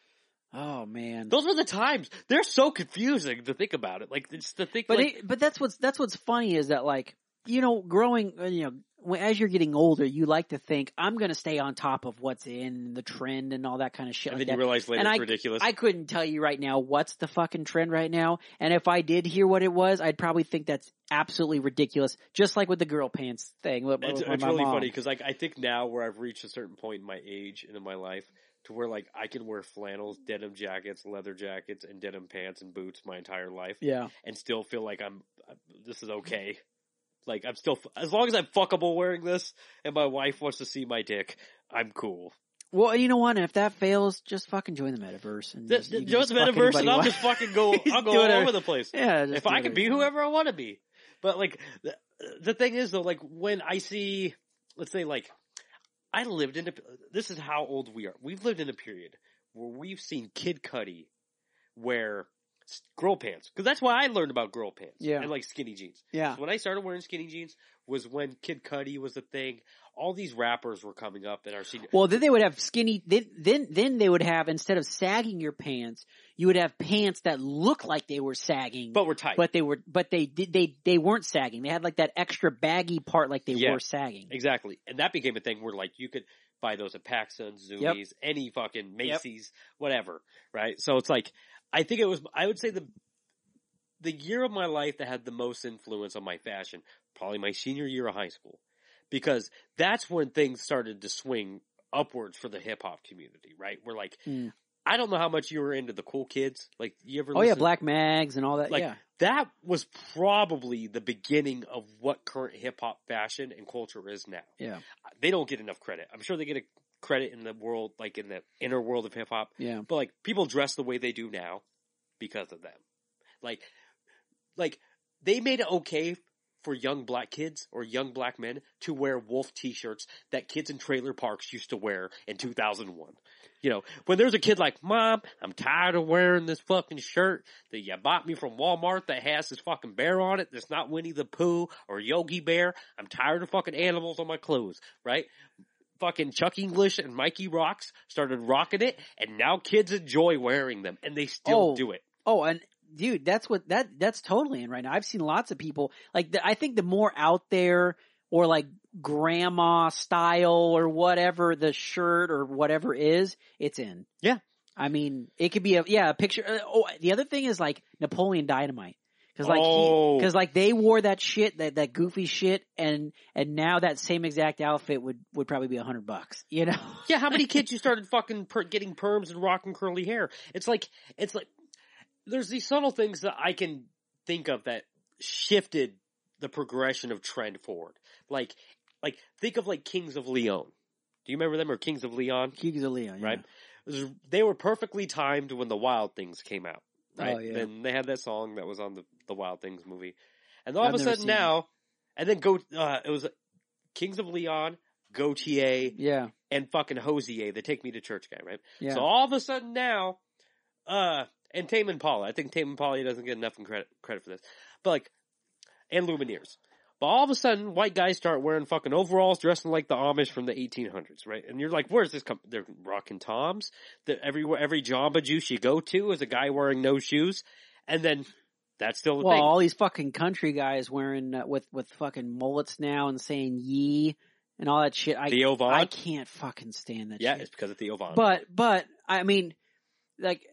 Oh man. Those were the times. They're so confusing to think about it. Like it's the think. But like, it, but that's what's that's what's funny is that like you know growing uh, you know as you're getting older you like to think I'm going to stay on top of what's in the trend and all that kind of shit and like then that. you realize later And it's I- ridiculous. I couldn't tell you right now what's the fucking trend right now, and if I did hear what it was, I'd probably think that's absolutely ridiculous. Just like with the girl pants thing. With, it's with it's really mom. funny because like I think now where I've reached a certain point in my age and in my life to where like I can wear flannels, denim jackets, leather jackets, and denim pants and boots my entire life Yeah. and still feel like I'm uh, this is okay. Like I'm still as long as I'm fuckable wearing this and my wife wants to see my dick, I'm cool. Well, you know what? And if that fails, just fucking join the metaverse and The, just, the, can just metaverse and I'll just fucking go. I'll go all whatever. over the place. yeah. Just if I could be whoever I want to be. But like the, the thing is though, like when I see, let's say like, I lived in a, this is how old we are. We've lived in a period where we've seen Kid Cudi s- girl pants. Cause that's why I learned about girl pants. Yeah. And like skinny jeans. Yeah. So when I started wearing skinny jeans was when Kid Cudi was a thing. All these rappers were coming up in our senior, Well, then they would have skinny. Then, then, then they would have instead of sagging your pants, you would have pants that looked like they were sagging, but we're tight. but they were, but they did, they, they weren't sagging. They had like that extra baggy part, like they Yeah. were sagging. Exactly. And that became a thing where like you could buy those at PacSun, Zumiez, any fucking Macy's, whatever. Right? So it's like I think it was I would say the the year of my life that had the most influence on my fashion, probably my senior year of high school. Because that's when things started to swing upwards for the hip hop community, right? We're like Mm. I don't know how much you were into the cool kids. Like you ever Oh yeah, black mags and all that. Like, yeah. that was probably the beginning of what current hip hop fashion and culture is now Yeah. they don't get enough credit. I'm sure they get a credit in the world, like in the inner world of hip hop, Yeah. but like people dress the way they do now because of them. Like, like they made it okay for young black kids or young black men to wear wolf t-shirts that kids in trailer parks used to wear in 2001. You know, when there's a kid like, mom, I'm tired of wearing this fucking shirt that you bought me from Walmart that has this fucking bear on it that's not Winnie the Pooh or Yogi Bear. I'm tired of fucking animals on my clothes, right? Fucking Chuck English and Mikey Rocks started rocking it and now kids enjoy wearing them and they still Oh. do it. Oh, and dude, that's what that that's totally in right now. I've seen lots of people like the, I think the more out there or like grandma style or whatever the shirt or whatever is, it's in. Yeah. I mean, it could be a yeah a picture. uh, Oh, the other thing is like Napoleon Dynamite. Cause like, Oh. because like they wore that shit, that, that goofy shit, and, and now that same exact outfit would, would probably be a hundred bucks, you know? Yeah, how many kids you started fucking per- getting perms and rocking curly hair? It's like it's like there's these subtle things that I can think of that shifted the progression of trend forward. Like like think of like Kings of Leon. Do you remember them or Kings of Leon? Kings of Leon, yeah. Right. Was- They were perfectly timed when the Wild Things came out. Right. Oh, yeah. And they had that song that was on the the Wild Things movie. And all I've of a sudden seen it. now, and then go. Uh, it was Kings of Leon, Gotye, Yeah, and fucking Hozier, the Take Me to Church guy, right? yeah. So all of a sudden now, uh, and Tame Impala, I think Tame Impala doesn't get enough credit credit for this, but like, and Lumineers. But all of a sudden, white guys start wearing fucking overalls, dressing like the Amish from the 1800s, right? And you're like, where's this come? They're rocking toms. That everywhere, every Jamba Juice you go to is a guy wearing no shoes, and then that's still the well, thing. all these fucking country guys wearing uh, with with fucking mullets now and saying "ye" and all that shit. I Theo Von, I can't fucking stand that yeah, shit. it's because of Theo Von. But but I mean, like.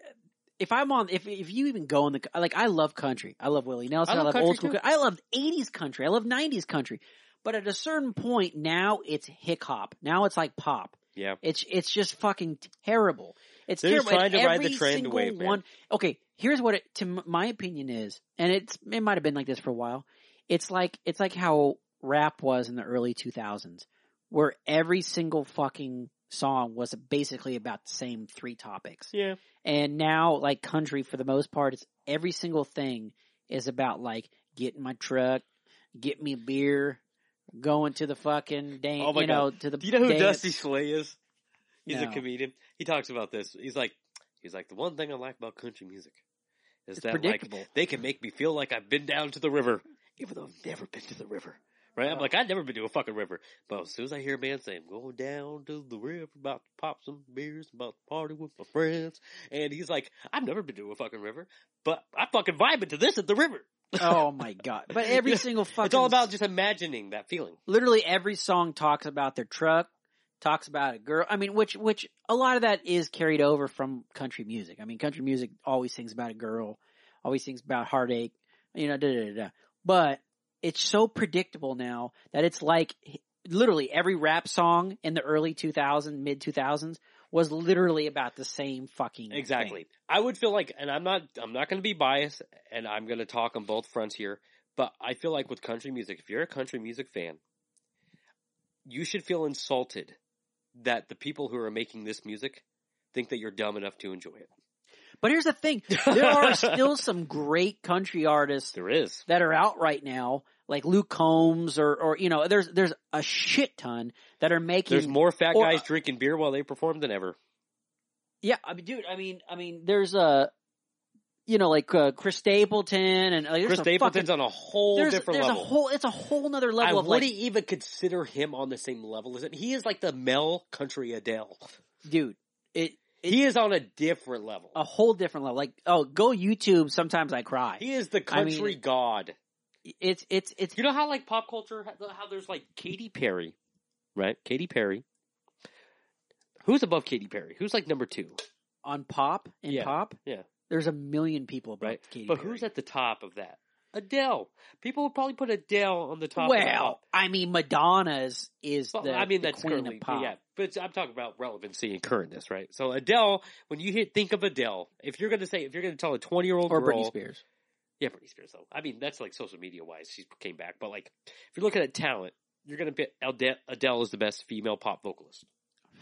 If I'm on, if if you even go in the like, I love country. I love Willie Nelson. I I love love, old school. too. I love '80s country. I love '90s country. But at a certain point, now it's hip hop. Now it's like pop. yeah, It's it's just fucking terrible. It's They're terrible. And trying to ride the trend single wave, man. One, okay, here's what it to m- my opinion is, and it's it might have been like this for a while. It's like it's like how rap was in the early 2000s, where every single fucking song was basically about the same three topics. yeah. And now, like country, for the most part, it's every single thing is about like get in my truck, get me a beer, going to the fucking dance, Oh my you know, to the. Do you know who dance. Dusty Slay is? He's a comedian. He talks about this. He's like, he's like, the one thing I like about country music is It's that like they can make me feel like I've been down to the river, even though I've never been to the river. Right? I'm like, I've never been to a fucking river, but as soon as I hear a man say, "I'm going down to the river, about to pop some beers, about to party with my friends," and he's like, "I've never been to a fucking river, but I fucking vibing to this at the river." oh my god! But every single fucking It's all about just imagining that feeling. literally every song talks about their truck, talks about a girl. I mean, which which a lot of that is carried over from country music. I mean, country music always sings about a girl, always sings about heartache, you know, da da da. da. But it's so predictable now that it's like literally every rap song in the early 2000s, mid 2000s was literally about the same fucking thing. Exactly. I would feel like, and I'm not, I'm not going to be biased, and I'm going to talk on both fronts here. But I feel like with country music, if you're a country music fan, you should feel insulted that the people who are making this music think that you're dumb enough to enjoy it. But here's the thing: there are still some great country artists There is. that are out right now, like Luke Combs or, or, you know, there's, there's a shit ton that are making. There's more fat or- guys drinking beer while they perform than ever. Yeah, I mean, dude, I mean, I mean, there's a, you know, like, uh, Chris Stapleton and like, Chris Stapleton's fucking, on a whole there's, different there's level. a whole, it's a whole nother level I of like, wouldn't even consider him on the same level as him. He is like the Mel Country Adele. dude, it, it He is on a different level. a whole different level. Like, oh, go YouTube. Sometimes I cry. He is the I mean- country god. It's, it's, it's, You know how like pop culture, how there's like Katy Perry, right? Katy Perry. Who's above Katy Perry? Who's like number two, on pop and Yeah, pop. yeah. There's a million people about right? Katy but Perry. who's at the top of that? Adele. People would probably put Adele on the top. of the Well. I mean, Madonna's is Well, the, I mean the that's queen currently, pop. yeah. But I'm talking about relevancy and currentness, right? So Adele, when you hit, think of Adele, if you're going to say, if you're going to tell a 20 year old Or girl, Britney Spears. Yeah, Britney Spears. Though I mean, that's like social media wise. She came back, but like if you're looking at talent, you're gonna bet Adele, Adele is the best female pop vocalist,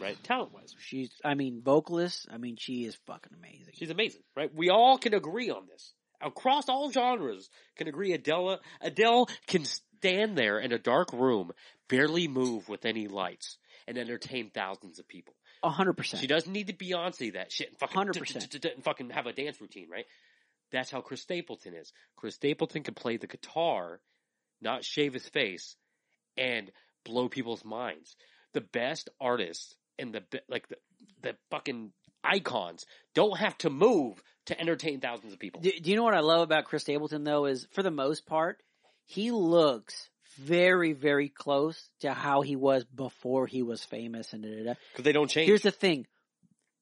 right? Talent wise, She's, I mean, vocalist. I mean, she is fucking amazing. she's amazing, right? We all can agree on this across all genres. Can agree. Adele, Adele can stand there in a dark room, barely move with any lights, and entertain thousands of people. A hundred percent. She doesn't need to Beyonce that shit and fucking 100%. and fucking have a dance routine, right? That's how Chris Stapleton is. Chris Stapleton can play the guitar, not shave his face, and blow people's minds. The best artists and the like the, the fucking icons don't have to move to entertain thousands of people. Do, do you know what I love about Chris Stapleton though? Is for the most part, he looks very, very close to how he was before he was famous and da da da. Because they don't change. Here's the thing.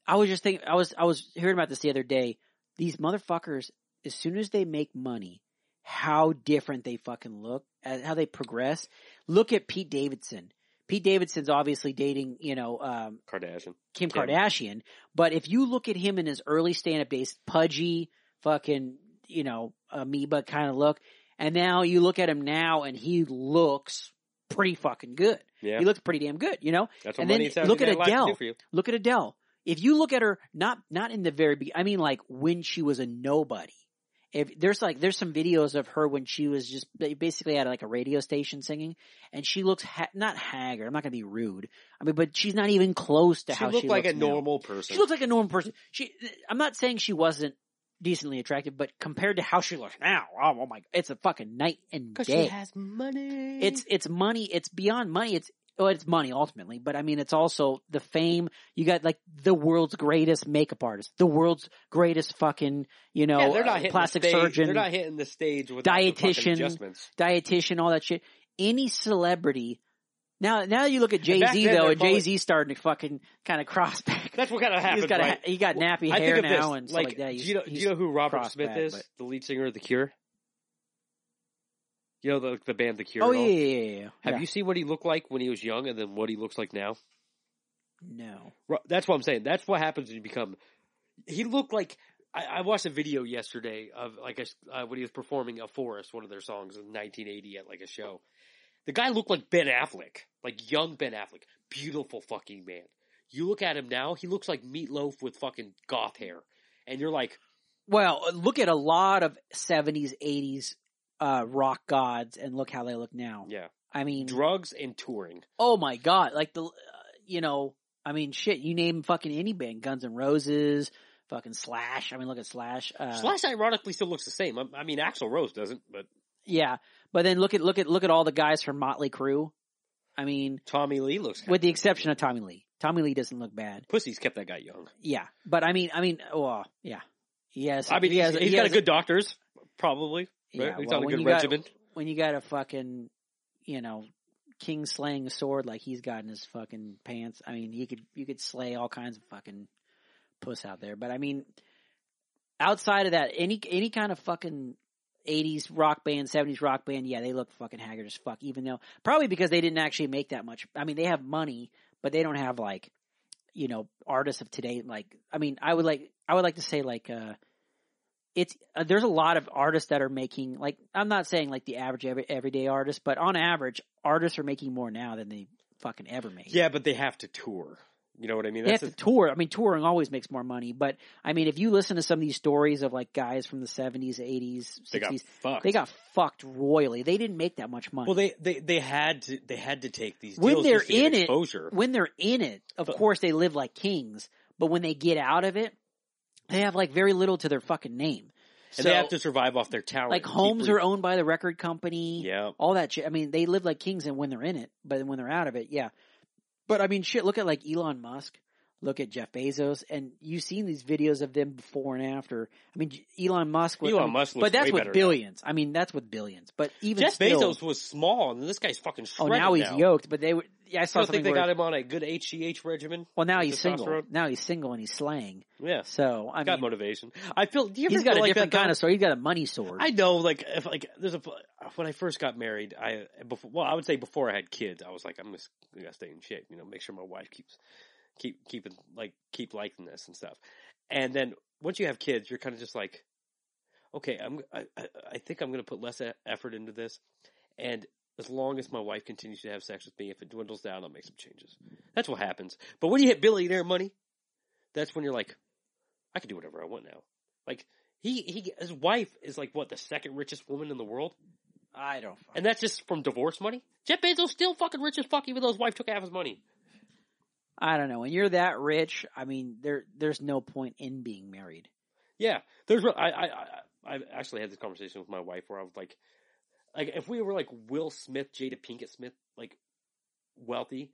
I was just thinking, I was, I was hearing about this the other day. These motherfuckers, as soon as they make money, how different they fucking look, how they progress. Look at Pete Davidson. Pete Davidson's obviously dating, you know, um, Kardashian. Kim Kim. Kardashian. But if you look at him in his early stand-up days, pudgy, fucking, you know, amoeba kind of look, and now you look at him now and he looks pretty fucking good. Yeah, He looks pretty damn good, you know? that's what and then look at Saturday Night Live can Adele. do for you. Look at Adele. If you look at her, not not in the very beginning, I mean like when she was a nobody. If there's like there's some videos of her when she was just basically at like a radio station singing, and she looks ha- not haggard. I'm not gonna be rude. I mean, but she's not even close to how She how looked she like a now. normal person. She looks like a normal person. She, I'm not saying she wasn't decently attractive, but compared to how she looks now, oh, oh my, it's a fucking night and Because day. she has money. It's it's money. It's beyond money. It's well, it's money ultimately, but I mean, it's also the fame. You got like the world's greatest makeup artist, the world's greatest fucking you know yeah, they're not uh, plastic the stage. surgeon, They're not hitting the stage with the Dietitian. adjustments. dietitian, all that shit. Any celebrity. Now, now you look at Jay Z though, and Jay Z starting to fucking kind of cross back. That's what kind of happened. He's got right? a, he got nappy I hair of this, now and stuff like, like that. do you know, do you know who Robert Smith back, is? but- The lead singer of The Cure. You know the the band The Cure. Oh yeah, yeah, yeah. Have you seen what he looked like when he was young, and then what he looks like now? No. That's what I'm saying. That's what happens when you become. He looked like I, I watched a video yesterday of like a, uh, when he was performing "A Forest," one of their songs in 1980 at like a show. The guy looked like Ben Affleck, like young Ben Affleck, beautiful fucking man. You look at him now, he looks like Meatloaf with fucking goth hair, and you're like, Well, look at a lot of '70s, '80s uh, rock gods, and look how they look now. yeah, I mean, drugs and touring. oh my god, like the, uh, you know, I mean, shit. You name fucking any band, Guns N' Roses, fucking Slash. I mean, look at Slash. Uh, Slash ironically still looks the same. I, I mean, Axl Rose doesn't, but Yeah, but then look at look at look at all the guys from Motley Crue. I mean, Tommy Lee looks with the exception of Tommy Lee. Tommy Lee doesn't look bad. Pussy's kept that guy young. Yeah, but I mean, I mean, oh yeah, he has. I mean, he he's, has, he's he got has a good doctors, probably. Right? Yeah, he's well, on a when good you got- when you got a fucking, you know, king slaying a sword like he's got in his fucking pants. I mean, he could you could slay all kinds of fucking puss out there. But I mean, outside of that, any any kind of fucking. 80s rock band, 70s rock band, yeah, they look fucking haggard as fuck, even though, probably because they didn't actually make that much. I mean, they have money, but they don't have like, you know, artists of today, like, I mean, I would like, I would like to say like, uh, it's uh, there's a lot of artists that are making like I'm not saying like the average every, everyday artist, but on average, artists are making more now than they fucking ever made. Yeah, but they have to tour. You know what I mean? They have That's to tour. I mean, touring always makes more money, but I mean, if you listen to some of these stories of like guys from the 70s, 80s, they got 60s, fucked. they got fucked royally. They didn't make that much money. well, they, they they had to they had to take these When deals they're just to get in it- exposure. when they're in it, of But- course they live like kings, but when they get out of it, they have like very little to their fucking name. and they have to survive off their talent. like homes are owned by the record company. Yeah. all that shit. I mean, they live like kings and when they're in it, but when they're out of it, yeah. But I mean, shit, look at like Elon Musk, look at Jeff Bezos, and you've seen these videos of them before and after. I mean, Elon Musk, was, Elon I mean, Musk but that's with better now. billions. I mean, that's with billions. But even Jeff still, Bezos was small, and this guy's fucking oh, now he's yoked. But they, were- yeah, I I saw something think they where, got him on a good HGH regimen. well, now he's single. Now he's single and he's slaying. Yeah, So I got mean, motivation. I feel. Do you ever he's got feel a like different kind of sword. He's got a money sword. I know, like, if like there's a when I first got married, I before well, I would say before I had kids, I was like, I'm just gonna stay in shape, you know, make sure my wife keeps keep keeping like keep liking this and stuff. And then once you have kids, you're kind of just like, okay, I'm I, I, I think I'm gonna put less effort into this, and as long as my wife continues to have sex with me, if it dwindles down, I'll make some changes. That's what happens. But when you hit billionaire money, that's when you're like, I can do whatever I want now. Like he he his wife is like what the second richest woman in the world, I don't. Know. And that's just from divorce money. Jeff Bezos still fucking rich as fuck, even though his wife took half his money. I don't know. When you're that rich, I mean, there there's no point in being married. Yeah, there's. I I I I actually had this conversation with my wife where I was like, like if we were like Will Smith, Jada Pinkett Smith, like wealthy,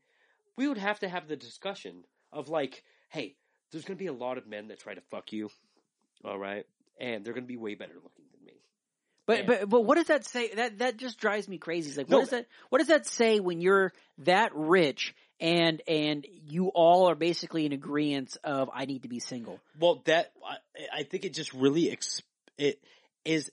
we would have to have the discussion of like, hey, there's going to be a lot of men that try to fuck you, all right, and they're going to be way better looking than me. But but but what does that say? That that just drives me crazy. It's like No. what does that what does that say when you're that rich and and you all are basically in agreement of I need to be single. Well, that I, I think it just really ex- it is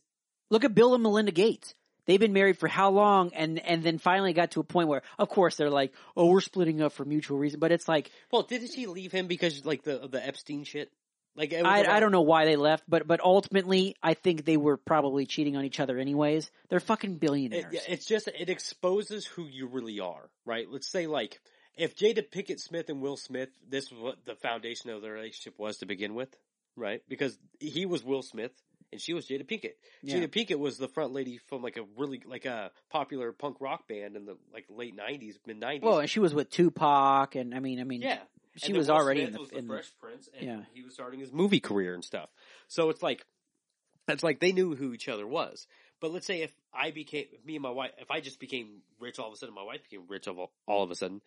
Look at Bill and Melinda Gates. They've been married for how long and and then finally got to a point where of course they're like, "Oh, we're splitting up for mutual reason." But it's like well. Didn't she leave him because like the the Epstein shit? Like it was I, I don't know why they left, but but ultimately I think they were probably cheating on each other anyways. They're fucking It, billionaires. it's just it exposes who you really are, right? Let's say like if Jada Pinkett Smith and Will Smith, this was what the foundation of their relationship was to begin with, right? Because he was Will Smith and she was Jada Pinkett. Yeah. Jada Pinkett was the front lady from like a really like a popular punk rock band in the like late nineties, mid nineties. Well, and she was with Tupac, and I mean, I mean, yeah, she was Will already Smith in the, was the in the Fresh Prince, and yeah. he was starting his movie career and stuff. So it's like it's like they knew who each other was. But let's say if I became if me and my wife, if I just became rich all of a sudden, my wife became rich all, all of a sudden,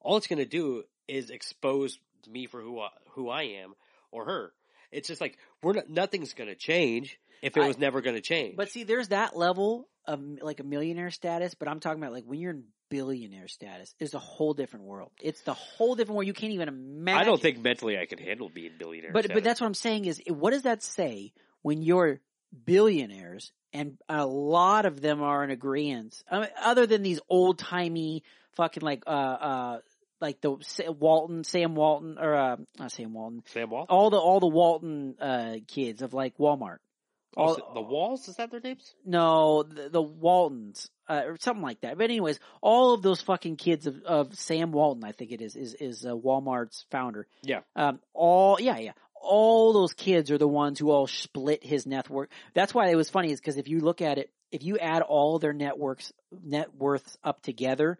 all it's going to do is expose me for who I, who I am or her. It's just like we're not, nothing's going to change if it I- was never going to change. But see, there's that level of like a millionaire status, but I'm talking about like when you're in billionaire status, it's a whole different world. It's the whole different world. You can't even imagine. I don't think mentally I could handle being billionaire. But but that's what I'm saying is, what does that say when you're billionaires and a lot of them are in agreement? I mean, other than these old timey fucking like uh uh like the Walton, Sam Walton, or uh not Sam Walton, Sam Wall. all the all the Walton uh kids of like Walmart. Oh, all- the Walls is that their names? No, the, the Waltons, uh, or something like that. But anyways, all of those fucking kids of, of Sam Walton, I think it is, is, is uh, Walmart's founder. Yeah. Um, all, yeah, yeah. All those kids are the ones who all split his network. That's why it was funny is because if you look at it, if you add all their networks, net worths up together,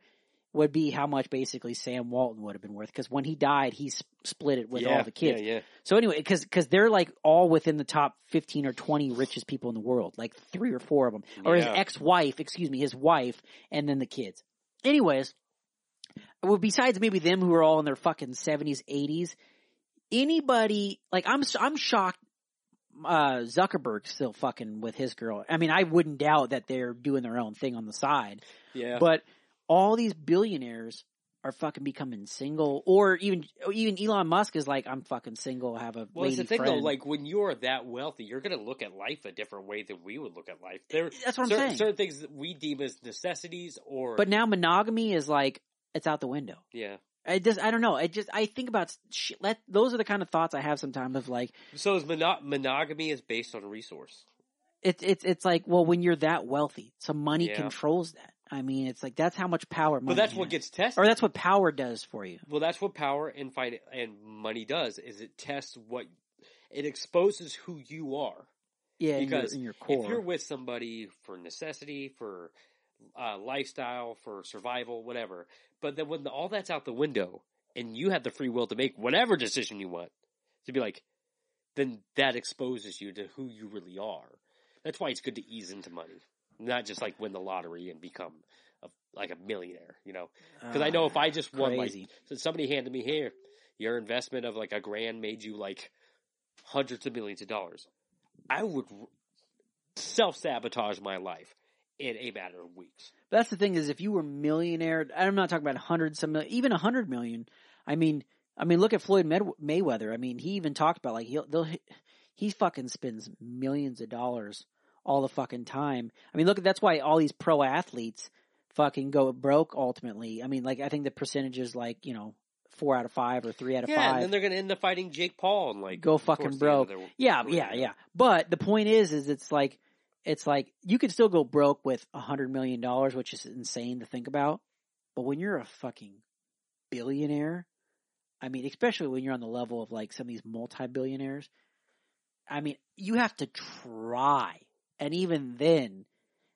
would be how much basically Sam Walton would have been worth because when he died, he s- split it with yeah, all the kids. Yeah, yeah. So anyway, because because they're like all within the top fifteen or twenty richest people in the world, like three or four of them, or his ex-wife, excuse me, his wife, and then the kids. Anyways, well, besides maybe them who are all in their fucking seventies, eighties, anybody like I'm I'm shocked. Uh, Zuckerberg's still fucking with his girl. I mean, I wouldn't doubt that they're doing their own thing on the side, Yeah. but all these billionaires are fucking becoming single, or even even Elon Musk is like, I'm fucking single, have a well, lady it's the thing friend. though. Like when you're that wealthy, you're going to look at life a different way than we would look at life. There, That's what I'm saying. certain things that we deem as necessities, or But now monogamy is like it's out the window. yeah. I just I don't know. I just I think about shit. Let those are the kind of thoughts I have sometimes of like So is mono- monogamy is based on resource. it's it's it's like well when you're that wealthy, so money Yeah. controls that. I mean, it's like that's how much power money. But that's what gets tested. or that's what power does for you. Well, that's what power and fight and money does. Is it tests what it exposes who you are. Yeah, in your, Because in your core. If you're with somebody for necessity, for uh, lifestyle, for survival, whatever, but then when the, all that's out the window and you have the free will to make whatever decision you want, to be like, then that exposes you to who you really are. That's why it's good to ease into money, not just like win the lottery and become a, like a millionaire. You know, because I know if ah, I just won like crazy. so somebody handed me here your investment of like a grand made you like hundreds of millions of dollars, I would self sabotage my life in a matter of weeks. But that's the thing is if you were millionaire, I'm not talking about hundreds, some million, even a hundred million. I mean, I mean, look at Floyd Mayweather. I mean, he even talked about like he'll, they'll, he fucking spends millions of dollars all the fucking time. I mean, look, that's why all these pro athletes fucking go broke ultimately. I mean, like I think the percentage is like you know four out of five or three out of Yeah, and then they're gonna end up fighting Jake Paul and like Go fucking the end of broke. their Yeah, yeah, yeah. But the point is, is it's like, it's like you can still go broke with a hundred million dollars, which is insane to think about. But when you're a fucking billionaire, I mean, especially when you're on the level of like some of these multi-billionaires, I mean, you have to try. And even then,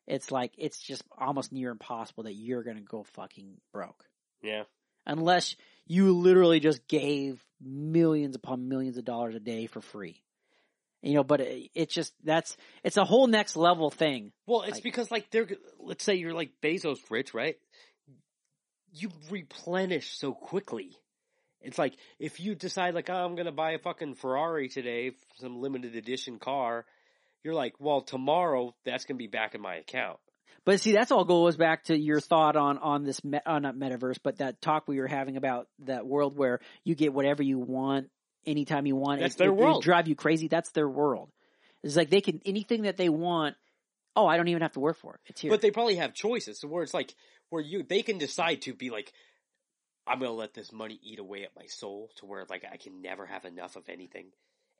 it's like, it's just almost near impossible that you're gonna go fucking broke Yeah. unless you literally just gave millions upon millions of dollars a day for free. You know, but it, it's just that's it's a whole next level thing. Well, it's Like- because like they're let's say you're like Bezos rich, right? You replenish so quickly. It's like if you decide like oh, I'm gonna buy a fucking Ferrari today, some limited edition car, you're like, well, tomorrow that's gonna be back in my account. But see, that's all goes back to your thought on on this me, uh, not metaverse, but that talk we were having about that world where you get whatever you want anytime you want. That's It- their it- world. drive you crazy. That's their world. It's like they can anything that they want. Oh, I don't even have to work for it. It's here. But they probably have choices, so where it's like where you they can decide to be like, I'm gonna let this money eat away at my soul to where like I can never have enough of anything,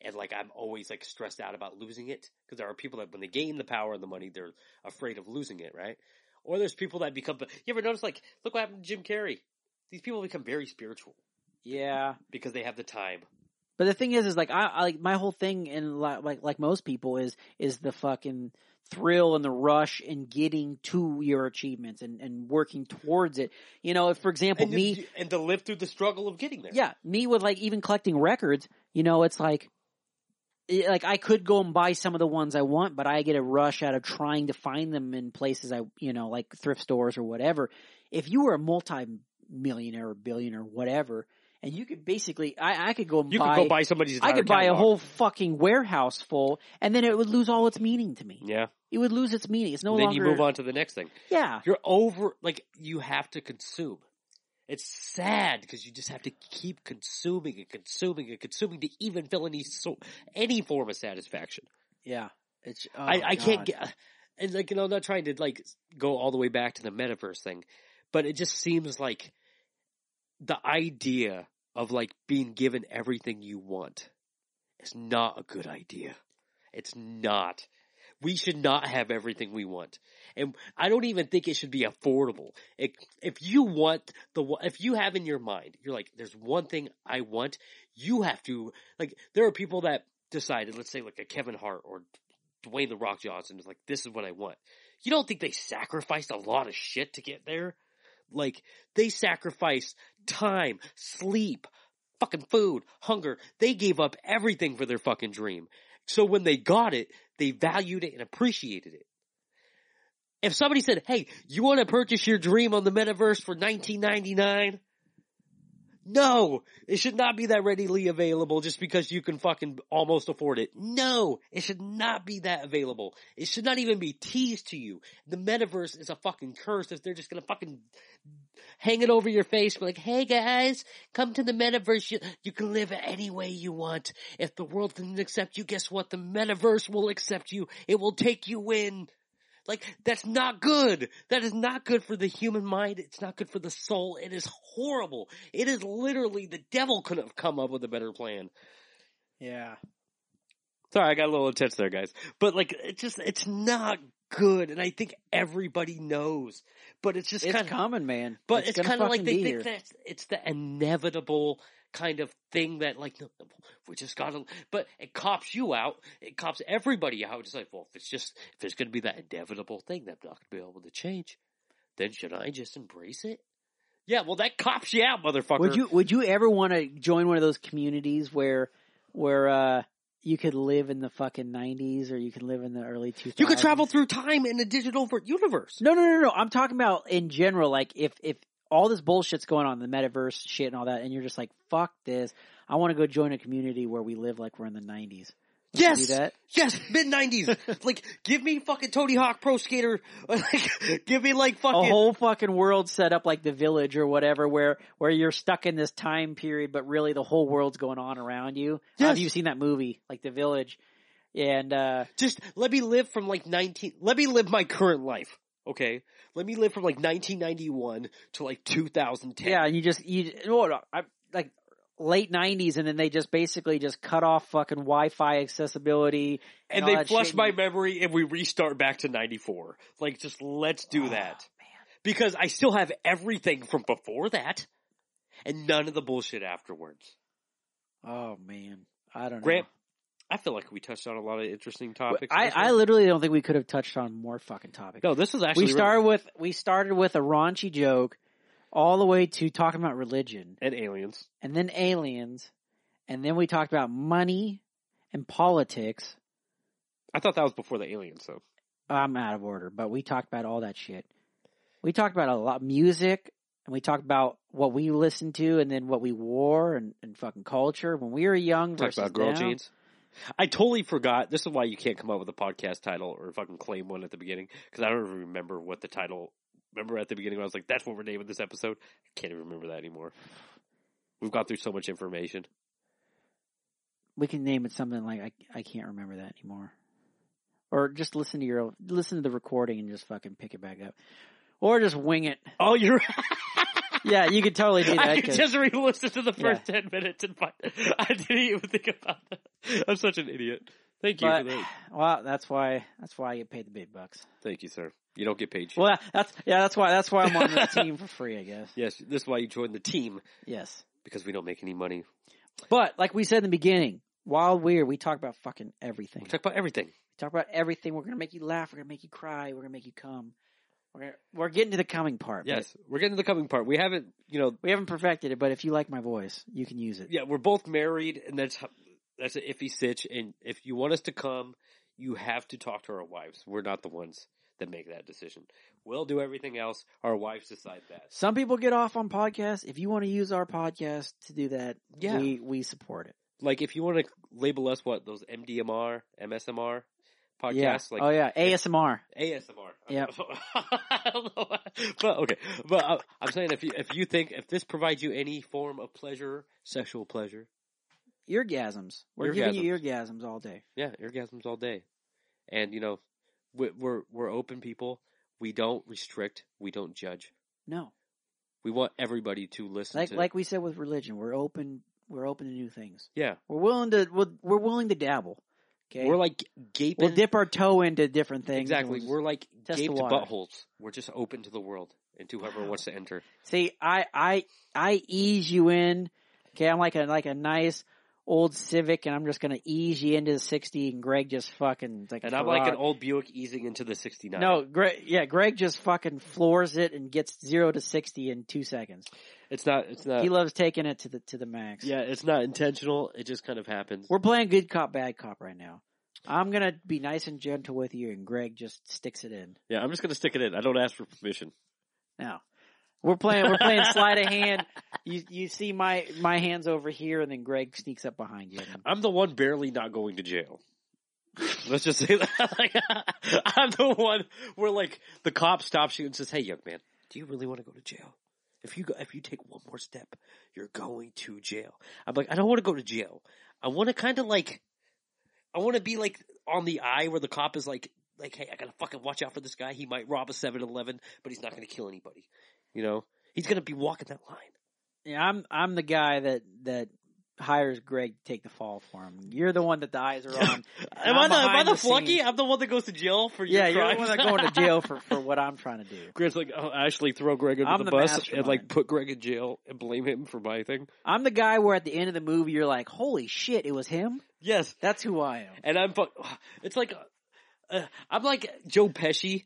and like I'm always like stressed out about losing it because there are people that when they gain the power and the money, they're afraid of losing it, right? Or there's people that become. You ever notice like look what happened to Jim Carrey? These people become very spiritual yeah. because they have the time. But the thing is, is like I, I like my whole thing, and like, like like most people, is is the fucking thrill and the rush in getting to your achievements and and working towards it. You know, if for example And me, to, and to live through the struggle of getting there. yeah, me with like even collecting records. You know, it's like. Like I could go and buy some of the ones I want, but I get a rush out of trying to find them in places I, you know, like thrift stores or whatever. If you were a multi-millionaire or billionaire, or whatever, and you could basically, I, I could go and You buy, could go buy somebody's. I could buy a whole fucking warehouse full, and then it would lose all its meaning to me. Yeah. It would lose its meaning. It's no then longer. Then you move on to the next thing. Yeah, You're over, like, you have to consume. It's sad because you just have to keep consuming and consuming and consuming to even feel any so, any form of satisfaction. yeah. It's. Oh, I, I can't get, and like, you know, I'm not trying to like go all the way back to the metaverse thing, but it just seems like the idea of like being given everything you want is not a good idea. It's not. We should not have everything we want. And I don't even think it should be affordable. It, if you want the, if you have in your mind, you're like, there's one thing I want, you have to, like, there are people that decided, let's say like a Kevin Hart or Dwayne The Rock Johnson is like, this is what I want. You don't think they sacrificed a lot of shit to get there? Like they sacrificed time, sleep, fucking food, hunger. They gave up everything for their fucking dream. So when they got it, they valued it and appreciated it. If somebody said, "Hey, you want to purchase your dream on the metaverse for 1999?" No, it should not be that readily available just because you can fucking almost afford it. No, it should not be that available. It should not even be teased to you. The metaverse is a fucking curse if they're just gonna fucking hang it over your face like, hey guys, come to the metaverse. You, you can live any way you want. If the world doesn't accept you, guess what? The metaverse will accept you. It will take you in. Like, that's not good. That is not good for the human mind. It's not good for the soul. It is horrible. It is literally, the devil couldn't have come up with a better plan. Yeah. Sorry, I got a little intense there, guys. But like, it's just, it's not good. And I think everybody knows. But it's just kind of, common, man. but it's, gonna kind of like they think that it's the inevitable kind of thing that like, we just gotta, but it cops you out. It cops everybody out. It's like, well, if it's just, if it's gonna be that inevitable thing that I'm not gonna be able to change, then should I just embrace it? Yeah, well, that cops you out, motherfucker. Would you would you ever want to join one of those communities where where uh you could live in the fucking nineties or you could live in the early two thousands? You could travel through time in a digital universe. No, no, no, no. I'm talking about in general. Like if if all this bullshit's going on, the metaverse shit and all that, and you're just like, fuck this. I want to go join a community where we live like we're in the nineties. Yes, do that? yes, mid nineties. like, give me fucking Tony Hawk Pro Skater. Like, give me like fucking A whole fucking world set up like the village or whatever, where where you're stuck in this time period, but really the whole world's going on around you. Yes. Have you seen that movie, like the village? And uh just let me live from like nineteen. Let me live my current life. Okay, let me live from like 1991 to like 2010. Yeah, and you just you no, I, like late '90s, and then they just basically just cut off fucking Wi-Fi accessibility, and all they flush shit, my memory and we restart back to 94. Like, just let's do Oh, that because I still have everything from before that, and none of the bullshit afterwards. Oh man, I don't know. Grant, I feel like we touched on a lot of interesting topics. I, I literally don't think we could have touched on more fucking topics. no, this is actually we really- started with we started with a raunchy joke, all the way to talking about religion, and aliens. and then aliens, and then we talked about money and politics. I thought that was before the aliens, though. I'm out of order, but we talked about all that shit. We talked about a lot music, and we talked about what we listened to, and then what we wore, and, and fucking culture when we were young Talk versus about girl now. jeans. I totally forgot. This is why you can't come up with a podcast title or fucking claim one at the beginning because I don't even remember what the title. Remember at the beginning I was like, "That's what we're naming this episode." I can't even remember that anymore. We've gone through so much information. We can name it something like I I can't remember that anymore, or just listen to your listen to the recording and just fucking pick it back up, or just wing it. Oh, you're. Yeah, you could totally do that. I 'cause- just re-listen to the first ten minutes and find, I didn't even think about that. I'm such an idiot. Thank you but, for that. well, that's why that's why I get paid the big bucks. Thank you, sir. You don't get paid. shit. Well, that's yeah, that's why that's why I'm on the team for free, I guess. yes, this is why you joined the team Yes. because we don't make any money. But like we said in the beginning, wild weird, we talk about fucking everything. We talk about everything. We talk about everything. We're gonna make you laugh. We're gonna make you cry. We're gonna make you come. We're we're getting to the coming part. Yes, we're getting to the coming part. We haven't, you know, we haven't perfected it, but if you like my voice, you can use it. yeah, we're both married, and that's that's an iffy stitch. And if you want us to come, you have to talk to our wives. We're not the ones that make that decision. We'll do everything else. Our wives decide that. Some people get off on podcasts. If you want to use our podcast to do that, Yeah. we we support it. Like if you want to label us what those MDMR, MSMR podcasts, yeah. like oh yeah, ASMR. ASMR. Yeah. I don't know, but okay. But uh, I'm saying if you if you think if this provides you any form of pleasure, sexual pleasure, Eargasms. We're giving you eargasms all day. yeah, orgasms all day, and you know, we- we're we're open people. We don't restrict. We don't judge. No, We want everybody to listen. like to, like we said with religion, we're open. We're open to new things. yeah, We're willing to. We're, we're willing to dabble. Okay, we're like gaping. we'll dip our toe into different things. exactly. we'll- We're like test the gaped water. buttholes. We're just open to the world and to whoever wants to enter. See, I I I ease you in. Okay, I'm like a like a nice old Civic and I'm just gonna ease you into the 60 and Greg just fucking like And I'm like an old Buick easing into the 69. No, Greg, yeah, Greg just fucking floors it and gets zero to 60 in two seconds. It's not. It's not. he loves taking it to the, to the max. yeah, it's not intentional. It just kind of happens. We're playing good cop, bad cop right now. I'm gonna be nice and gentle with you and Greg just sticks it in. Yeah, I'm just gonna stick it in. I don't ask for permission. Now, we're playing. We're playing sleight of hand. You you see my my hands over here, and then Greg sneaks up behind you. I'm the one barely not going to jail. Let's just say that. Like, I'm the one where like the cop stops you and says, "Hey, young man, do you really want to go to jail? If you go, if you take one more step, you're going to jail." I'm like, I don't want to go to jail. I want to kind of like, I want to be like on the eye where the cop is like, like, hey, I gotta fucking watch out for this guy. He might rob a 7-Eleven, but he's not gonna kill anybody. You know, he's gonna be walking that line. yeah, I'm I'm the guy that that hires Greg to take the fall for him. You're the one that the eyes are on. Am I I'm the, am I the, the flunky? Scenes. I'm the one that goes to jail for your yeah, you're the one that's going to jail for for what I'm trying to do. Greg's like, oh, actually throw Greg under I'm the, the bus and like put Greg in jail and blame him for my thing. I'm the guy where at the end of the movie you're like, holy shit, it was him. Yes, That's who I am. and I'm. fu- It's like, uh, I'm like Joe Pesci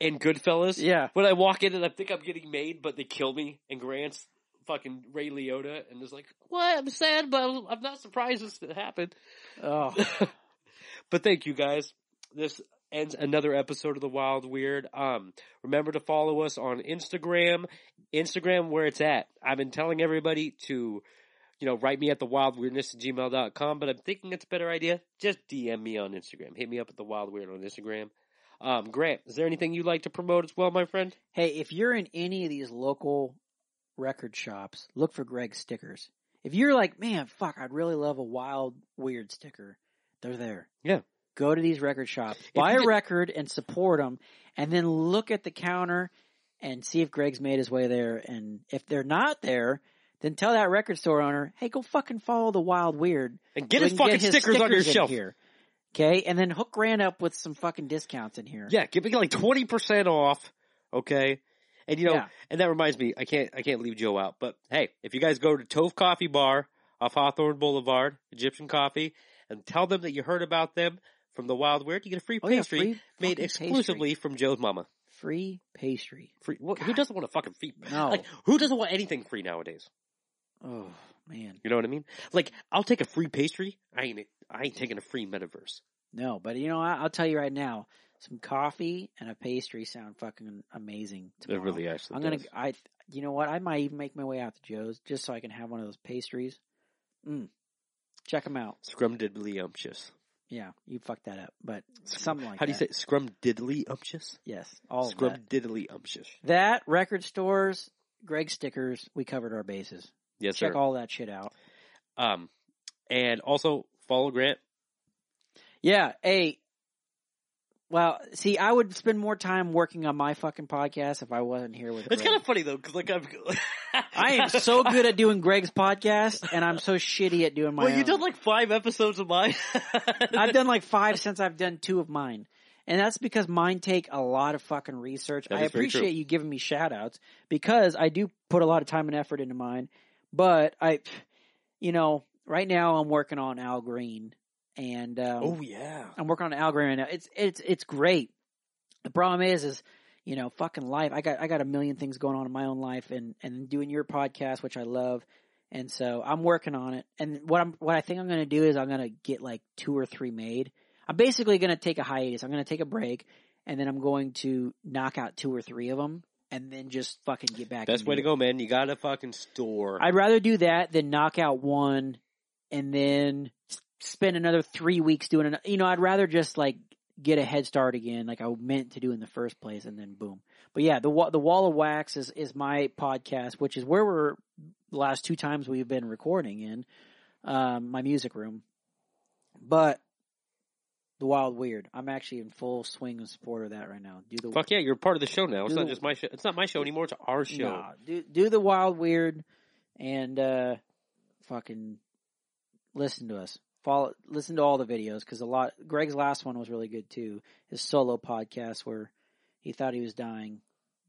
in Goodfellas. Yeah. When I walk in and I think I'm getting made, but they kill me, and Grant's fucking Ray Liotta, and is like, what? I'm sad, but I'm- not surprised this happened. Oh, but thank you guys. This ends another episode of the Wild Weird. Um, remember to follow us on Instagram. Instagram where it's at. I've been telling everybody to, you know, write me at the wildweirdness at gmail.com, but I'm thinking it's a better idea. Just DM me on Instagram. Hit me up at the Wild Weird on Instagram. Um, Grant, is there anything you'd like to promote as well, my friend? hey, if you're in any of these local record shops, look for Greg stickers. If you're like, man, fuck, I'd really love a wild weird sticker, they're there. Yeah. Go to these record shops, buy a record and support them, and then look at the counter and see if Greg's made his way there. And if they're not there, then tell that record store owner, hey, go fucking follow the wild weird. And get so his we can fucking stickers, on your shelf. here. Okay, and then hook Grant up with some fucking discounts in here. Yeah, give me like 20% off. Okay. And you know, Yeah. and that reminds me, I can't, I can't leave Joe out, but hey, if you guys go to Tove Coffee Bar off Hawthorne Boulevard, Egyptian Coffee, and tell them that you heard about them from the Wild Weird, you get a free Oh, yeah, pastry free made exclusively from Joe's mama. free pastry. Free. What, who doesn't want a fucking free? No. Like, who doesn't want anything free nowadays? Oh man, You know what I mean? Like, I'll take a free pastry. I ain't, I ain't taking a free metaverse. no, but you know, I, I'll tell you right now, some coffee and a pastry sound fucking amazing. It Tomorrow. really actually I'm gonna, does. I, you know what? I might even make my way out to Joe's just so I can have one of those pastries. Mm. Check them out. Scrumdiddlyumptious. Yeah, you fucked that up, but something like How do you say that. it? Scrumdiddlyumptious? Yes, all of that. Scrumdiddlyumptious. That record stores, Greg stickers. We covered our bases. Yes, Check sir. all that shit out. Um, and also follow Grant. Yeah. Hey. Well, see, I would spend more time working on my fucking podcast if I wasn't here with. It's Greg. kind of funny though, because like I'm. I am so good at doing Greg's podcast, and I'm so shitty at doing my. Well, you own. done like five episodes of mine. I've done like five since I've done two of mine. And that's because mine take a lot of fucking research. That I very true. appreciate you giving me shout outs because I do put a lot of time and effort into mine. But I, you know, right now I'm working on Al Green and, um, Oh yeah. I'm working on an algorithm right now. It's, it's, it's great. The problem is, is, you know, fucking life. I got, I got a million things going on in my own life and, and doing your podcast, which I love. And so I'm working on it. And what I'm, what I think I'm going to do is I'm going to get like two or three made. I'm basically going to take a hiatus. I'm going to take a break and then I'm going to knock out two or three of them and then just fucking get back. Best way to it. go, man. You got to fucking store. I'd rather do that than knock out one and then spend another three weeks doing it. You know, I'd rather just like get a head start again, like I meant to do in the first place, and then boom. But yeah, the the Wall of Wax is is my podcast, which is where we're the last two times we've been recording in um, my music room. But the Wild Weird, I'm actually in full swing of support of that right now. Do the Fuck yeah, you're part of the show now. It's not the- just my show. It's not my show anymore. It's our show. Nah, do do the wild weird and uh fucking listen to us. Follow listen to all the videos cuz a lot Greg's last one was really good too. His solo podcast where he thought he was dying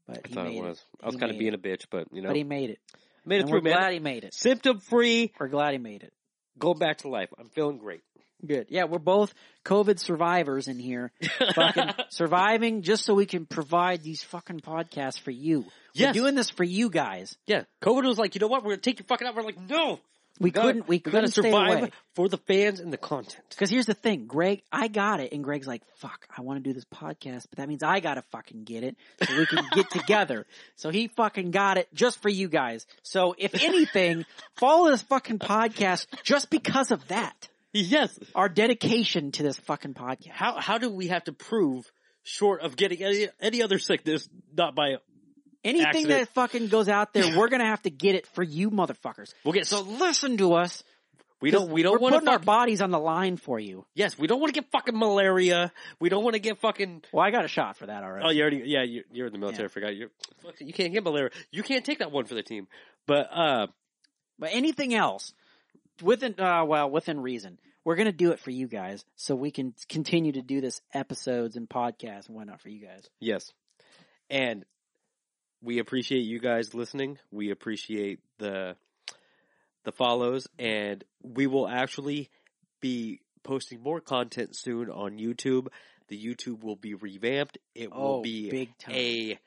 but I he thought made it was. it. I was kind of being it. a bitch, but you know, But he made it. made it and through, we're man. glad he made it. Symptom free, We're glad he made it. Go back to life. I'm feeling great. Good. Yeah, we're both COVID survivors in here, fucking surviving just so we can provide these fucking podcasts for you. Yes. We're doing this for you guys. yeah, COVID was like, you know what? We're gonna take your fucking out. We're like, no, We gotta- couldn't. We, gotta couldn't survive for the fans and the content. Because here's the thing, Greg, I got it, and Greg's like, "Fuck, I want to do this podcast, but that means I gotta fucking get it so we can get together." So he fucking got it just for you guys. So if anything, follow this fucking podcast just because of that. Yes. Our dedication to this fucking podcast. How how do we have to prove short of getting any any other sickness not by Anything Accident. that fucking goes out there, we're gonna have to get it for you, motherfuckers. we'll get So listen to us. we don't we don't want to putting our bodies on the line for you. yes we don't want to get fucking malaria we don't want to get fucking Well, I got a shot for that already. oh you already yeah you, you're in the military Yeah. I forgot you you can't get malaria you can't take that one for the team but uh But anything else, within uh, well, within reason, we're gonna do it for you guys, so we can continue to do this episodes and podcasts and whatnot for you guys. Yes. And we appreciate you guys listening. We appreciate the the follows and we will actually be posting more content soon on YouTube. The YouTube will be revamped. It will Oh, be big time. a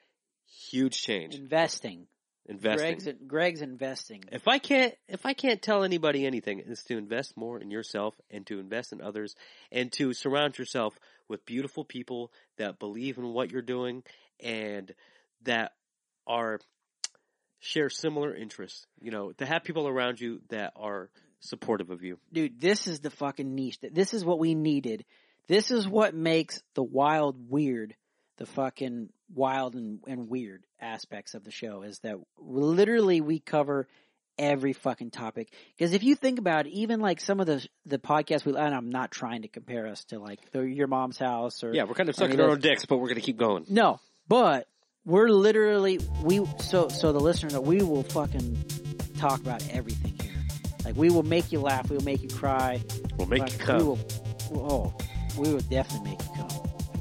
huge change. Investing. Investing. Greg's Greg's investing. If I can't if I can't tell anybody anything, it's to invest more in yourself and to invest in others and to surround yourself with beautiful people that believe in what you're doing and that are share similar interests. You know, to have people around you that are supportive of you. Dude, this is the fucking niche. This is what we needed. This is what makes the wild weird, the fucking wild and, and weird aspects of the show is that literally we cover every fucking topic. Because if you think about it, even like some of the the podcasts we, and I'm not trying to compare us to like the, your mom's house or Yeah, we're kind of sucking our own dicks, but we're going to keep going. no, but we're literally we so so the listener that we will fucking talk about everything here. Like we will make you laugh, we will make you cry. We'll make Like, you We come. will, oh, we will definitely make you come.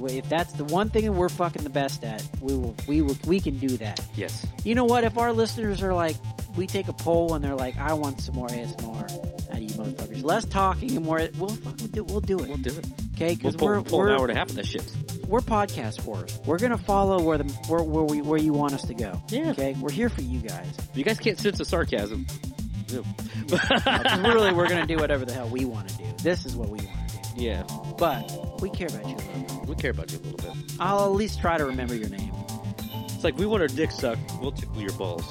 If that's the one thing that we're fucking the best at, we will we will we can do that. Yes. You know what? If our listeners are like, we take a poll and they're like, I want some more ASMR out of you motherfuckers. Less talking and more. We'll fucking do. We'll do it. We'll do it. Okay, We'll because pull, we're pull we're, an hour and a half of that shit we're podcast whores. We're gonna follow where the where where, we, where you want us to go. Yeah. Okay. We're here for you guys. You guys can't sense the sarcasm. No. really, we're gonna do whatever the hell we want to do. This is what we want to do. Yeah. But we care about you. A little. We care about you a little bit. I'll at least try to remember your name. It's like we want our dick sucked. We'll tickle your balls.